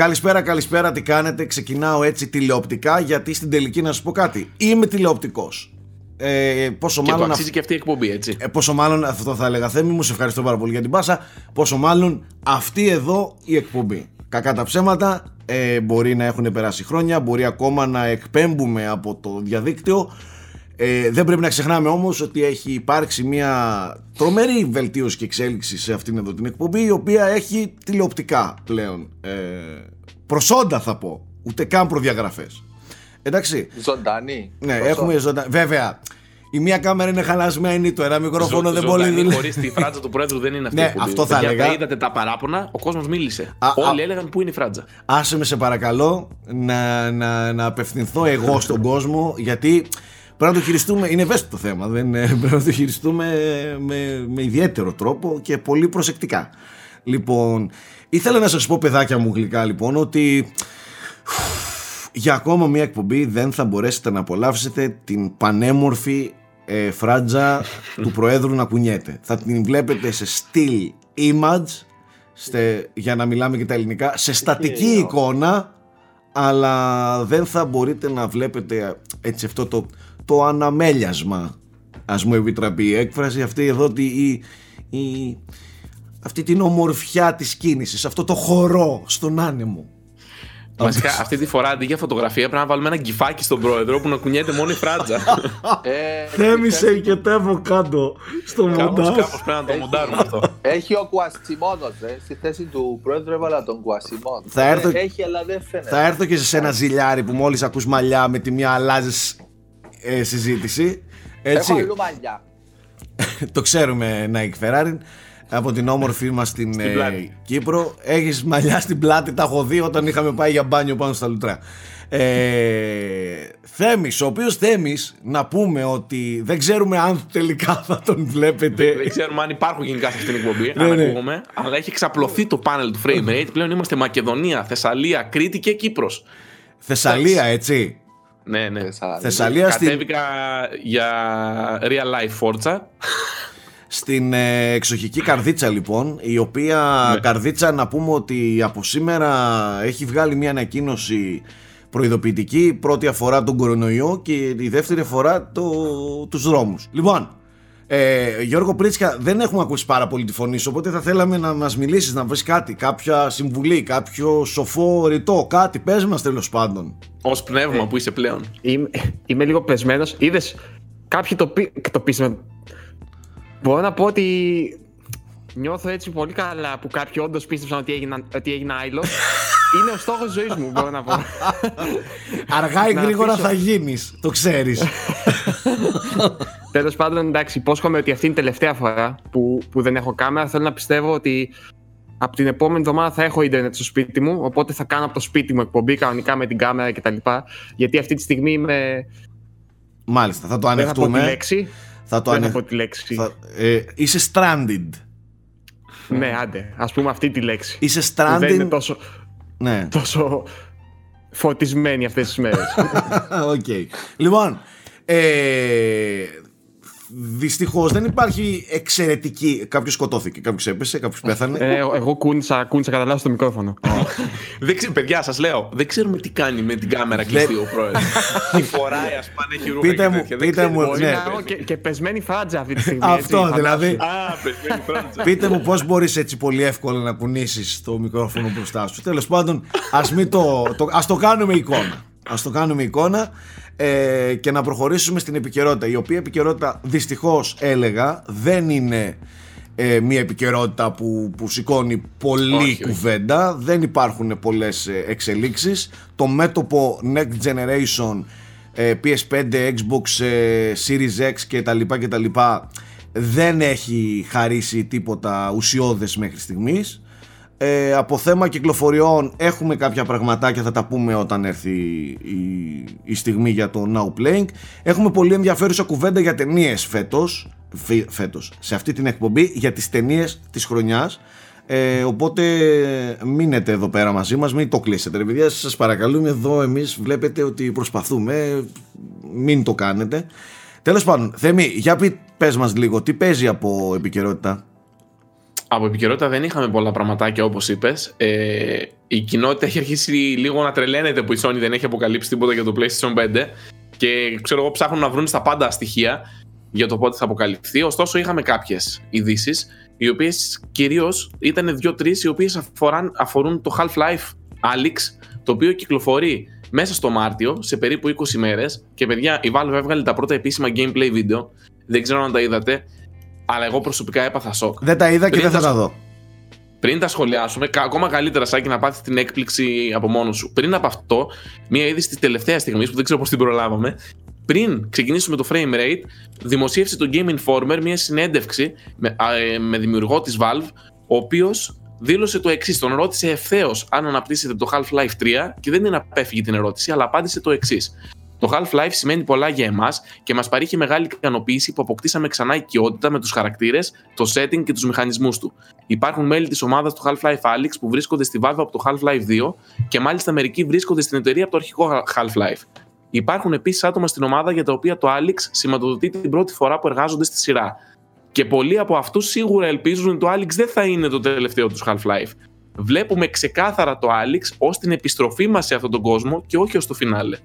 Καλησπέρα, καλησπέρα, τι κάνετε; Ξεκινάω έτσι τηλεοπτικά γιατί στην τελική να σα πω κάτι. Είμαι τηλεοπτικός. Ε, πόσο και μάλλον. αξίζει και αυτή η εκπομπή, έτσι. Ε, πόσο μάλλον, αυτό θα έλεγα Θέμη μου, σε ευχαριστώ πάρα πολύ για την πάσα. Πόσο μάλλον αυτή εδώ η εκπομπή. Κακά τα ψέματα, ε, μπορεί να έχουν περάσει χρόνια, μπορεί ακόμα να εκπέμπουμε από το διαδίκτυο. Ε, δεν πρέπει να ξεχνάμε όμως ότι έχει υπάρξει μια τρομερή βελτίωση και εξέλιξη σε αυτήν εδώ την εκπομπή η οποία έχει τηλεοπτικά πλέον ε, προσόντα θα πω, ούτε καν προδιαγραφές. Εντάξει. Ζωντανή. Ναι, έχουμε ζωντανή. Βέβαια, η μία κάμερα είναι χαλασμένη, το ένα μικρόφωνο Ζω, δεν μπορεί. Χωρίς τη φράτζα του πρόεδρου δεν είναι αυτή. Ναι, αυτό θα έλεγα. είδατε τα παράπονα, ο κόσμος μίλησε. Α, Όλοι α, έλεγαν πού είναι η φράτζα. Άσε με σε παρακαλώ να, να, να απευθυνθώ εγώ στον κόσμο, γιατί Πρέπει να το χειριστούμε, είναι ευαίσθητο το θέμα, δεν, πρέπει να το χειριστούμε με, με ιδιαίτερο τρόπο και πολύ προσεκτικά. Λοιπόν, ήθελα να σας πω παιδάκια μου γλυκά λοιπόν ότι για ακόμα μια εκπομπή δεν θα μπορέσετε να απολαύσετε την πανέμορφη ε, φράτζα του Προέδρου να κουνιέται. Θα την βλέπετε σε still image, για να μιλάμε και τα ελληνικά, σε στατική εικόνα, αλλά δεν θα μπορείτε να βλέπετε έτσι αυτό το, το αναμέλιασμα, ας μου επιτραπεί η έκφραση, αυτή εδώ η, η, αυτή την ομορφιά της κίνησης, αυτό το χορό στον άνεμο. Βασικά αυτή τη φορά αντί για φωτογραφία πρέπει να βάλουμε ένα γκυφάκι στον πρόεδρο που να κουνιέται μόνο η φράτζα. Ε, Θέμησε και τέβω κάτω στο μοντάζ. Κάπως πρέπει να το μοντάρουμε αυτό. Έχει ο Κουασιμόνος, ε. Στη θέση του πρόεδρου έβαλα τον Κουασιμόν. Θα έρθω, ε, Έχει, αλλά δεν φαίνεται. Θα έρθω και σε ένα ζηλιάρι που μόλις ακούς μαλλιά με τη μία αλλάζεις ε, συζήτηση. Έτσι. Έχω μαλλιά. το ξέρουμε, Νάικ Φεράριν από την όμορφή μας στην, ε, Κύπρο. Έχεις μαλλιά στην πλάτη, τα έχω δει όταν είχαμε πάει για μπάνιο πάνω στα λουτρά. Ε, Θέμης, ο οποίος Θέμης να πούμε ότι δεν ξέρουμε αν τελικά θα τον βλέπετε Δεν ξέρουμε αν υπάρχουν γενικά σε αυτήν την εκπομπή ναι, αν ναι. ακούμε, αλλά έχει εξαπλωθεί το πάνελ του Frame Rate Πλέον είμαστε Μακεδονία, Θεσσαλία, Κρήτη και Κύπρος Θεσσαλία έτσι Ναι, ναι. Θεσσαλία Κατέβηκα για real life Forza. Στην ε, εξοχική καρδίτσα λοιπόν η οποία ναι. καρδίτσα να πούμε ότι από σήμερα έχει βγάλει μια ανακοίνωση προειδοποιητική. Πρώτη αφορά τον κορονοϊό και η δεύτερη αφορά το, τους δρόμους. Λοιπόν ε, Γιώργο Πρίτσκα δεν έχουμε ακούσει πάρα πολύ τη φωνή σου οπότε θα θέλαμε να μας μιλήσεις να βρεις κάτι κάποια συμβουλή, κάποιο σοφό ρητό κάτι πες μας τέλος πάντων ως πνεύμα ε, που είσαι πλέον είμαι, είμαι λίγο πεσμένος είδες κάποιοι το, το πείσμα Μπορώ να πω ότι νιώθω έτσι πολύ καλά που κάποιοι όντως πίστεψαν ότι έγινα, ότι έγινα άϊλος. Είναι ο στόχος τη ζωής μου, μπορώ να πω. Αργά ή γρήγορα θα γίνεις, το ξέρεις. Τέλος πάντων, εντάξει, υπόσχομαι ότι αυτή είναι η τελευταία φορά που, που δεν έχω κάμερα. Θέλω να πιστεύω ότι από την επόμενη εβδομάδα θα έχω ίντερνετ στο σπίτι μου. Οπότε θα κάνω από το σπίτι μου εκπομπή κανονικά με την κάμερα κτλ. Γιατί αυτή τη στιγμή είμαι. Μάλιστα, θα το ανεχτούμε. Δεν θα πω τη λέξη. Θα το ανε... τη λέξη. Θα... Ε, είσαι stranded. Ναι, άντε. Ας πούμε αυτή τη λέξη. Είσαι stranded. Δεν είναι τόσο, ναι. τόσο φωτισμένη αυτές τις μέρες. OK. okay. Λοιπόν, ε, Δυστυχώς δεν υπάρχει εξαιρετική. Κάποιος σκοτώθηκε, κάποιος έπεσε, κάποιος πέθανε. Ε, εγώ κούνησα, κούνησα κατά λάθος το μικρόφωνο. δεν ξέρω, παιδιά, σας λέω, δεν ξέρουμε τι κάνει με την κάμερα κλειστή ο πρόεδρο. Τι φοράει, ας πούμε, έχει ρούχα. Πείτε μου, πείτε μου. Ναι. Και, και πεσμένη φράτζα αυτή τη στιγμή. Αυτό δηλαδή. Α, πεσμένη φράτζα. Πείτε μου πώς μπορείς έτσι πολύ εύκολα να κουνήσεις το μικρόφωνο μπροστά σου. Τέλος πάντων, ας το, το, το κάνουμε εικόνα. Α το κάνουμε εικόνα ε, και να προχωρήσουμε στην επικαιρότητα. Η οποία επικαιρότητα δυστυχώς έλεγα δεν είναι ε, μια επικαιρότητα που, που σηκώνει πολλή κουβέντα. Δεν υπάρχουν πολλές ε, εξελίξεις. Το μέτωπο Next Generation ε, PS5, Xbox, Series X και τα λοιπά και τα λοιπά δεν έχει χαρίσει τίποτα ουσιώδες μέχρι στιγμής ε, από θέμα κυκλοφοριών έχουμε κάποια πραγματάκια θα τα πούμε όταν έρθει η, η στιγμή για το Now Playing. Έχουμε πολύ ενδιαφέρουσα κουβέντα για ταινίες φέτος, φέτος σε αυτή την εκπομπή για τις ταινίες της χρονιάς. Ε, οπότε μείνετε εδώ πέρα μαζί μας μην το κλείσετε ρε παιδιά. Σας παρακαλούμε εδώ εμείς βλέπετε ότι προσπαθούμε μην το κάνετε. Τέλος πάντων Θέμη για πει, πες μας λίγο τι παίζει από επικαιρότητα; Από επικαιρότητα δεν είχαμε πολλά πραγματάκια όπως είπες. Ε, η κοινότητα έχει αρχίσει λίγο να τρελαίνεται που η Sony δεν έχει αποκαλύψει τίποτα για το PlayStation 5 και ξέρω εγώ ψάχνουν να βρουν στα πάντα στοιχεία για το πότε θα αποκαλυφθεί. Ωστόσο είχαμε κάποιες ειδήσεις, οι οποίες κυρίως ήταν δύο-τρεις, οι οποίες αφορούν το Half-Life Alyx, το οποίο κυκλοφορεί μέσα στο Μάρτιο, σε περίπου 20 μέρες και παιδιά η Valve έβγαλε τα πρώτα επίσημα gameplay βίντεο. Δεν ξέρω αν τα είδατε αλλά εγώ προσωπικά έπαθα σοκ. Δεν τα είδα και δεν θα τα δω. Πριν τα σχολιάσουμε, ακόμα καλύτερα Σάκη να πάθεις την έκπληξη από μόνος σου. Πριν από αυτό, μία είδηση της τελευταίας στιγμής που δεν ξέρω πώς την προλάβαμε, πριν ξεκινήσουμε το frame rate, δημοσίευσε το Game Informer μία συνέντευξη με, ε, με δημιουργό της Valve, ο οποίος δήλωσε το εξής. Τον ρώτησε ευθέως αν αναπτύσσεται το Half-Life 3 και δεν είναι απέφυγη την ερώτηση, αλλά απάντησε το εξής. Το Half-Life σημαίνει πολλά για εμάς και μας παρήχε μεγάλη ικανοποίηση που αποκτήσαμε ξανά οικειότητα με τους χαρακτήρες, το setting και τους μηχανισμούς του. Υπάρχουν μέλη της ομάδας του Half-Life Alyx που βρίσκονται στη Valve από το Half-Life 2 και μάλιστα μερικοί βρίσκονται στην εταιρεία από το αρχικό Half-Life. Υπάρχουν επίσης άτομα στην ομάδα για τα οποία το Alyx σηματοδοτεί την πρώτη φορά που εργάζονται στη σειρά. Και πολλοί από αυτούς σίγουρα ελπίζουν ότι το Alyx δεν θα είναι το τελευταίο τους Half-Life. Βλέπουμε ξεκάθαρα το Alyx ως την επιστροφή μας σε αυτόν τον κόσμο και όχι ως το φινάλε.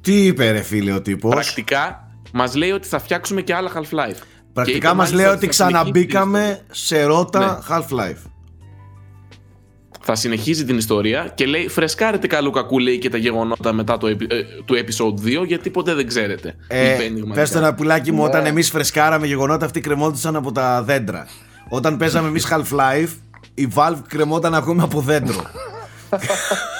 Τι είπε ρε φίλε ο τύπος; Πρακτικά μας λέει ότι θα φτιάξουμε και άλλα Half-Life Πρακτικά μας λέει ότι ξαναμπήκαμε σε ρότα ναι. Half-Life θα συνεχίζει την ιστορία και λέει φρεσκάρετε καλού κακού λέει και τα γεγονότα μετά το, ε, του episode 2 γιατί ποτέ δεν ξέρετε. Ε, πες το ένα πουλάκι μου, όταν ναι. εμείς φρεσκάραμε γεγονότα αυτοί κρεμόντουσαν από τα δέντρα. Όταν παίζαμε εμείς Half-Life, η Valve κρεμόταν ακόμη από δέντρο.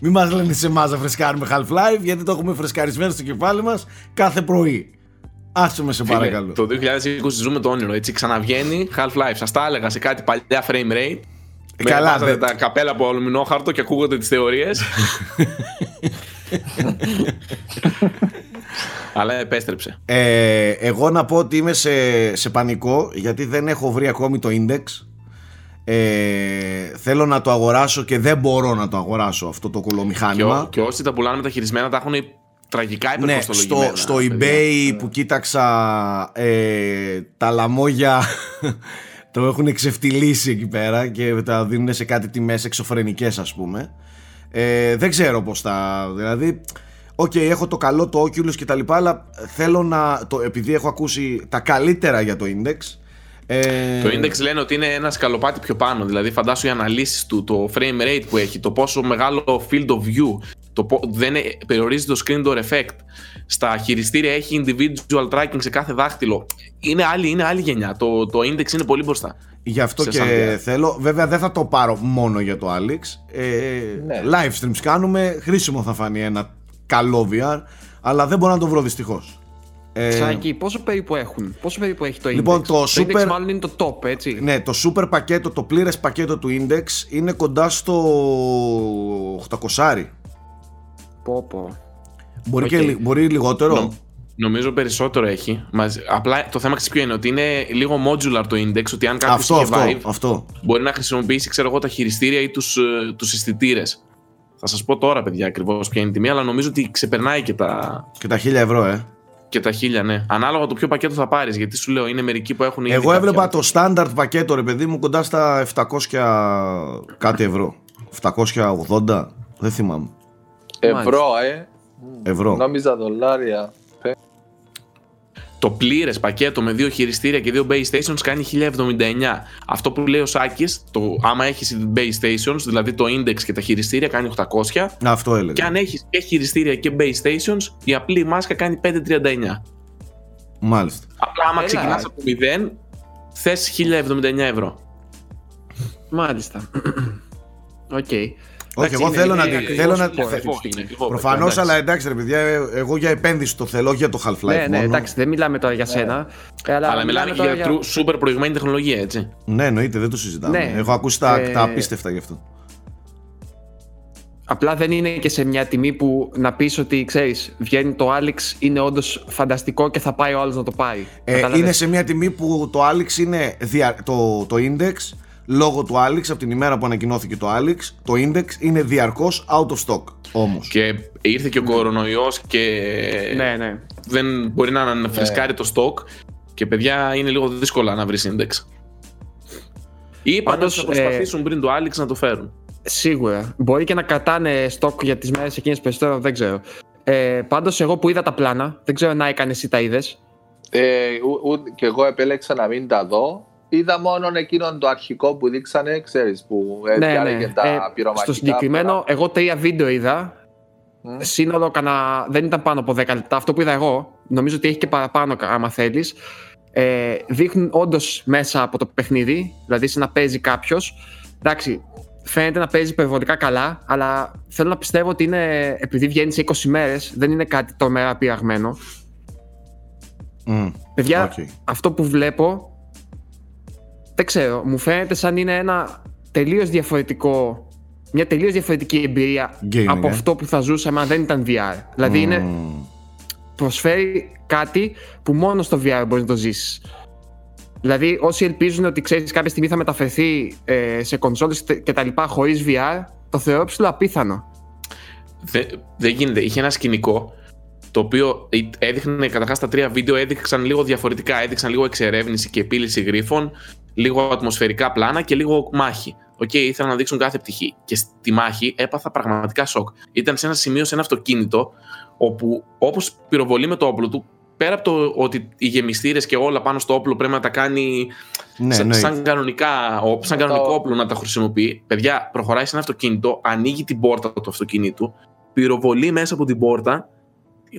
Μην μας λένε σε εμάς να φρεσκάρουμε Half-Life, γιατί το έχουμε φρεσκαρισμένο στο κεφάλι μας κάθε πρωί. Άσε με σε παρακαλώ. Το 2020 ζούμε το όνειρο, έτσι. Ξαναβγαίνει Half-Life. Σας τα έλεγα σε κάτι παλιά frame rate. Ε, καλά, με τα καπέλα από αλουμινόχαρτο και ακούγονται τις θεωρίες. Αλλά επέστρεψε. Ε, εγώ να πω ότι είμαι σε, σε πανικό γιατί δεν έχω βρει ακόμη το index ε, θέλω να το αγοράσω και δεν μπορώ να το αγοράσω αυτό το κολομηχάνημα. Και, και όσοι τα πουλάνε μεταχειρισμένα τα έχουν τραγικά ναι, στο, στο eBay που κοίταξα ε, τα λαμόγια το έχουν εξευτελίσει εκεί πέρα και τα δίνουν σε κάτι τιμές εξωφρενικές ας πούμε. Ε, δεν ξέρω πώς τα... Δηλαδή, OK, okay, έχω το καλό το Oculus και τα λοιπά, αλλά θέλω να... Το, επειδή έχω ακούσει τα καλύτερα για το Index, ε... Το index λένε ότι είναι ένα σκαλοπάτι πιο πάνω. Δηλαδή, φαντάσου οι αναλύσεις του, το frame rate που έχει, το πόσο μεγάλο field of view, το δεν περιορίζει το screen door effect. Στα χειριστήρια έχει individual tracking σε κάθε δάχτυλο. Είναι άλλη, είναι άλλη γενιά. Το, το index είναι πολύ μπροστά. Γι' αυτό και θέλω. Βέβαια, δεν θα το πάρω μόνο για το Alex. Ε, ναι. Live streams κάνουμε. Χρήσιμο θα φανεί ένα καλό VR. Αλλά δεν μπορώ να το βρω δυστυχώς. Ε, Σάκη, πόσο περίπου έχουν, πόσο περίπου έχει το λοιπόν, index; Το, το super, index μάλλον είναι το top, έτσι. Ναι, το super πακέτο, το πλήρες πακέτο του index είναι κοντά στο 800. Πω πω. Μπορεί, και, μπορεί λιγότερο; νομίζω περισσότερο έχει. απλά το θέμα ποιο είναι, ότι είναι λίγο modular το index, ότι αν κάποιος αυτό, αυτό, Vive, αυτό. μπορεί να χρησιμοποιήσει ξέρω εγώ, τα χειριστήρια ή τους, ε, τους αισθητήρες. Θα σας πω τώρα, παιδιά, ακριβώς ποια είναι η τιμή, αλλά νομίζω ότι ξεπερνάει και τα... Και τα 1000 ευρώ, ε. Και τα χίλια, ναι. Ανάλογα το ποιο πακέτο θα πάρεις. Γιατί σου λέω, είναι μερικοί που έχουν ήδη. Εγώ έβλεπα το standard πακέτο, ρε παιδί μου, κοντά στα 700 κάτι ευρώ. 780, δεν θυμάμαι. Ευρώ, ε. Ευρώ. Νόμιζα δολάρια το πλήρες πακέτο με δύο χειριστήρια και δύο base stations κάνει 1079. Αυτό που λέει ο Σάκης, το άμα έχεις base stations, δηλαδή το index και τα χειριστήρια, κάνει 800. Αυτό έλεγα. Και αν έχεις και χειριστήρια και base stations, η απλή μάσκα κάνει 539. Μάλιστα. Απλά άμα ξεκινάς από 0, θες 1079 ευρώ. Μάλιστα. OK. Okay. Όχι, εγώ θέλω να την. Θέλω να... Προφανώς, αλλά εντάξει, ρε παιδιά, εγώ για επένδυση το θέλω, για το Half-Life. Ναι, ναι, εντάξει, δεν μιλάμε τώρα για ναι. σένα. Αλλά, αλλά μιλάμε για, για super προηγμένη τεχνολογία, έτσι. Ναι, εννοείται, δεν το συζητάμε. Ναι. Έχω ακούσει τα, ε... τα απίστευτα γι' αυτό. Απλά δεν είναι και σε μια τιμή που να πεις ότι ξέρεις, βγαίνει το Alyx, είναι όντως φανταστικό και θα πάει ο άλλος να το πάει. Ε, είναι σε μια τιμή που το Alex είναι το, το index λόγω του Alex, από την ημέρα που ανακοινώθηκε το Alex, το index είναι διαρκώς out of stock όμως. Και ήρθε και ο κορονοϊός και ναι, ναι. δεν μπορεί να αναφρεσκάρει ναι. το stock. Και παιδιά είναι λίγο δύσκολα να βρεις index. Ή πάντως Πάντως, να προσπαθήσουν πριν το Alex να το φέρουν. Σίγουρα. Μπορεί και να κρατάνε στόκ για τις μέρες εκείνες περισσότερο, δεν ξέρω. Ε, Πάντως, εγώ που είδα τα πλάνα, δεν ξέρω να έκανες εσύ τα είδες. Ε, ου- ου- και εγώ επέλεξα να μην τα δω. Είδα μόνο εκείνον το αρχικό που δείξανε, ξέρεις, που ε, διάλεγε τα Ε, πυρομαχικά. στο συγκεκριμένο, εγώ τρία βίντεο είδα. Μμ. Σύνολο κανα... δεν ήταν πάνω από 10 λεπτά. Αυτό που είδα εγώ, νομίζω ότι έχει και παραπάνω άμα θέλεις. Ε, δείχνουν όντως μέσα από το παιχνίδι, δηλαδή σαν να παίζει κάποιος. Εντάξει, φαίνεται να παίζει υπερβολικά καλά, αλλά θέλω να πιστεύω ότι είναι, επειδή βγαίνει σε 20 μέρες, δεν είναι κάτι τρομερά πειραγμένο. Μμ, Παιδιά, οκ. αυτό που βλέπω δεν ξέρω, μου φαίνεται σαν είναι ένα τελείως διαφορετικό μια τελείως διαφορετική εμπειρία gaming, από ε. αυτό που θα ζούσαμε αν δεν ήταν VR. Δηλαδή είναι, Μμ. προσφέρει κάτι που μόνο στο VR μπορείς να το ζήσεις. Δηλαδή όσοι ελπίζουν ότι ξέρεις κάποια στιγμή θα μεταφερθεί ε, σε κονσόλες και τα λοιπά χωρίς VR, το θεωρώ ψιλοαπίθανο. Δεν δεν γίνεται. Είχε ένα σκηνικό το οποίο έδειχνε καταρχάς τα τρία βίντεο έδειξαν λίγο διαφορετικά. Έδειξαν λίγο εξερεύνηση και επίλυση γρίφων, λίγο ατμοσφαιρικά πλάνα και λίγο μάχη. Οκ, ήθελαν να δείξουν κάθε πτυχή. Και στη μάχη έπαθα πραγματικά σοκ. Ήταν σε ένα σημείο, σε ένα αυτοκίνητο, όπου όπως πυροβολεί με το όπλο του, πέρα από το ότι οι γεμιστήρες και όλα πάνω στο όπλο πρέπει να τα κάνει Ναι, σαν, εννοείται. σαν, κανονικά, ο- σαν Με κανονικό το- όπλο να τα χρησιμοποιεί. Παιδιά, προχωράει σε ένα αυτοκίνητο, ανοίγει την πόρτα του αυτοκίνητου, πυροβολεί μέσα από την πόρτα,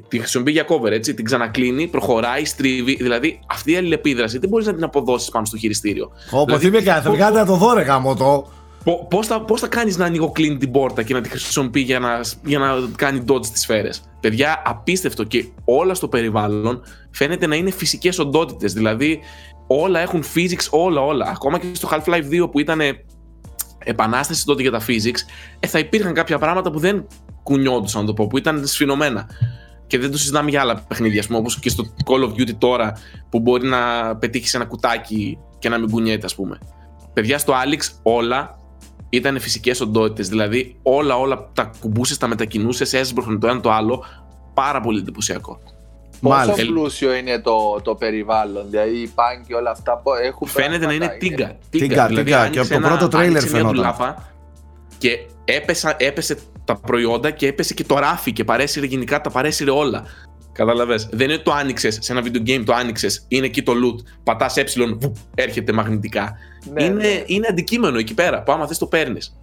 τη χρησιμοποιεί για cover, έτσι, την ξανακλίνει, προχωράει, στρίβει. Δηλαδή, αυτή η αλληλεπίδραση δεν μπορείς να την αποδώσεις πάνω στο χειριστήριο. Όπω Δηλαδή, τι με κάνει, θα πώς- βγάλετε να το δω ρε γάμο το. Πώς θα, πώς θα κάνεις να ανοιγοκλίνει την πόρτα και να τη χρησιμοποιεί για να, για να κάνει dodge τι σφαίρες; Παιδιά, απίστευτο και όλα στο περιβάλλον φαίνεται να είναι φυσικές οντότητες. Δηλαδή, όλα έχουν physics, όλα, όλα. Ακόμα και στο Half-Life 2 που ήταν επανάσταση τότε για τα physics, ε, θα υπήρχαν κάποια πράγματα που δεν κουνιόντουσαν, να το πω, που ήταν σφινωμένα. Και δεν το συζητάμε για άλλα παιχνίδια, ας πούμε, όπως και στο Call of Duty τώρα, που μπορεί να πετύχεις ένα κουτάκι και να μην κουνιέται, ας πούμε. Παιδιά, στο Alex όλα ήταν φυσικές οντότητες. Δηλαδή, όλα, όλα τα κουμπούσες, τα μετακινούσες, έσπροχνε το ένα το άλλο. Πάρα πολύ εντυπωσιακό. Πόσο Μάλιστα. πλούσιο είναι το, το περιβάλλον, δηλαδή οι πάνκι και όλα αυτά που έχουν Φαίνεται να είναι πράγματα, τίγκα. Τίγκα, τίγκα. Και άνοιξε από το ένα- πρώτο τρέιλερ άνοιξε μια φαινόταν. ντουλάπα Και έπεσα, έπεσε τα προϊόντα και έπεσε και το ράφι και παρέσυρε γενικά, τα παρέσυρε όλα. Κατάλαβες. Δεν είναι το άνοιξες σε ένα video game, το άνοιξες, είναι εκεί το loot. Πατάς ε, βουπ, έρχεται μαγνητικά. Ναι, είναι, ναι. είναι αντικείμενο εκεί πέρα που άμα θες το παίρνεις.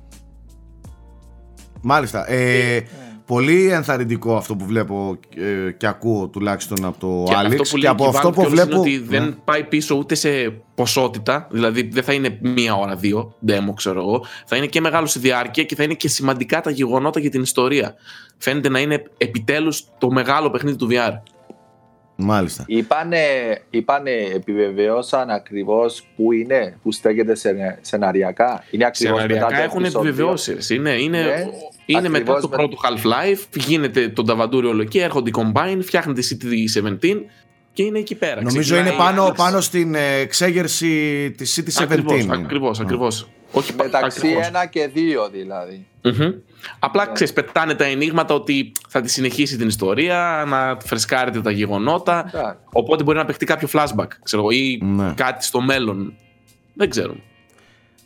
Μάλιστα. Ε, πολύ ενθαρρυντικό αυτό που βλέπω ε, και ακούω τουλάχιστον από το Και Alex. αυτό που και λέει από και αυτό Valve που κιόλας βλέπω. είναι ότι δεν Ναι. πάει πίσω ούτε σε ποσότητα, δηλαδή δεν θα είναι μία ώρα, δύο demo, ξέρω εγώ. Θα είναι και μεγάλο σε διάρκεια και θα είναι και σημαντικά τα γεγονότα για την ιστορία. Φαίνεται να είναι επιτέλους το μεγάλο παιχνίδι του VR. Μάλιστα. Είπανε, είπανε, επιβεβαιώσαν ακριβώς που είναι, που στέκεται σε, σεναριακά; Είναι ακριβώς μετά το Σεναριακά έχουν επεισόδιο. επιβεβαιώσει. ρε. Είναι, είναι, Ναι, είναι μετά ακριβώς το με- πρώτο Half-Life, γίνεται το ταβαντούριο όλο εκεί, έρχονται οι Combine, φτιάχνεται η CT17 και είναι εκεί πέρα. Νομίζω Ξεκινάει είναι πάνω, η Alex. πάνω στην ε, εξέγερση της City 17. Ακριβώς, είναι. ακριβώς, ακριβώς. Όχι πα- Μεταξύ ακριβώς. ένα και δύο δηλαδή. Μμμ. Απλά Ναι. ξέρεις, πετάνε τα ενίγματα ότι θα τη συνεχίσει την ιστορία, να φρεσκάρετε τα γεγονότα. Εντάξει. Οπότε μπορεί να παιχτεί κάποιο flashback, ξέρω εγώ, ή Ναι. κάτι στο μέλλον. Δεν ξέρω.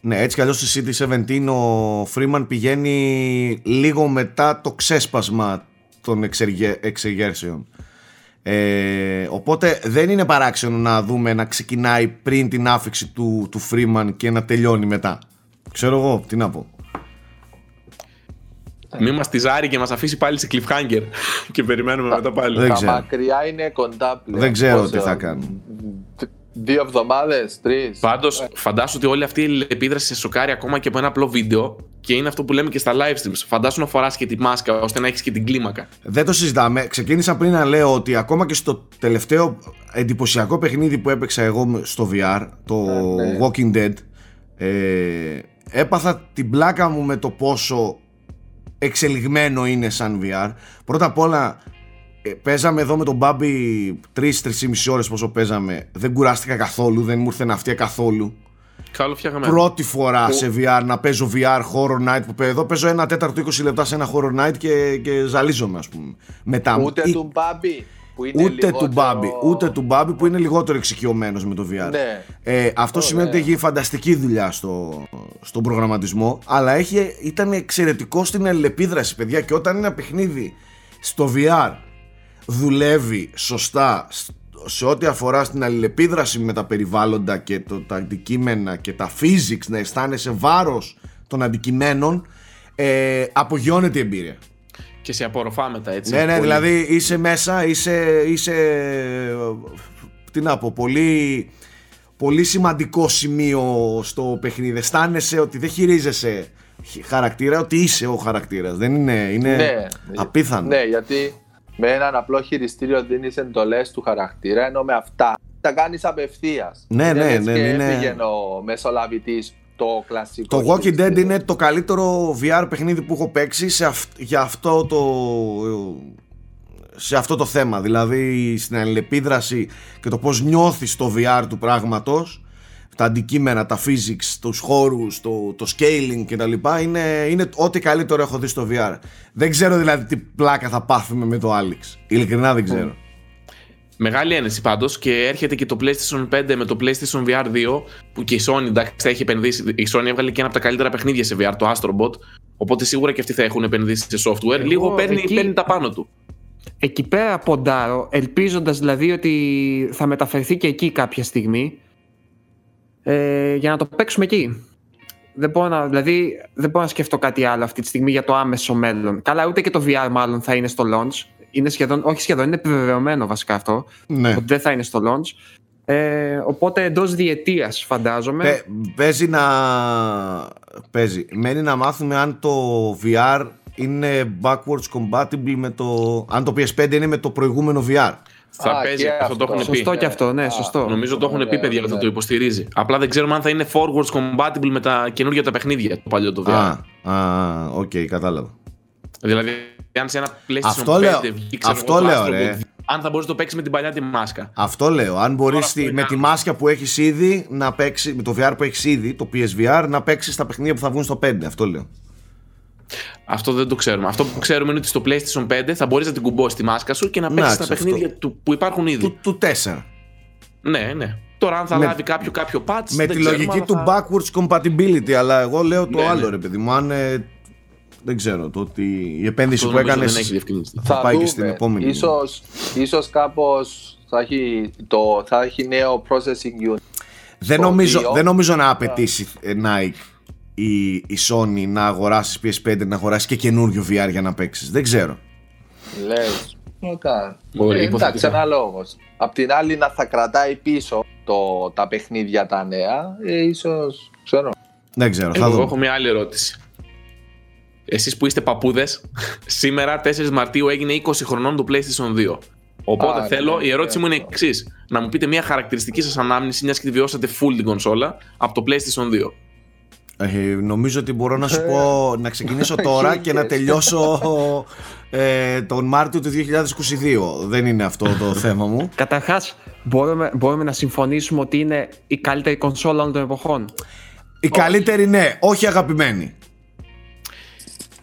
Ναι, έτσι κι αλλιώς στη City 17 ο Freeman πηγαίνει λίγο μετά το ξέσπασμα των εξεργε- εξεγέρσεων. Ε, οπότε δεν είναι παράξενο να δούμε να ξεκινάει πριν την άφηξη του, του Freeman και να τελειώνει μετά. Ξέρω εγώ, τι να πω. Μην μας τυζάρει και μας αφήσει πάλι σε cliffhanger και περιμένουμε μετά πάλι. Δεν Τα ξέρω. μακριά είναι κοντά πλέον. Δεν ξέρω Πόσο- τι θα κάνουν. Δύο εβδομάδες, τρεις. Πάντως, φαντάσου ότι όλη αυτή η επίδραση σε σοκάρει ακόμα και από ένα απλό βίντεο και είναι αυτό που λέμε και στα live streams. Φαντάσου να φοράς και τη μάσκα ώστε να έχεις και την κλίμακα. Δεν το συζητάμε. Ξεκίνησα πριν να λέω ότι ακόμα και στο τελευταίο εντυπωσιακό παιχνίδι που έπαιξα εγώ στο VR, το ναι. Walking Dead, ε, έπαθα την πλάκα μου με το πόσο εξελιγμένο είναι σαν VR. Πρώτα απ' όλα, ε, παίζαμε εδώ με τον Μπάμπι 3-3,5 ώρες πόσο παίζαμε. Δεν κουράστηκα καθόλου, δεν μου ήρθε ναυτία καθόλου. Καλό φτιάγαμε. Πρώτη φορά σε VR να παίζω VR Horror Night που παι- εδώ παίζω ένα τέταρτο 20 λεπτά σε ένα Horror Night και, και ζαλίζομαι ας πούμε. Μετά μου. Ούτε Ή- του Μπάμπι. που είναι Ούτε λιγότερο... του Μπάμπη, ούτε του Μπάμπη που είναι λιγότερο εξοικειωμένος με το VR. Ναι. Ε, αυτό Ωραία. σημαίνει ότι έχει φανταστική δουλειά στο, στον προγραμματισμό, αλλά έχει, ήταν εξαιρετικό στην αλληλεπίδραση, παιδιά. Και όταν ένα παιχνίδι στο VR δουλεύει σωστά σ- σε ό,τι αφορά στην αλληλεπίδραση με τα περιβάλλοντα και το, τα αντικείμενα και τα physics, να αισθάνεσαι βάρος των αντικειμένων, ε, απογειώνεται η εμπειρία. Και σε απορροφά μετά έτσι. Ναι, ναι, πολύ. δηλαδή είσαι μέσα, είσαι, είσαι τι να πω, πολύ, πολύ σημαντικό σημείο στο παιχνίδι. Αισθάνεσαι ότι δεν χειρίζεσαι χ- χαρακτήρα, ότι είσαι ο χαρακτήρας. Δεν είναι, είναι Ναι. απίθανο. Ναι, γιατί με έναν απλό χειριστήριο δίνεις εντολές του χαρακτήρα, ενώ με αυτά τα κάνεις απευθείας. Ναι, ναι, ναι, Και είναι- έφυγε ο μεσολαβητής το κλασικό. Το Walking Dead χειριστήριο. είναι το καλύτερο VR παιχνίδι που έχω παίξει σε αυ- για αυτό το σε αυτό το θέμα δηλαδή στην αλληλεπίδραση και το πως νιώθεις το VR του πράγματος τα αντικείμενα, τα physics, τους χώρους, το, το scaling και τα λοιπά είναι, είναι ό,τι καλύτερο έχω δει στο VR δεν ξέρω δηλαδή τι πλάκα θα πάθουμε με το Alex ειλικρινά δεν ξέρω Μεγάλη ένεση πάντως και έρχεται και το PlayStation 5 με το PlayStation VR 2 που και η Sony εντάξει θα έχει επενδύσει. Η Sony έβγαλε και ένα από τα καλύτερα παιχνίδια σε VR, το Astrobot. Οπότε σίγουρα και αυτοί θα έχουν επενδύσει σε software. Εγώ Λίγο παίρνει, εκεί- παίρνει τα πάνω του. Εκεί πέρα ποντάρω, ελπίζοντας δηλαδή ότι θα μεταφερθεί και εκεί κάποια στιγμή ε, για να το παίξουμε εκεί. Δεν μπορώ, να, δηλαδή, δεν μπορώ να σκεφτώ κάτι άλλο αυτή τη στιγμή για το άμεσο μέλλον. Καλά, ούτε και το VR μάλλον θα είναι στο launch. Είναι σχεδόν, όχι σχεδόν, είναι επιβεβαιωμένο βασικά αυτό. ναι. Ότι δεν θα είναι στο launch. Ε, οπότε εντός διετίας φαντάζομαι. Παι- παίζει να παίζει. Μένει να μάθουμε αν το VR είναι backwards compatible με το αν το PS5 είναι με το προηγούμενο VR Θα Α, παίζει, και αυτό το αυτό. έχουν πει. Σωστό και αυτό, ναι, Α, σωστό. Νομίζω το έχουν πει Ωραία, παιδιά ότι θα ωραία. το υποστηρίζει. Απλά δεν ξέρουμε αν θα είναι forwards compatible με τα καινούργια τα παιχνίδια το παλιό το VR. Α, α, οκ, κατάλαβα. Δηλαδή, αν σε ένα PlayStation Αυτό 5 λέω. βγει, ξέρω Αυτό εγώ, το λέω, Astrobot, ρε. αν θα μπορείς να το παίξεις με την παλιά τη μάσκα. Αυτό λέω. Αν μπορείς αυτό είναι με τη άλλο. μάσκα που έχεις ήδη να παίξει, με το VR που έχεις ήδη, το PSVR, να παίξεις τα παιχνίδια που θα βγουν στο 5. Αυτό λέω. Αυτό δεν το ξέρουμε. Αυτό που ξέρουμε είναι ότι στο PlayStation 5 θα μπορείς να την κουμπώσεις τη μάσκα σου και να παίξεις τα Εντάξει, αυτό. παιχνίδια του, που υπάρχουν ήδη. Του, του 4. Ναι, ναι. Τώρα αν θα Με- λάβει κάποιο, κάποιο patch. Με δεν τη ξέρουμε, λογική αλλά του θα... backwards compatibility, αλλά εγώ λέω το Ναι, άλλο ναι. ρε παιδί μου. Αν ε, δεν ξέρω, το ότι η επένδυση Αυτό που νομίζω έκανες. δεν έχει διευκρινιστεί. Θα πάει και στην επόμενη. Ίσως, ίσως κάπως θα έχει, το, θα έχει νέο processing unit. Δεν στο νομίζω, δύο. δεν νομίζω να απαιτήσει ε, Nike η, η Sony να αγοράσεις PS5 να αγοράσεις και καινούριο VR για να παίξεις. Δεν ξέρω. Λες. Ωραία. Μπορεί, Ε, υποθετικά. εντάξει, ένα λόγος. Απ' την άλλη να θα κρατάει πίσω το, τα παιχνίδια τα νέα, ε, ίσως, ξέρω. Δεν ξέρω. Θα Εγώ δούμε. έχω μια άλλη ερώτηση. Εσείς που είστε παππούδες, σήμερα 4 Μαρτίου έγινε 20 χρονών το PlayStation 2. Οπότε Α, θέλω, ναι, η ερώτηση μου είναι ναι. εξής. Να μου πείτε μια χαρακτηριστική σας ανάμνηση, μιας και τη βιώσατε full την κονσόλα, από το PlayStation 2. Ε, νομίζω ότι μπορώ να σου πω να ξεκινήσω τώρα και να τελειώσω ε, τον Μάρτιο του 2022. Δεν είναι αυτό το θέμα μου. Καταρχάς, μπορούμε, μπορούμε να συμφωνήσουμε ότι είναι η καλύτερη κονσόλα όλων των εποχών; Η καλύτερη ναι, όχι αγαπημένη.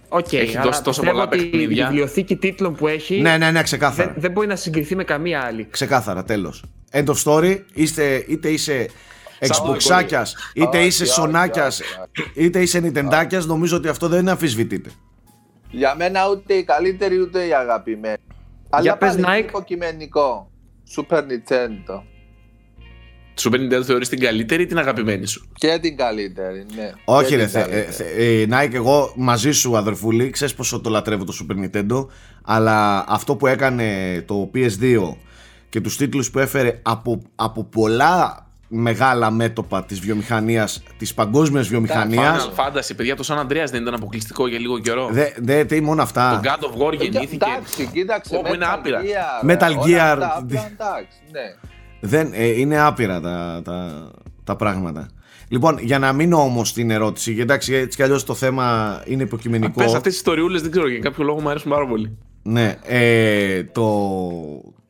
Οκ, Έχει αλλά δώσει τόσο πιστεύω πολλά ότι παιχνίδια. Η βιβλιοθήκη τίτλων που έχει Ναι, ναι, ναι, δεν, ξεκάθαρα. δεν μπορεί να συγκριθεί με καμία άλλη. Ξεκάθαρα, τέλος. End of story. Είστε, είτε είσαι Xboxάκια, είτε Όχι, είσαι όχι, Σονάκια, όχι, είτε είσαι Nintendάκια, νομίζω ότι αυτό δεν αμφισβητείται. Για μένα ούτε η καλύτερη ούτε η αγαπημένη. Αλλά πες, πάλι είναι Nike. υποκειμενικό. Super Nintendo. Super Nintendo θεωρείς την καλύτερη ή την αγαπημένη σου; Και την καλύτερη, ναι. Όχι Και ρε, την θε, ε, καλύτερη. θε, ε, Nike, εγώ μαζί σου αδερφούλη, ξέρεις πόσο το λατρεύω το Super Nintendo, αλλά αυτό που έκανε το PS2 και τους τίτλους που έφερε από, από πολλά μεγάλα μέτωπα της βιομηχανίας, της παγκόσμιας βιομηχανίας, Final Fantasy, παιδιά, το San Andreas δεν ήταν αποκλειστικό για λίγο καιρό. δεν δε, τι μόνο Το αυτά. God of War γεννήθηκε. Εντάξει, κοίταξε. Όπου είναι Metal άπειρα. Gear, Metal όλα Gear, αυτά, απλά δι- Εντάξει, ναι. Δεν, ε, είναι άπειρα τα, τα, τα πράγματα. Λοιπόν, για να μείνω όμως στην ερώτηση, γιατί εντάξει, έτσι κι αλλιώς το θέμα είναι υποκειμενικό. Πες αυτές τις ιστοριούλες δεν ξέρω για κάποιο λόγο μου αρέσουν πάρα πολύ. Ναι, ε, το,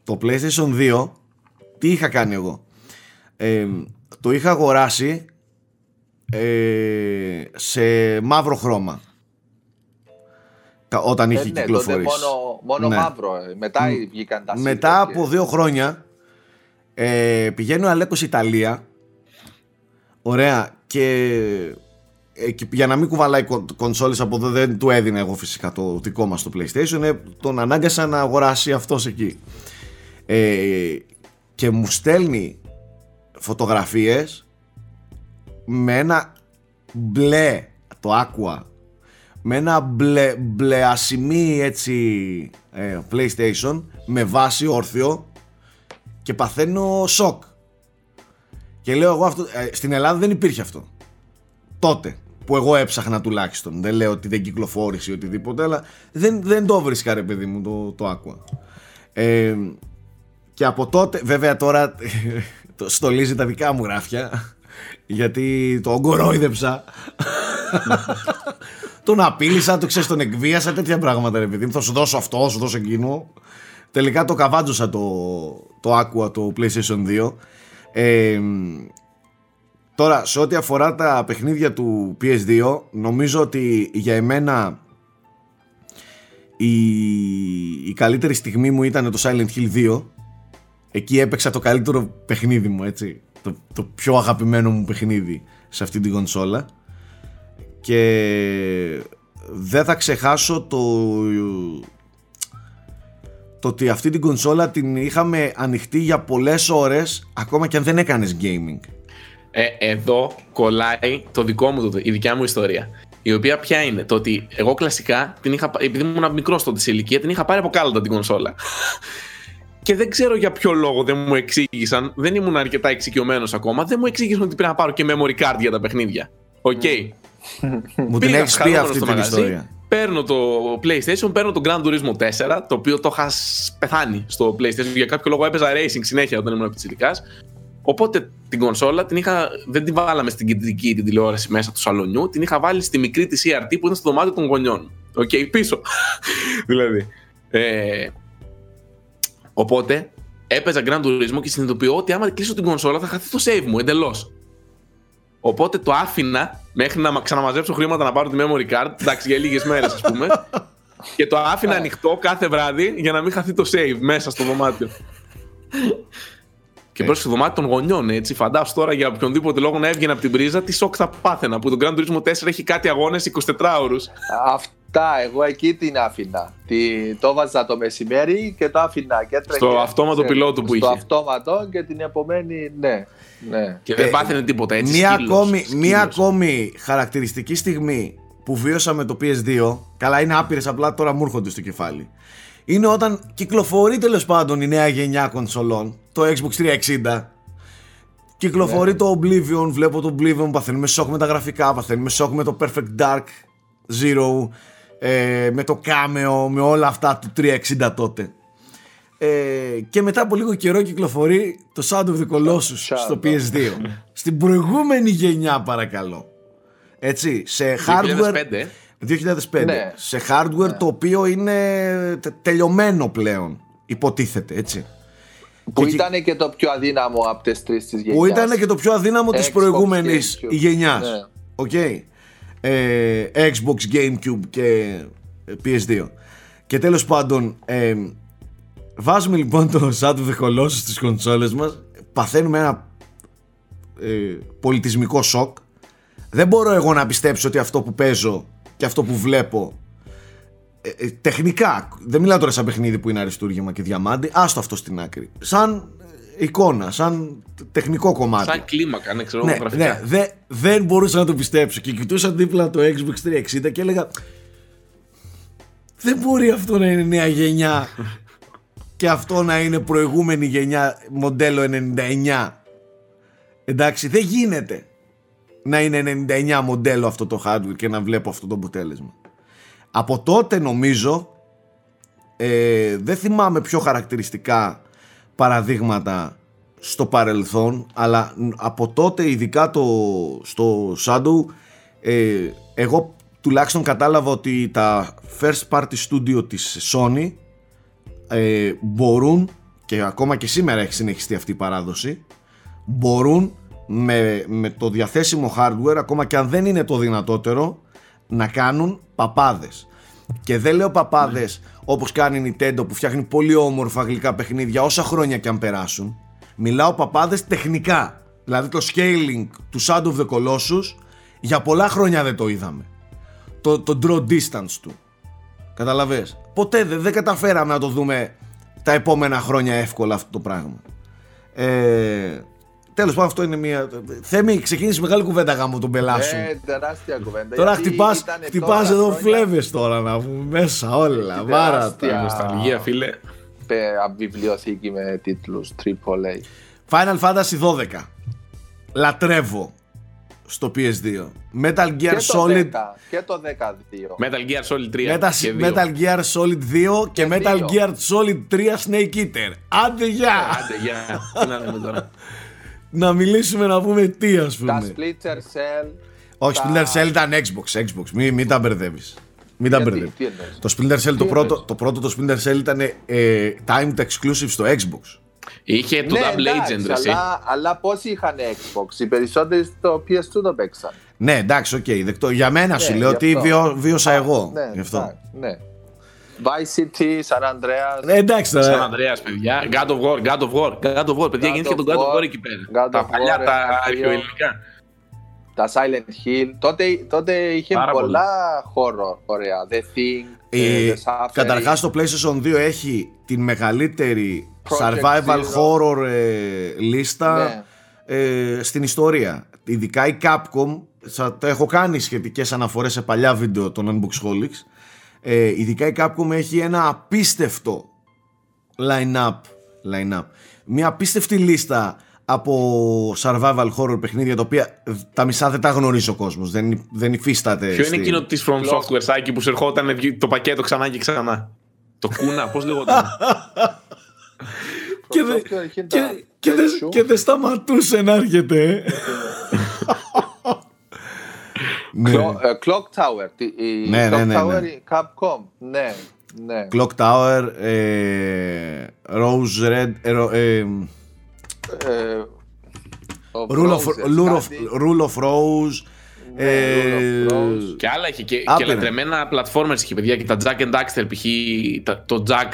το PlayStation 2 τι είχα κάνει εγώ; Ε, το είχα αγοράσει ε, σε μαύρο χρώμα. όταν είχε Ε, ναι, τότε κυκλοφορήσει. μόνο, μόνο Ναι. μαύρο. ε. Μετά βγήκαν τα Μετά silver από και- δύο χρόνια ε, πηγαίνει ο Αλέκος Ιταλία ωραία και, ε, και για να μην κουβαλάει κον, κονσόλες από εδώ δεν του έδινε εγώ φυσικά το δικό μας το PlayStation ε, τον ανάγκασα να αγοράσει αυτός εκεί ε, και μου στέλνει φωτογραφίες με ένα μπλε το Aqua με ένα μπλε, μπλεασιμί έτσι ε, PlayStation με βάση όρθιο και παθαίνω σοκ. Και λέω εγώ αυτό ε, στην Ελλάδα δεν υπήρχε αυτό. Τότε που εγώ έψαχνα τουλάχιστον. Δεν λέω ότι δεν κυκλοφόρησε ή οτιδήποτε αλλά δεν, δεν το βρίσκα ρε παιδί μου το, το Aqua. Ε, και από τότε βέβαια τώρα το στολίζει τα δικά μου γράφια γιατί το ογκορόιδεψα τον απείλησα, το ξέρεις, τον εκβίασα, τέτοια πράγματα ρε παιδί μου. Θα σου δώσω αυτό, θα σου δώσω εκείνο. Τελικά το καβάντζωσα το, το Aqua, το PlayStation 2. Ε, τώρα, σε ό,τι αφορά τα παιχνίδια του PS2, νομίζω ότι για εμένα η, η καλύτερη στιγμή μου ήταν το Silent Hill 2. Εκεί έπαιξα το καλύτερο παιχνίδι μου, έτσι. Το, το πιο αγαπημένο μου παιχνίδι σε αυτή την κονσόλα και δεν θα ξεχάσω το το ότι αυτή την κονσόλα την είχαμε ανοιχτή για πολλές ώρες ακόμα και αν δεν έκανες gaming Ε, εδώ κολλάει το δικό μου, το- η δικιά μου ιστορία. Η οποία ποια είναι, το ότι εγώ κλασικά την είχα, πα- επειδή ήμουν μικρός τότε σε ηλικία, την είχα πάρει από κάλαντα την κονσόλα. Και δεν ξέρω για ποιο λόγο δεν μου εξήγησαν, δεν ήμουν αρκετά εξοικειωμένος ακόμα, δεν μου εξήγησαν ότι πρέπει να πάρω και memory card για τα παιχνίδια. Οκ. μου την Πήγα έχεις πει χαρούμενος αυτή στο την μαγαζί, ιστορία Παίρνω το PlayStation, παίρνω το Gran Turismo 4, το οποίο το είχα σ- πεθάνει στο PlayStation. Για κάποιο λόγο έπαιζα racing συνέχεια όταν ήμουν πιτσιρικάς. Οπότε την κονσόλα την είχα, δεν την βάλαμε στην κεντρική την τηλεόραση μέσα του σαλονιού, την είχα βάλει στη μικρή τη CRT που ήταν στο δωμάτιο των γονιών. Οκ, πίσω. δηλαδή. Ε, οπότε έπαιζα Gran Turismo και συνειδητοποιώ ότι άμα κλείσω την κονσόλα θα χαθεί το save μου εντελώς. Οπότε το άφηνα μέχρι να μα- ξαναμαζέψω χρήματα να πάρω τη memory card. Εντάξει, για λίγες μέρες, ας πούμε. και το άφηνα ανοιχτό κάθε βράδυ για να μην χαθεί το save μέσα στο δωμάτιο. και πρόσεχε στο δωμάτιο των γονιών, έτσι. Φαντάσου τώρα για οποιονδήποτε λόγο να έβγαινε από την πρίζα, τι σοκ θα πάθαινα. Που το Grand Turismo 4 έχει κάτι αγώνες 24 ώρου. Αυτά, εγώ εκεί την άφηνα. Τι, το βάζα το μεσημέρι και το άφηνα και έτρεχε. Στο αυτόματο σε- πιλότο που στο είχε. αυτόματο και την επομένη, ναι. ναι. Και δεν Ε, πάθαινε τίποτα έτσι. μία, σκύλος, ακόμη, σκύλος. μία ακόμη χαρακτηριστική στιγμή που βίωσα με το PS2 καλά είναι άπειρες απλά τώρα μου έρχονται στο κεφάλι είναι όταν κυκλοφορεί τέλος πάντων η νέα γενιά κονσολών το Xbox 360 Κυκλοφορεί Ναι. το Oblivion, βλέπω το Oblivion, παθαίνουμε σοκ με τα γραφικά, παθαίνουμε σοκ με το Perfect Dark Zero, ε, με το Cameo, με όλα αυτά του 360 τότε. Ε, και μετά από λίγο καιρό κυκλοφορεί το Sound of the Colossus στο Shadow. PS2. Στην προηγούμενη γενιά παρακαλώ. Έτσι, σε hardware... 2005. 2005. Ναι. Σε hardware το οποίο είναι τε- τελειωμένο πλέον. Υποτίθεται, έτσι. Που Και- ήταν και το πιο αδύναμο από τις τρεις της γενιάς. Που ήταν και το πιο αδύναμο της Xbox, προηγούμενης GameCube. γενιάς. Ναι. Οκ. Ε, Xbox, GameCube και ε, PS2. Και τέλος πάντων, ε, βάζουμε λοιπόν το Shadow of the Colossus στις κονσόλες μας, παθαίνουμε ένα ε, πολιτισμικό σοκ. Δεν μπορώ εγώ να πιστέψω ότι αυτό που παίζω και αυτό που βλέπω ε, ε, τεχνικά, δεν μιλάω τώρα σαν παιχνίδι που είναι αριστούργημα και διαμάντι, άστο αυτό στην άκρη. Σαν ε, εικόνα, σαν τεχνικό κομμάτι. Σαν κλίμακα, ναι, ξέρω Ναι, εγώ γραφικά. ναι, δε- δεν μπορούσα να το πιστέψω και κοιτούσα δίπλα το Xbox 360 και έλεγα δεν μπορεί αυτό να είναι νέα γενιά και αυτό να είναι προηγούμενη γενιά μοντέλο 99 εντάξει δεν γίνεται να είναι 99 μοντέλο αυτό το hardware και να βλέπω αυτό το αποτέλεσμα από τότε νομίζω ε, δεν θυμάμαι πιο χαρακτηριστικά παραδείγματα στο παρελθόν αλλά ν- από τότε ειδικά το, στο Shadow ε, εγώ τουλάχιστον κατάλαβα ότι τα first party studio της Sony ε, μπορούν και ακόμα και σήμερα έχει συνεχιστεί αυτή η παράδοση μπορούν με, με το διαθέσιμο hardware ακόμα και αν δεν είναι το δυνατότερο να κάνουν παπάδες Και δεν λέω παπάδες όπως κάνει η Nintendo που φτιάχνει πολύ όμορφα γλυκά παιχνίδια όσα χρόνια και αν περάσουν. Μιλάω παπάδες τεχνικά. Δηλαδή το scaling του Shadow of the Colossus για πολλά χρόνια δεν το είδαμε. Το, το draw distance του. Καταλαβες; Ποτέ δεν, δεν καταφέραμε να το δούμε τα επόμενα χρόνια εύκολα αυτό το πράγμα. Ε, Τέλος πάντων, αυτό είναι μια. Θέμη, ξεκίνησε μεγάλη κουβέντα γάμο τον πελά σου. Ε, τεράστια κουβέντα. τώρα γιατί χτυπά ήταν χτυπάς τόσα εδώ χρόνια φλέβες τώρα να πούμε μέσα όλα. Βάρατα. τεράστια Νοσταλγία, φίλε. πε- βιβλιοθήκη με τίτλους AAA. Final Fantasy 12. Λατρεύω στο PS2. Metal Gear Και το Solid 10, και το 12. Metal Gear Solid 3. Metal, και δύο. Metal Gear Solid 2 και, Και Metal δύο. Gear Solid 3 Snake Eater. Άντε γεια! Άντε, γεια. Τι να λέμε τώρα. να μιλήσουμε να πούμε τι ας Τα πούμε. Splinter Cell. Όχι, τα- Splinter Cell ήταν Xbox, Xbox. Μην, μην τα μπερδεύεις. Μην τα Γιατί, μπερδεύεις. τι εννοείς; Το Splinter Cell, το Τι πρώτο, εννοείς; το πρώτο το Splinter Cell ήταν ε, timed exclusive στο Xbox. Είχε το Ναι, Double εντάξει, Agent, ρε, εσύ. αλλά, αλλά πόσοι είχαν Xbox, οι περισσότεροι στο PS2 το παίξαν. Ναι, εντάξει, οκ. δεκτό. Για μένα σου Ναι, λέω γι' ότι αυτό. βιο, βίωσα εγώ. Ναι, Γι' αυτό. εντάξει, ναι. Vice City, San Andreas. Ε, εντάξει Σαν τώρα. Andreas, παιδιά. God of War, God of War, God of War. Παιδιά, God γεννήθηκε of τον God of War, War εκεί πέρα. God Τα of παλιά, War, τα ένα, δύο. αρχαιοελληνικά. Τα Silent Hill. Τότε, τότε είχε Πάρα πολύ. πολλά horror. Ωραία. The Thing, Ε, The Suffering. Καταρχάς το PlayStation 2 έχει την μεγαλύτερη Project survival Zero. horror ε, λίστα Ναι. ε, στην ιστορία. Ειδικά η Capcom, θα το έχω κάνει σχετικές αναφορές σε παλιά βίντεο των Unboxholics, ε, ειδικά η Capcom έχει ένα απίστευτο line-up, line-up. Μια απίστευτη λίστα από survival horror παιχνίδια τα οποία τα μισά δεν τα γνωρίζει ο κόσμος, δεν, δεν υφίσταται. Ποιο είναι στη- εκείνο της From Clock. Software Σάκη που σου ερχόταν το πακέτο ξανά και ξανά; Το κούνα, πώς λεγόταν; και, From δε- Software είχε και, τα και, δε- Pikachu. και δεν σταματούσε να έρχεται. ε. ναι. Clo- ε, Clock Tower. τι- Η Ναι, ναι, Clock ναι, Tower, ναι. η Capcom. Ναι, ναι. Clock Tower, ε, Rose Red, ε, ρο- ε, Ε, ο Rule, of, Roses, Rule, of, κάτι. Rule of Rose, Ναι, ε, Rule of Rose. και άλλα είχε. Και, και Άπειρα. λατρεμένα platformers είχε, παιδιά. Και τα Jack and Daxter, π.χ. τα- το Jack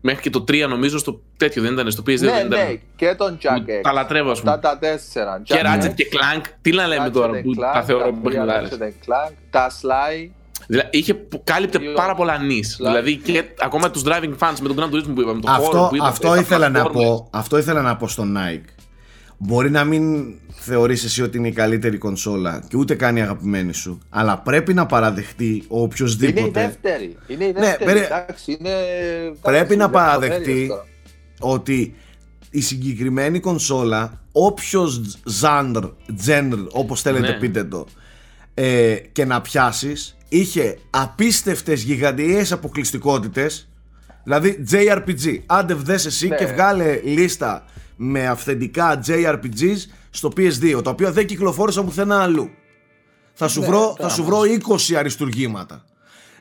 μέχρι και το 3 νομίζω στο τέτοιο δεν ήταν, στο PS2 Ναι, δεν ήταν. ναι, και τον Jack Που X. Τα λατρεύω, ας Αυτά πούμε. τα τέσσερα. Και Jack Ratchet X, και Clank. Τι να λέμε Ratchet τώρα and που Clank, τα θεωρώ τα τρία παιχνιδάρες. Ratchet and Clank, Τα Sly. Δηλαδή είχε που κάλυπτε Δύο. πάρα πολλά νης. Σλά. Δηλαδή και ακόμα τους driving fans με τον Gran Turismo που είπαμε. Το αυτό, χώρο που ήταν, αυτό, τα ήθελα να platformers. πω, αυτό ήθελα να πω στον Nike. Μπορεί να μην θεωρείς εσύ ότι είναι η καλύτερη κονσόλα και ούτε καν η αγαπημένη σου, αλλά πρέπει να παραδεχτεί ο Είναι η οποιοδήποτε δεύτερη. Είναι η Ναι, δεύτερη. περί- εντάξει, είναι... Πρέπει εντάξει, να είναι παραδεχτεί λεπτομέρειες τώρα. ότι η συγκεκριμένη κονσόλα, όποιος ζάντρ, genre, όπως θέλετε Ναι. πείτε το, ε, και να πιάσεις, είχε απίστευτες γιγαντιαίες αποκλειστικότητες, δηλαδή JRPG. Άντε βδες εσύ Ναι. και βγάλε λίστα με αυθεντικά JRPGs στο PS2, τα οποία δεν κυκλοφόρησαν πουθενά αλλού. Θα σου, Ναι, βρω, τα θα σου βρω 20 αριστουργήματα.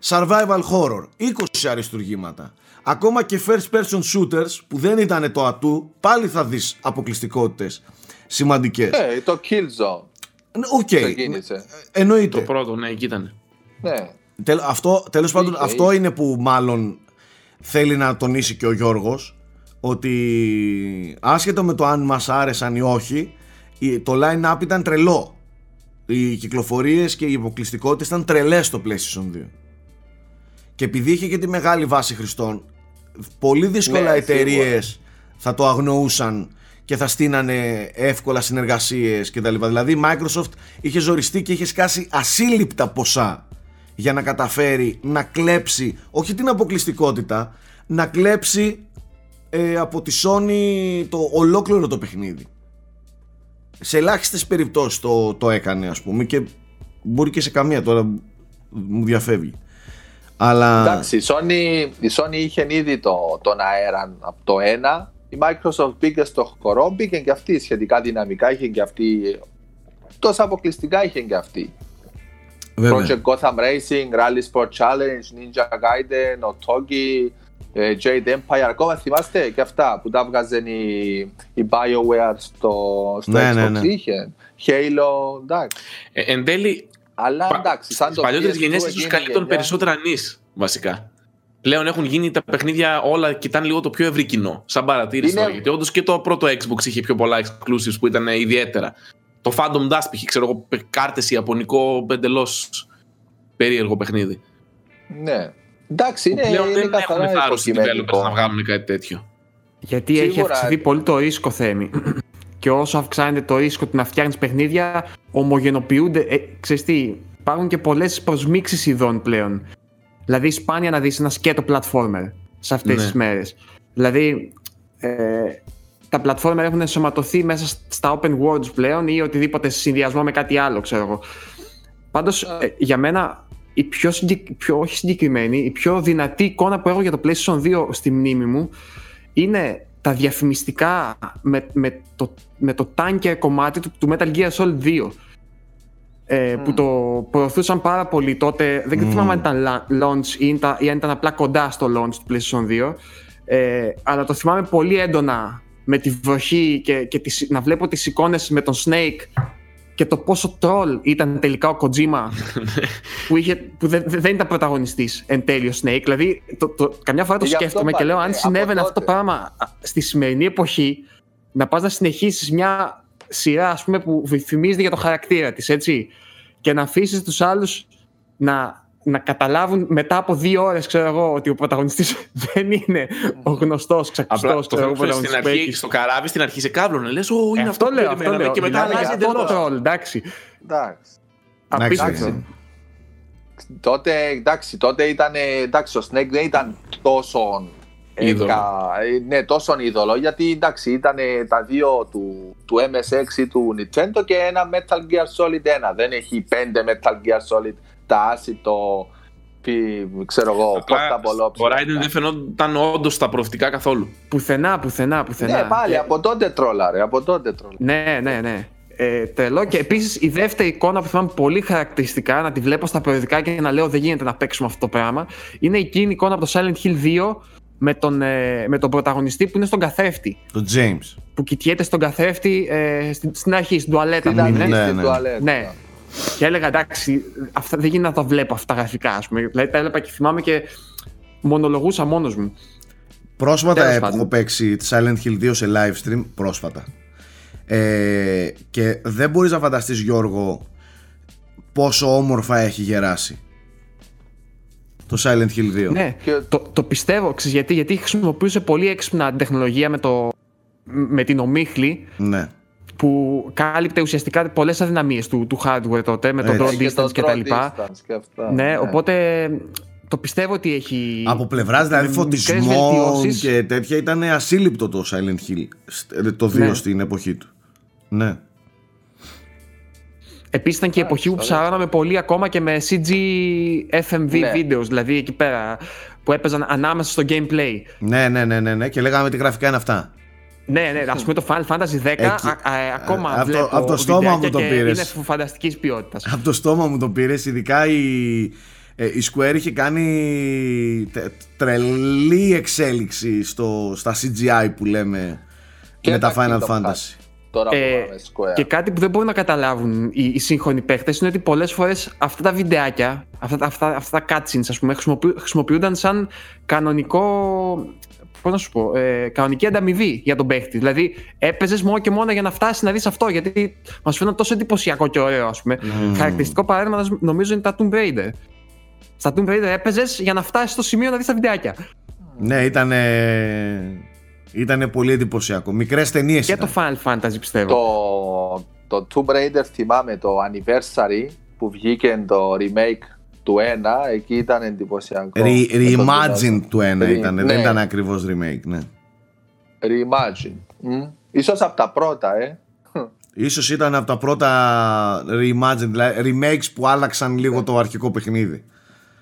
Survival horror, 20 αριστουργήματα. Ακόμα και first person shooters που δεν ήταν το ατού, πάλι θα δεις αποκλειστικότητες σημαντικές. Ε, το Killzone OK, ξεκίνησε. εννοείται. Το πρώτο, ναι, εκεί ήταν. Ναι. Τελ- αυτό, τέλος πάντων, Είχε, αυτό είναι που μάλλον θέλει να τονίσει και ο Γιώργος ότι άσχετο με το αν μας άρεσαν ή όχι η- το line-up ήταν τρελό. Οι κυκλοφορίες και οι αποκλειστικότητες ήταν τρελές στο PlayStation 2 και επειδή είχε και τη μεγάλη βάση χρηστών πολύ δύσκολα Ναι, εταιρείες θα το αγνοούσαν και θα στείνανε εύκολα συνεργασίες και τα λοιπά. Δηλαδή η Microsoft είχε ζοριστεί και είχε σκάσει ασύλληπτα ποσά για να καταφέρει να κλέψει όχι την αποκλειστικότητα να κλέψει ε, από τη Sony το ολόκληρο το παιχνίδι σε ελάχιστες περιπτώσεις το, το έκανε ας πούμε και μπορεί και σε καμία τώρα μου διαφεύγει αλλά Εντάξει, η Sony, η Sony είχε ήδη το, τον αέρα από το 1. Η Microsoft μπήκε στο χορό, μπήκε και αυτή σχετικά δυναμικά, είχε και αυτή. Τόσο αποκλειστικά είχε και αυτή. βέβαια Project Gotham Racing, Rally Sport Challenge, Ninja Gaiden, Otogi, ε, Jade Empire. Ακόμα θυμάστε και αυτά που τα βγάζαν η, η BioWare στο, στο Ναι, Xbox. ναι, ναι. Είχε; Halo, εντάξει. Ε, εν τέλει, Αλλά εντάξει, σαν στι το παλιότερες PS2 γενιές ίσως εκείνη η καλύπτουν γενιά- περισσότερα νης. βασικά. Πλέον έχουν γίνει τα παιχνίδια όλα κοιτάνε λίγο το πιο ευρύ κοινό. Σαν παρατήρηση Είναι- τώρα. Γιατί όντως και το πρώτο Xbox είχε πιο πολλά exclusives που ήταν ιδιαίτερα. Το Phantom Dust π.χ. ξέρω εγώ, κάρτες ιαπωνικό εντελώ περίεργο παιχνίδι. Ναι. Εντάξει, είναι, Πλέον είναι δεν καθαρά έχουν θάρρος οι developers υποκειμενικό. να βγάλουν κάτι τέτοιο. Γιατί έχει Σίγουρα. αυξηθεί πολύ το ρίσκο θέμη. και όσο αυξάνεται το ρίσκο του να φτιάχνεις παιχνίδια, ομογενοποιούνται. Ε, ξέρεις τι, υπάρχουν και πολλές προσμίξεις ειδών πλέον. Δηλαδή, σπάνια να δεις ένα σκέτο platformer σε αυτές Ναι. τις μέρες. Δηλαδή, ε, τα platformer έχουν ενσωματωθεί μέσα στα open worlds πλέον ή οτιδήποτε σε συνδυασμό με κάτι άλλο, ξέρω εγώ. Πάντως, για μένα, η πιο, συγκεκ- πιο όχι συγκεκριμένη, η πιο δυνατή εικόνα που έχω για το PlayStation 2 στη μνήμη μου είναι τα διαφημιστικά με, με, το, με το tanker κομμάτι του, του Metal Gear Solid 2 ε, που το προωθούσαν πάρα πολύ τότε δεν Μμμ. θυμάμαι αν ήταν la- launch ή, ήταν- ή αν ήταν απλά κοντά στο launch του PlayStation 2 ε, αλλά το θυμάμαι πολύ έντονα με τη βροχή και, και τις, να βλέπω τις εικόνες με τον Snake και το πόσο troll ήταν τελικά ο Kojima που, είχε, που δεν, δεν ήταν πρωταγωνιστής εν τέλει ο Snake. Δηλαδή, το, το, καμιά φορά το Γι' αυτό σκέφτομαι και πάλι, λέω αν ε, συνέβαινε από αυτό το τότε. πράγμα α, στη σημερινή εποχή να πας να συνεχίσεις μια σειρά ας πούμε, που θυμίζεται για το χαρακτήρα της, έτσι, και να αφήσεις τους άλλους να, να καταλάβουν μετά από δύο ώρες, ξέρω εγώ, ότι ο πρωταγωνιστής δεν είναι ο γνωστός, Απλά ξακουστός, το ξέρω εγώ, θέμα είναι στην πρωταγωνιστής που αρχή, έχεις. στο καράβι στην αρχή σε κάβλωνε. Λες, Ω, είναι Ε, αυτό, αυτό που λέω, αυτό περιμέναμε. λέω. Και μετά Μιλάμε αλλάζει για αυτό εντελώς. το troll, εντάξει. Εντάξει. Απίστευτο. Εντάξει. Τότε, εντάξει, τότε ήταν, εντάξει, ο Snake δεν ήταν τόσο Είδωλο. έκα- ε, ναι, τόσο είδωλο, γιατί εντάξει, ήταν τα δύο του, του MSX ή του Nintendo και ένα Metal Gear Solid 1. Δεν έχει πέντε Metal Gear Solid, τα acid, το, πι- ξέρω εγώ, Απλά portable Ο option. Raiden δεν φαινόταν όντως στα προοπτικά καθόλου. Πουθενά, πουθενά, πουθενά. Ναι, πάλι, Ε, από τότε τρόλαρε, από τότε τρόλαρε. Ναι, ναι, ναι. Ε, τρελό. Και επίσης η δεύτερη εικόνα που θυμάμαι πολύ χαρακτηριστικά να τη βλέπω στα περιοδικά και να λέω δεν γίνεται να παίξουμε αυτό το πράγμα είναι εκείνη η εικόνα από το Silent Hill 2 με τον, ε, με τον πρωταγωνιστή που είναι στον καθρέφτη. Το James. Που κοιτιέται στον καθρέφτη ε, στην, στην αρχή, στην τουαλέτα Στην που είναι. αρχή, ναι, στην ναι. τουαλέτα. Ναι. Και έλεγα εντάξει, αυτά, δεν γίνεται να τα βλέπω αυτά τα γραφικά, ας πούμε. Δηλαδή τα έβλεπα και θυμάμαι και μονολογούσα μόνος μου. Πρόσφατα Τέλος έχω πάντων. παίξει τη Silent Hill 2 σε live stream. Πρόσφατα. Ε, και δεν μπορείς να φανταστείς Γιώργο πόσο όμορφα έχει γεράσει το Silent Hill 2. Ναι, Και- το, το πιστεύω. Ξέρεις γιατί, γιατί χρησιμοποιούσε πολύ έξυπνα τεχνολογία με, το, με την ομίχλη Ναι. Που κάλυπτε ουσιαστικά πολλές αδυναμίες του, του hardware τότε με το Έτσι. draw Ε, και το distance και draw τα λοιπά. distance και αυτά, Ναι, οπότε το πιστεύω ότι έχει. Από πλευράς δηλαδή με φωτισμών μικρές βελτιώσεις. και τέτοια ήταν ασύλληπτο το Silent Hill σ- ε, το 2 Ναι. στην εποχή του. Ναι. Επίσης ήταν και η εποχή που ωραία. ψαρώναμε πολύ ακόμα και με CG FMV Ναι. videos, δηλαδή εκεί πέρα που έπαιζαν ανάμεσα στο gameplay. Ναι, ναι, ναι, ναι, ναι. Και λέγαμε τι γραφικά είναι αυτά. Ναι, ναι, ας πούμε το Final Fantasy 10 Εκεί. α, α, ακόμα Αυτό- βλέπω από το στόμα βιντεάκια μου το και πήρες. Είναι φανταστικής ποιότητας. Από το στόμα μου το πήρες, ειδικά η, ε, η Square είχε κάνει τε- τρελή εξέλιξη στο, στα CGI που λέμε Και με τα τα Final Kingdom Fantasy. Hearts. Τώρα που Ε, πάμε Square. Και κάτι που δεν μπορούν να καταλάβουν οι, οι σύγχρονοι παίχτε είναι ότι πολλές φορές αυτά τα βιντεάκια, αυτά, τα- αυτά, αυτά τα cutscenes, ας πούμε, χρησιμοποιού- χρησιμοποιούνταν σαν κανονικό. Πώς να σου πω, ε, κανονική ανταμοιβή για τον παίχτη. Δηλαδή, έπαιζες μόνο και μόνο για να φτάσεις να δεις αυτό, γιατί μας φαίνεται τόσο εντυπωσιακό και ωραίο, ας πούμε. Μμμ. Χαρακτηριστικό παράδειγμα νομίζω είναι τα Tomb Raider. Στα Tomb Raider έπαιζες για να φτάσεις στο σημείο να δεις τα βιντεάκια. Ναι, ήταν. Ήτανε πολύ εντυπωσιακό. Μικρές ταινίες. Και το Final Fantasy πιστεύω. το, το Tomb Raider θυμάμαι το anniversary που βγήκε το remake του 1 εκεί ήταν εντυπωσιακό Με τον Reimagine Jonathan. του ένα Re- ήταν. ναι. Δεν ήταν ακριβώς remake, ναι. Reimagine Μμ. Ίσως από τα πρώτα ε Ίσως ήταν από τα πρώτα reimagine, δηλαδή remakes που άλλαξαν λίγο το αρχικό παιχνίδι.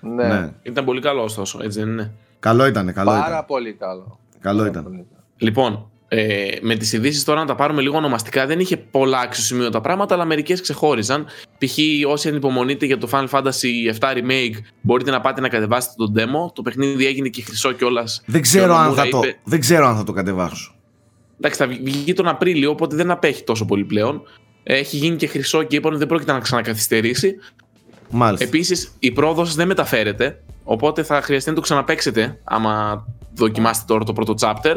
ναι, Ναι. Ήταν πολύ καλό ωστόσο, έτσι δεν είναι; Καλό ήταν, καλό πάρα ήταν. πολύ καλό Καλό Πάρα ήταν. πολύ καλό. Λοιπόν, ε, με τις ειδήσεις τώρα να τα πάρουμε λίγο ονομαστικά, δεν είχε πολλά αξιοσημείωτα πράγματα, αλλά μερικές ξεχώριζαν. Π.χ. όσοι ανυπομονείτε για το Final Fantasy 7 Remake, μπορείτε να πάτε να κατεβάσετε το demo. Το παιχνίδι έγινε και χρυσό κιόλας. Δεν ξέρω, αν θα το, δεν ξέρω αν θα το κατεβάσω. Εντάξει, θα βγει τον Απρίλιο, οπότε δεν απέχει τόσο πολύ πλέον. Έχει γίνει και χρυσό και είπαν ότι δεν πρόκειται να ξανακαθυστερήσει. Μάλιστα. Επίσης, η πρόοδος δεν μεταφέρεται. Οπότε θα χρειαστεί να το ξαναπέξετε άμα δοκιμάσετε τώρα το πρώτο chapter.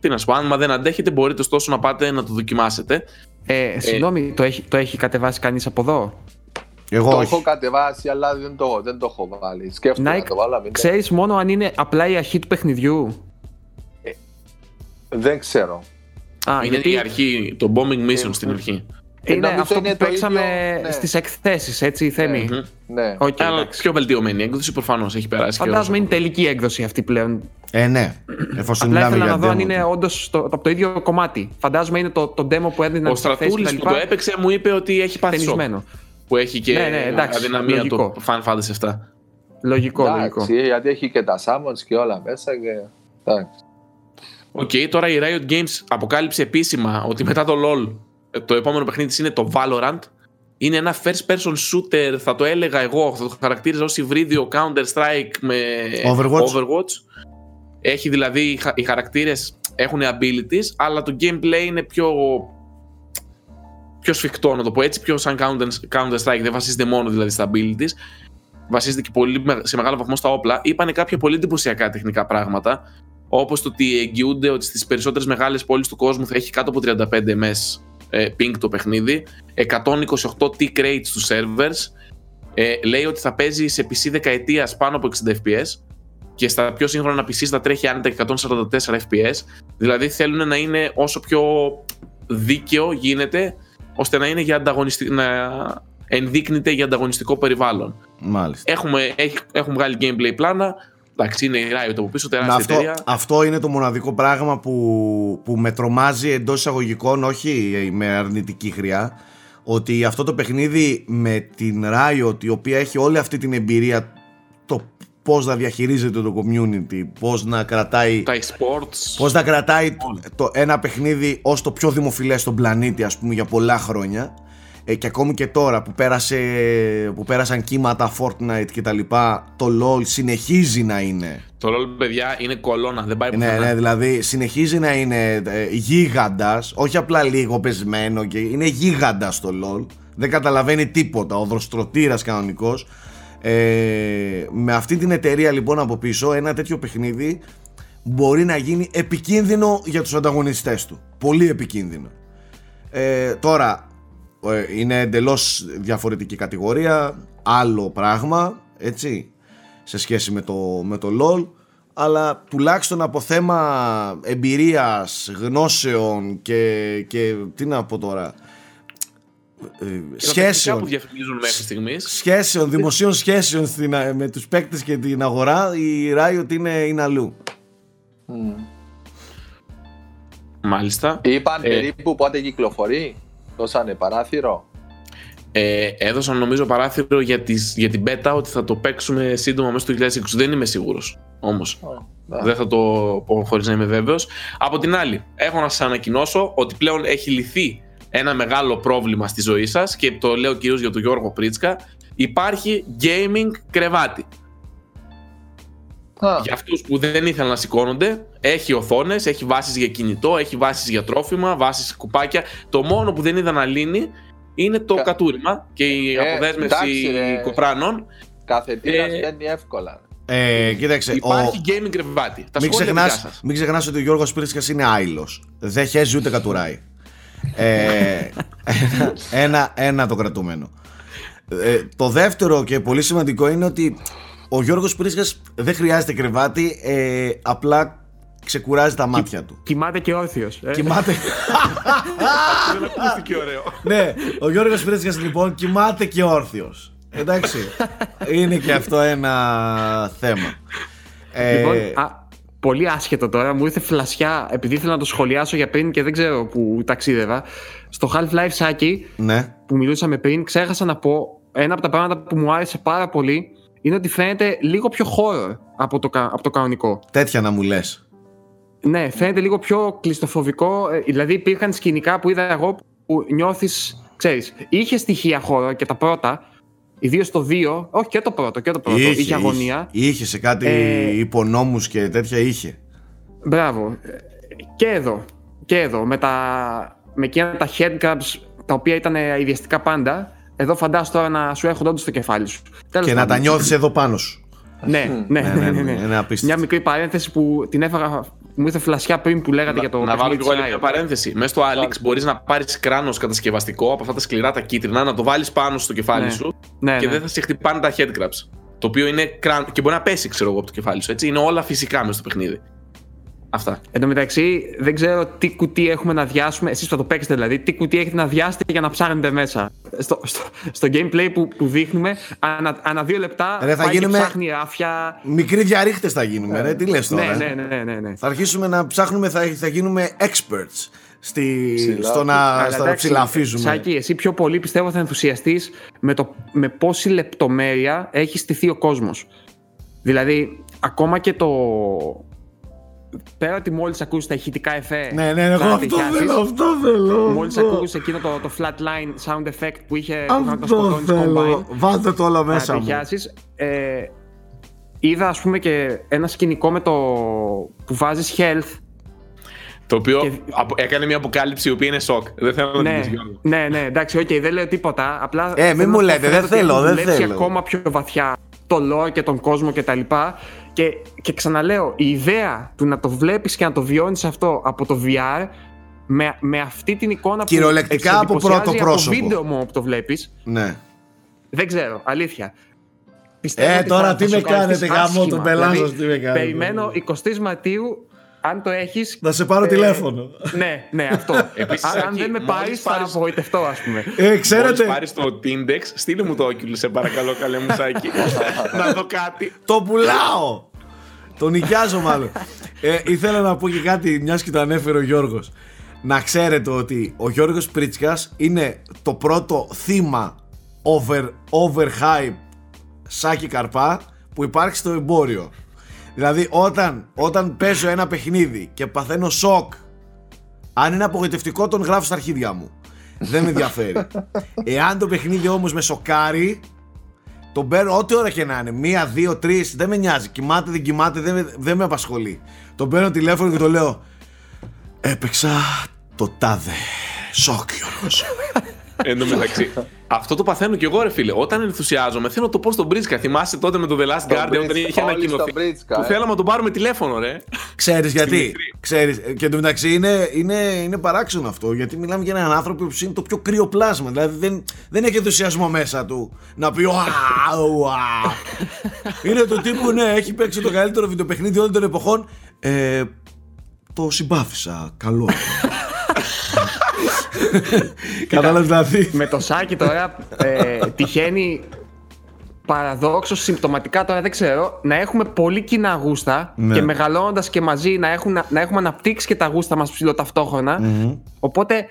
Τι να σου πω, αν δεν αντέχετε, μπορείτε ωστόσο να πάτε να το δοκιμάσετε. Ε, συγγνώμη, το, έχει, το έχει κατεβάσει κανείς από εδώ; Εγώ το όχι. έχω κατεβάσει, αλλά δεν το, δεν το έχω βάλει. Σκέφτομαι να Nike, το βάλω. αλλά μην- ξέρεις μόνο αν είναι απλά η αρχή του παιχνιδιού; Δεν ξέρω. Α, είναι γιατί η αρχή, το bombing mission Ε, στην αρχή. Ε, είναι νομίζω αυτό είναι που το παίξαμε ίδιο, ναι. στις εκθέσεις, έτσι, Θέμη. Μμμ. Ναι. Οκ, Αλλά εντάξει. πιο βελτιωμένη έκδοση προφανώς έχει περάσει. και Φαντάζομαι ώρας. είναι τελική έκδοση αυτή πλέον. Ε, ναι. Εφόσον Απλά μιλάμε ήθελα για να δω αν demo. είναι όντως από το ίδιο κομμάτι. Φαντάζομαι είναι το, το demo που έδινε Ο Στρατούλης που το έπαιξε μου είπε ότι έχει πάθει σοκ. Ταινισμένο. Που έχει και Ναι, ναι, εντάξει, αδυναμία λογικό. το Final Fantasy 7. Λογικό, λογικό. Εντάξει, γιατί έχει και τα summons και όλα μέσα. Και... Εντάξει. Οκ, τώρα η Riot Games αποκάλυψε επίσημα ότι μετά το LoL ε, το επόμενο παιχνίδι της είναι το Valorant. Είναι ένα first person shooter, θα το έλεγα εγώ, θα το χαρακτήριζα ως υβρίδιο Counter-Strike με Overwatch. Έχει δηλαδή, οι χα- οι χαρακτήρες έχουν abilities, αλλά το gameplay είναι πιο πιο σφιχτό να το πω έτσι, πιο σαν Counter- Counter-Strike, δεν βασίζεται μόνο δηλαδή στα abilities, βασίζεται και πολύ, με- σε μεγάλο βαθμό στα όπλα. Είπανε κάποια πολύ εντυπωσιακά τεχνικά πράγματα, όπως το ότι εγγυούνται ότι στις περισσότερες μεγάλες πόλεις του κόσμου θα έχει κάτω από 35 MS ες, ping το παιχνίδι, 128 tick rates στους servers, ε, λέει ότι θα παίζει σε PC δεκαετίας πάνω από 60 FPS και στα πιο σύγχρονα PC θα τρέχει άνετα και 144 FPS. Δηλαδή θέλουν να είναι όσο πιο δίκαιο γίνεται ώστε να είναι για ανταγωνιστικό, να ενδείκνυται για ανταγωνιστικό περιβάλλον. Μάλιστα. Έχουμε, έχει, έχουν βγάλει gameplay πλάνα. Εντάξει, είναι η Riot από πίσω, τεράστια αυτό, εταιρεία. αυτό είναι το μοναδικό πράγμα που, που με τρομάζει εντός εισαγωγικών, όχι με αρνητική χρειά. Ότι αυτό το παιχνίδι με την Riot, η οποία έχει όλη αυτή την εμπειρία, το πώς να διαχειρίζεται το community, πώς να κρατάει, Τα e-sports. πώς να κρατάει το, ένα παιχνίδι ως το πιο δημοφιλές στον πλανήτη, ας πούμε, για πολλά χρόνια. Ε, και ακόμη και τώρα που, πέρασε, που πέρασαν κύματα Fortnite και τα λοιπά, το LoL συνεχίζει να είναι Το LoL, παιδιά, είναι κολόνα, δεν πάει ναι, πουθενά. ναι, δηλαδή συνεχίζει να είναι ε, γίγαντας, όχι απλά λίγο πεσμένο και είναι γίγαντας στο LOL. Δεν καταλαβαίνει τίποτα, ο δροστρωτήρας κανονικός. Ε, με αυτή την εταιρεία λοιπόν από πίσω, ένα τέτοιο παιχνίδι μπορεί να γίνει επικίνδυνο για τους ανταγωνιστές του. Πολύ επικίνδυνο. Ε, τώρα, ε, είναι εντελώς διαφορετική κατηγορία, άλλο πράγμα, έτσι, σε σχέση με το, με το LOL αλλά τουλάχιστον από θέμα εμπειρίας, γνώσεων και, και τι να πω τώρα, σχέσεων, που διαφημίζουν μέχρι στιγμής. σχέσεων, δημοσίων σχέσεων στην, με τους παίκτες και την αγορά, η Riot είναι, είναι αλλού. Μμ. Μάλιστα. Είπαν Ε. περίπου πότε κυκλοφορεί. Δώσανε παράθυρο. Ε, έδωσαν νομίζω παράθυρο για, τις, για την beta ότι θα το παίξουμε σύντομα μέσα στο 2020. Δεν είμαι σίγουρος όμως. Α, Δεν θα το πω χωρίς να είμαι βέβαιος. Από την άλλη, έχω να σας ανακοινώσω ότι πλέον έχει λυθεί ένα μεγάλο πρόβλημα στη ζωή σας και το λέω κυρίως για τον Γιώργο Πρίτσκα. Υπάρχει gaming κρεβάτι. Α, Για αυτούς που δεν ήθελαν να σηκώνονται, έχει οθόνες, έχει βάσεις για κινητό, έχει βάσεις για τρόφιμα, βάσεις κουπάκια. Το μόνο που δεν είδα να λύνει είναι το Κα- κατούριμα και η Ε, αποδέσμευση εντάξει, ρε. κοπράνων. Καθετήρας ε, μπαίνει εύκολα. Ε, κοίταξε, Υπάρχει ο, gaming κρεβάτι. Τα μην, σχόλια δικά ξεχνάς, σας. μην ξεχνάς ότι ο Γιώργος Πρίσκας είναι άειλος. Δεν χέζει ούτε κατουράει. Ε, ένα, ένα, ένα το κρατούμενο. Ε, το δεύτερο και πολύ σημαντικό είναι ότι ο Γιώργος Πρίσκας δεν χρειάζεται κρεβάτι, ε, απλά ξεκουράζει τα μάτια του. Κοιμάται και όρθιος. Ε. Κοιμάται. Δεν ακούστηκε ωραίο. ναι, ο Γιώργος Πρίσκας λοιπόν κοιμάται και όρθιος. Εντάξει, είναι και αυτό ένα θέμα. Ε, Λοιπόν, α, πολύ άσχετο τώρα, μου ήρθε φλασιά επειδή ήθελα να το σχολιάσω για πριν και δεν ξέρω που ταξίδευα. Στο Half-Life Σάκι ναι, που μιλούσαμε πριν, ξέχασα να πω ένα από τα πράγματα που μου άρεσε πάρα πολύ είναι ότι φαίνεται λίγο πιο horror από το, κα- από το κανονικό. τέτοια να μου λες. Ναι, φαίνεται λίγο πιο κλειστοφοβικό. ε, Δηλαδή υπήρχαν σκηνικά που είδα εγώ που νιώθεις, ξέρεις, είχε στοιχεία horror και τα πρώτα, ιδίω το 2, όχι και το πρώτο, και το πρώτο, είχε, αγωνία. Είχε, είχε σε κάτι Ε, υπονόμους και τέτοια είχε. Μπράβο. Ε, Και εδώ. Και εδώ. Με, τα, με εκείνα τα headcrabs τα οποία ήταν ιδιαστικά πάντα. Εδώ φαντάσου τώρα να σου έρχονται όντως στο κεφάλι σου. Τέλος Και να πάντων. τα νιώθεις εδώ πάνω σου. Ναι, ναι, ναι, ναι, ναι, ναι. Είναι απίστευτο. Μια μικρή παρένθεση που την έφαγα, μου ήρθε φλασιά πριν που λέγατε για το να βάλω παιχνίδι και εγώ της άλλη Riot. μια παρένθεση. Μέσα στο Alex μπορείς να πάρεις κράνος κατασκευαστικό από αυτά τα σκληρά τα κίτρινα, να το βάλεις πάνω στο κεφάλι Ναι. σου Ναι, και ναι. δεν θα σε χτυπάνε τα headcrabs. Το οποίο είναι κράνο και μπορεί να πέσει, ξέρω εγώ, από το κεφάλι σου. Έτσι. Είναι όλα φυσικά μέσα στο παιχνίδι. Αυτά. Εν τω μεταξύ, δεν ξέρω τι κουτί έχουμε να διάσουμε. Εσείς θα το παίξετε δηλαδή. Τι κουτί έχετε να διάσετε για να ψάχνετε μέσα. Στο, στο, στο gameplay που, που δείχνουμε, ανά, ανά δύο λεπτά Ρε, θα πάει γίνουμε- και ψάχνει ράφια. Μικροί διαρρήχτε θα γίνουμε, ρε. Τι λες τώρα. Ναι, ε; ναι, ναι, ναι, ναι. Θα αρχίσουμε να ψάχνουμε, θα, θα γίνουμε experts στη, Ψηλά. στο να, Αλλά στο να εντάξει, ψηλαφίζουμε. Σάκη, εσύ πιο πολύ πιστεύω θα ενθουσιαστείς με, το, με πόση λεπτομέρεια έχει στηθεί ο κόσμος. Δηλαδή, ακόμα και το. Πέρα ότι μόλις ακούσεις τα ηχητικά εφέ. Ναι, ναι, ναι, εγώ θα αυτό τυχιάσεις. θέλω, αυτό θέλω. Μόλις αυτό. ακούσει εκείνο το, το flatline sound effect που είχε που είχαν το Αυτό σκοτώνεις θέλω. combine. Βάλτε το όλο Να μέσα μου. τυχιάσεις. Ε, είδα ας πούμε και ένα σκηνικό με το που βάζεις health Το οποίο Και- απο- έκανε μια αποκάλυψη η οποία είναι σοκ. Δεν θέλω να την ναι, πεις, Γιώργο. ναι, ναι, εντάξει, οκ, δεν λέω τίποτα. Απλά Ε, μην θέλω μου να λέτε, αναφέρω δεν ότι θέλω, έχουν δεν δουλέψει θέλω. ακόμα πιο βαθιά το lore και τον κόσμο κτλ. Και, και, και ξαναλέω, η ιδέα του να το βλέπεις και να το βιώνεις αυτό από το VR με, με αυτή την εικόνα Κυριολεκτικά που από εντυπωσιάζει πρώτο πρόσωπο. Από βίντεο μου που το βλέπεις, Ναι. δεν ξέρω, αλήθεια. Πιστεύω Ε, ότι τώρα θα- τι θα με σου ευχαριστείς κάνετε, γάμο άσχημα. τον πελάτο, Δηλαδή, τι με κάνετε. Περιμένω 23 Μαρτίου, αν το έχεις... Θα σε πάρω ε, τηλέφωνο. Ναι, ναι, αυτό. Επίσης, αν, αν Σάκη, δεν με μόλις πάρεις, θα πάρεις- απογοητευτώ, ας πούμε. Ε, Μόλις ξέρετε, πάρεις το Tindex, στείλε μου το Oculus, σε παρακαλώ, καλέ μου Σάκη. να δω κάτι. το πουλάω. Το νοικιάζω μάλλον. ε, ήθελα να πω και κάτι, μιας και το ανέφερε ο Γιώργος. Να ξέρετε ότι ο Γιώργος Πρίτσκας είναι το πρώτο θύμα over, overhype σάκι καρπά που υπάρχει στο εμπόριο. Δηλαδή όταν, όταν παίζω ένα παιχνίδι και παθαίνω σοκ αν είναι απογοητευτικό τον γράφω στα αρχίδια μου. Δεν με ενδιαφέρει. Εάν το παιχνίδι όμως με σοκάρει τον παίρνω ό,τι ώρα και να είναι. Μία, δύο, τρεις, δεν με νοιάζει. Κοιμάται, δεν κοιμάται, δεν, με- δεν με απασχολεί. Τον παίρνω τηλέφωνο και το λέω. Έπαιξα το τάδε. Σοκ, Γιώργος. Εν τω μεταξύ, αυτό το παθαίνω κι εγώ, ρε φίλε. Όταν ενθουσιάζομαι, θέλω να το πω στον Μπρίσκα. Θυμάσαι τότε με το The Last Στον Guardian όταν Brisca, είχε όλοι ανακοινωθεί. στον Brisca, Που ε. θέλαμε να τον πάρουμε τηλέφωνο, ρε. Ξέρεις γιατί; E3. Ξέρεις, και εντωμεταξύ είναι, είναι, είναι παράξενο αυτό. Γιατί μιλάμε για έναν άνθρωπο που είναι το πιο κρύο πλάσμα. Δηλαδή δεν, δεν έχει ενθουσιασμό μέσα του να πει «Ουα, ουα». Είναι το τύπου ναι, έχει παίξει το καλύτερο βιντεοπαιχνίδι όλων των εποχών. Ε, το συμπάθησα. Καλό. Κατάλαβες δηλαδή. με το σάκι τώρα ε, τυχαίνει παραδόξως, συμπτωματικά τώρα δεν ξέρω, να έχουμε πολύ κοινά γούστα Ναι. και μεγαλώνοντας και μαζί να, έχουν, να έχουμε αναπτύξει και τα γούστα μας ψηλό ταυτόχρονα. Οπότε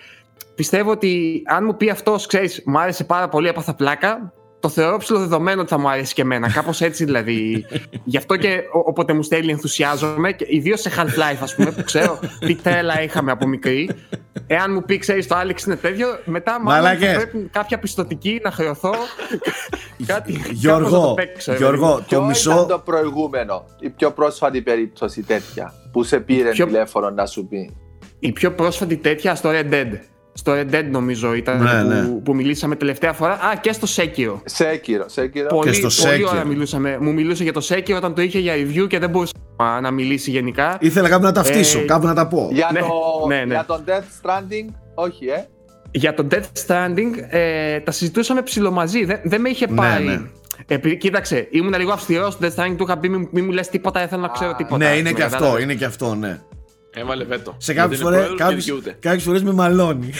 πιστεύω ότι αν μου πει αυτός, ξέρεις, μου άρεσε πάρα πολύ, έπαθα πλάκα. Το θεωρώ ψηλοδεδομένο ότι θα μου αρέσει και εμένα. Κάπως έτσι δηλαδή. Γι' αυτό και ο- όποτε μου στέλνει ενθουσιάζομαι. Ιδίως σε Half-Life, ας πούμε, που ξέρω τι τρέλα είχαμε από μικρή. Εάν μου πει, ξέρεις, το Alex είναι τέτοιο, μετά μάλλον Μαλάκες. θα πρέπει κάποια πιστοτική να χρεωθώ. κάτι, Γιώργο, κάπως να το παίξω, ρε Γιώργο, παιδί. το Ποιο μισό. ήταν το προηγούμενο, η πιο πρόσφατη περίπτωση τέτοια, που σε πήρε Ποιο- τηλέφωνο να σου πει; Η πιο πρόσφατη τέτοια στο Red Dead. Στο Red Dead νομίζω ήταν Ναι, που, ναι. που μιλήσαμε τελευταία φορά. Α, και στο Sekiro. Σέκυρο, Σέκυρο. Πολύ, στο πολύ Sekiro. ώρα μιλούσαμε. Μου μιλούσε για το Sekiro όταν το είχε για review και δεν μπορούσε α, να μιλήσει γενικά. Ήθελα κάπου να ταυτίσω, Ε, κάπου να τα πω. Για, Ναι, το, ναι, ναι. για τον Death Stranding, όχι, ε. Για το Death Stranding ε, τα συζητούσαμε ψηλομαζί. Δεν, δεν με είχε Ναι, πάρει. ναι. Επειδή, κοίταξε, ήμουν λίγο αυστηρός στο Death Stranding, του είχα πει μην, μην μου λες τίποτα, δεν θέλω να ξέρω τίποτα. Ναι, είναι Με και αυτό, κατάλαβες. είναι και αυτό, ναι. Έβαλε βέτο. Σε Δεν κάποιες είναι φορές, πρόεδρος, δεν κάποιες, δικαιούται. κάποιες φορές με μαλώνει.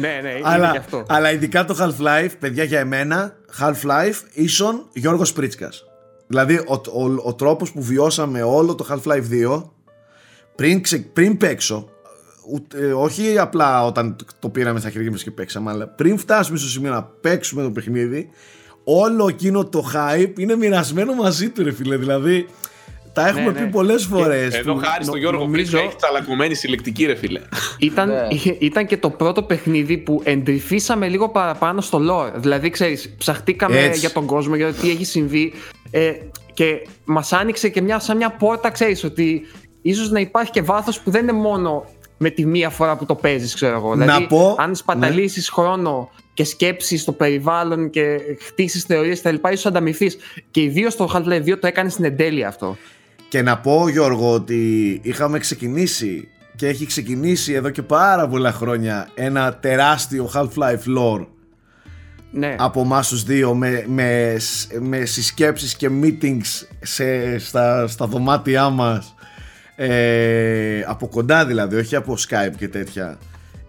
Ναι, ναι, είναι και αλλά, αυτό. αλλά ειδικά το Half-Life, παιδιά για εμένα, Half-Life ίσον Γιώργος Πρίτσκας. Δηλαδή ο, ο, ο τρόπος που βιώσαμε όλο το Half-Life 2 πριν, ξε, πριν παίξω, ούτε, ε, όχι απλά όταν το πήραμε στα χέρια μας και παίξαμε, αλλά πριν φτάσουμε στο σημείο να παίξουμε το παιχνίδι, όλο εκείνο το hype είναι μοιρασμένο μαζί του ρε φίλε. Δηλαδή τα έχουμε ναι. πει πολλές φορές. Εδώ που- χάρη στον νο- Γιώργο νομίζω- Μπρίσκα έχεις τσαλακωμένη συλλεκτική, ρε φίλε. Ήταν, Ναι. είχε- ήταν και το πρώτο παιχνίδι που εντρυφήσαμε λίγο παραπάνω στο lore. Δηλαδή, ξέρεις, ψαχτήκαμε Έτσι. για τον κόσμο, για το τι έχει συμβεί ε, και μας άνοιξε και μια, σαν μια πόρτα, ξέρεις, ότι ίσως να υπάρχει και βάθος που δεν είναι μόνο με τη μία φορά που το παίζεις, ξέρω εγώ. Να δηλαδή, πω- αν σπαταλήσεις χρόνο και σκέψεις στο περιβάλλον και χτίσεις θεωρίες κτλ. ίσως ανταμυφθείς. Και ιδίω το Half-Life 2 το έκανες στην εντέλεια αυτό. Και να πω Γιώργο ότι είχαμε ξεκινήσει και έχει ξεκινήσει εδώ και πάρα πολλά χρόνια ένα τεράστιο Half-Life lore Ναι. από εμάς τους δύο με, με, με συσκέψεις και meetings σε, στα, στα δωμάτια μας. Ε, από κοντά δηλαδή, όχι από Skype και τέτοια.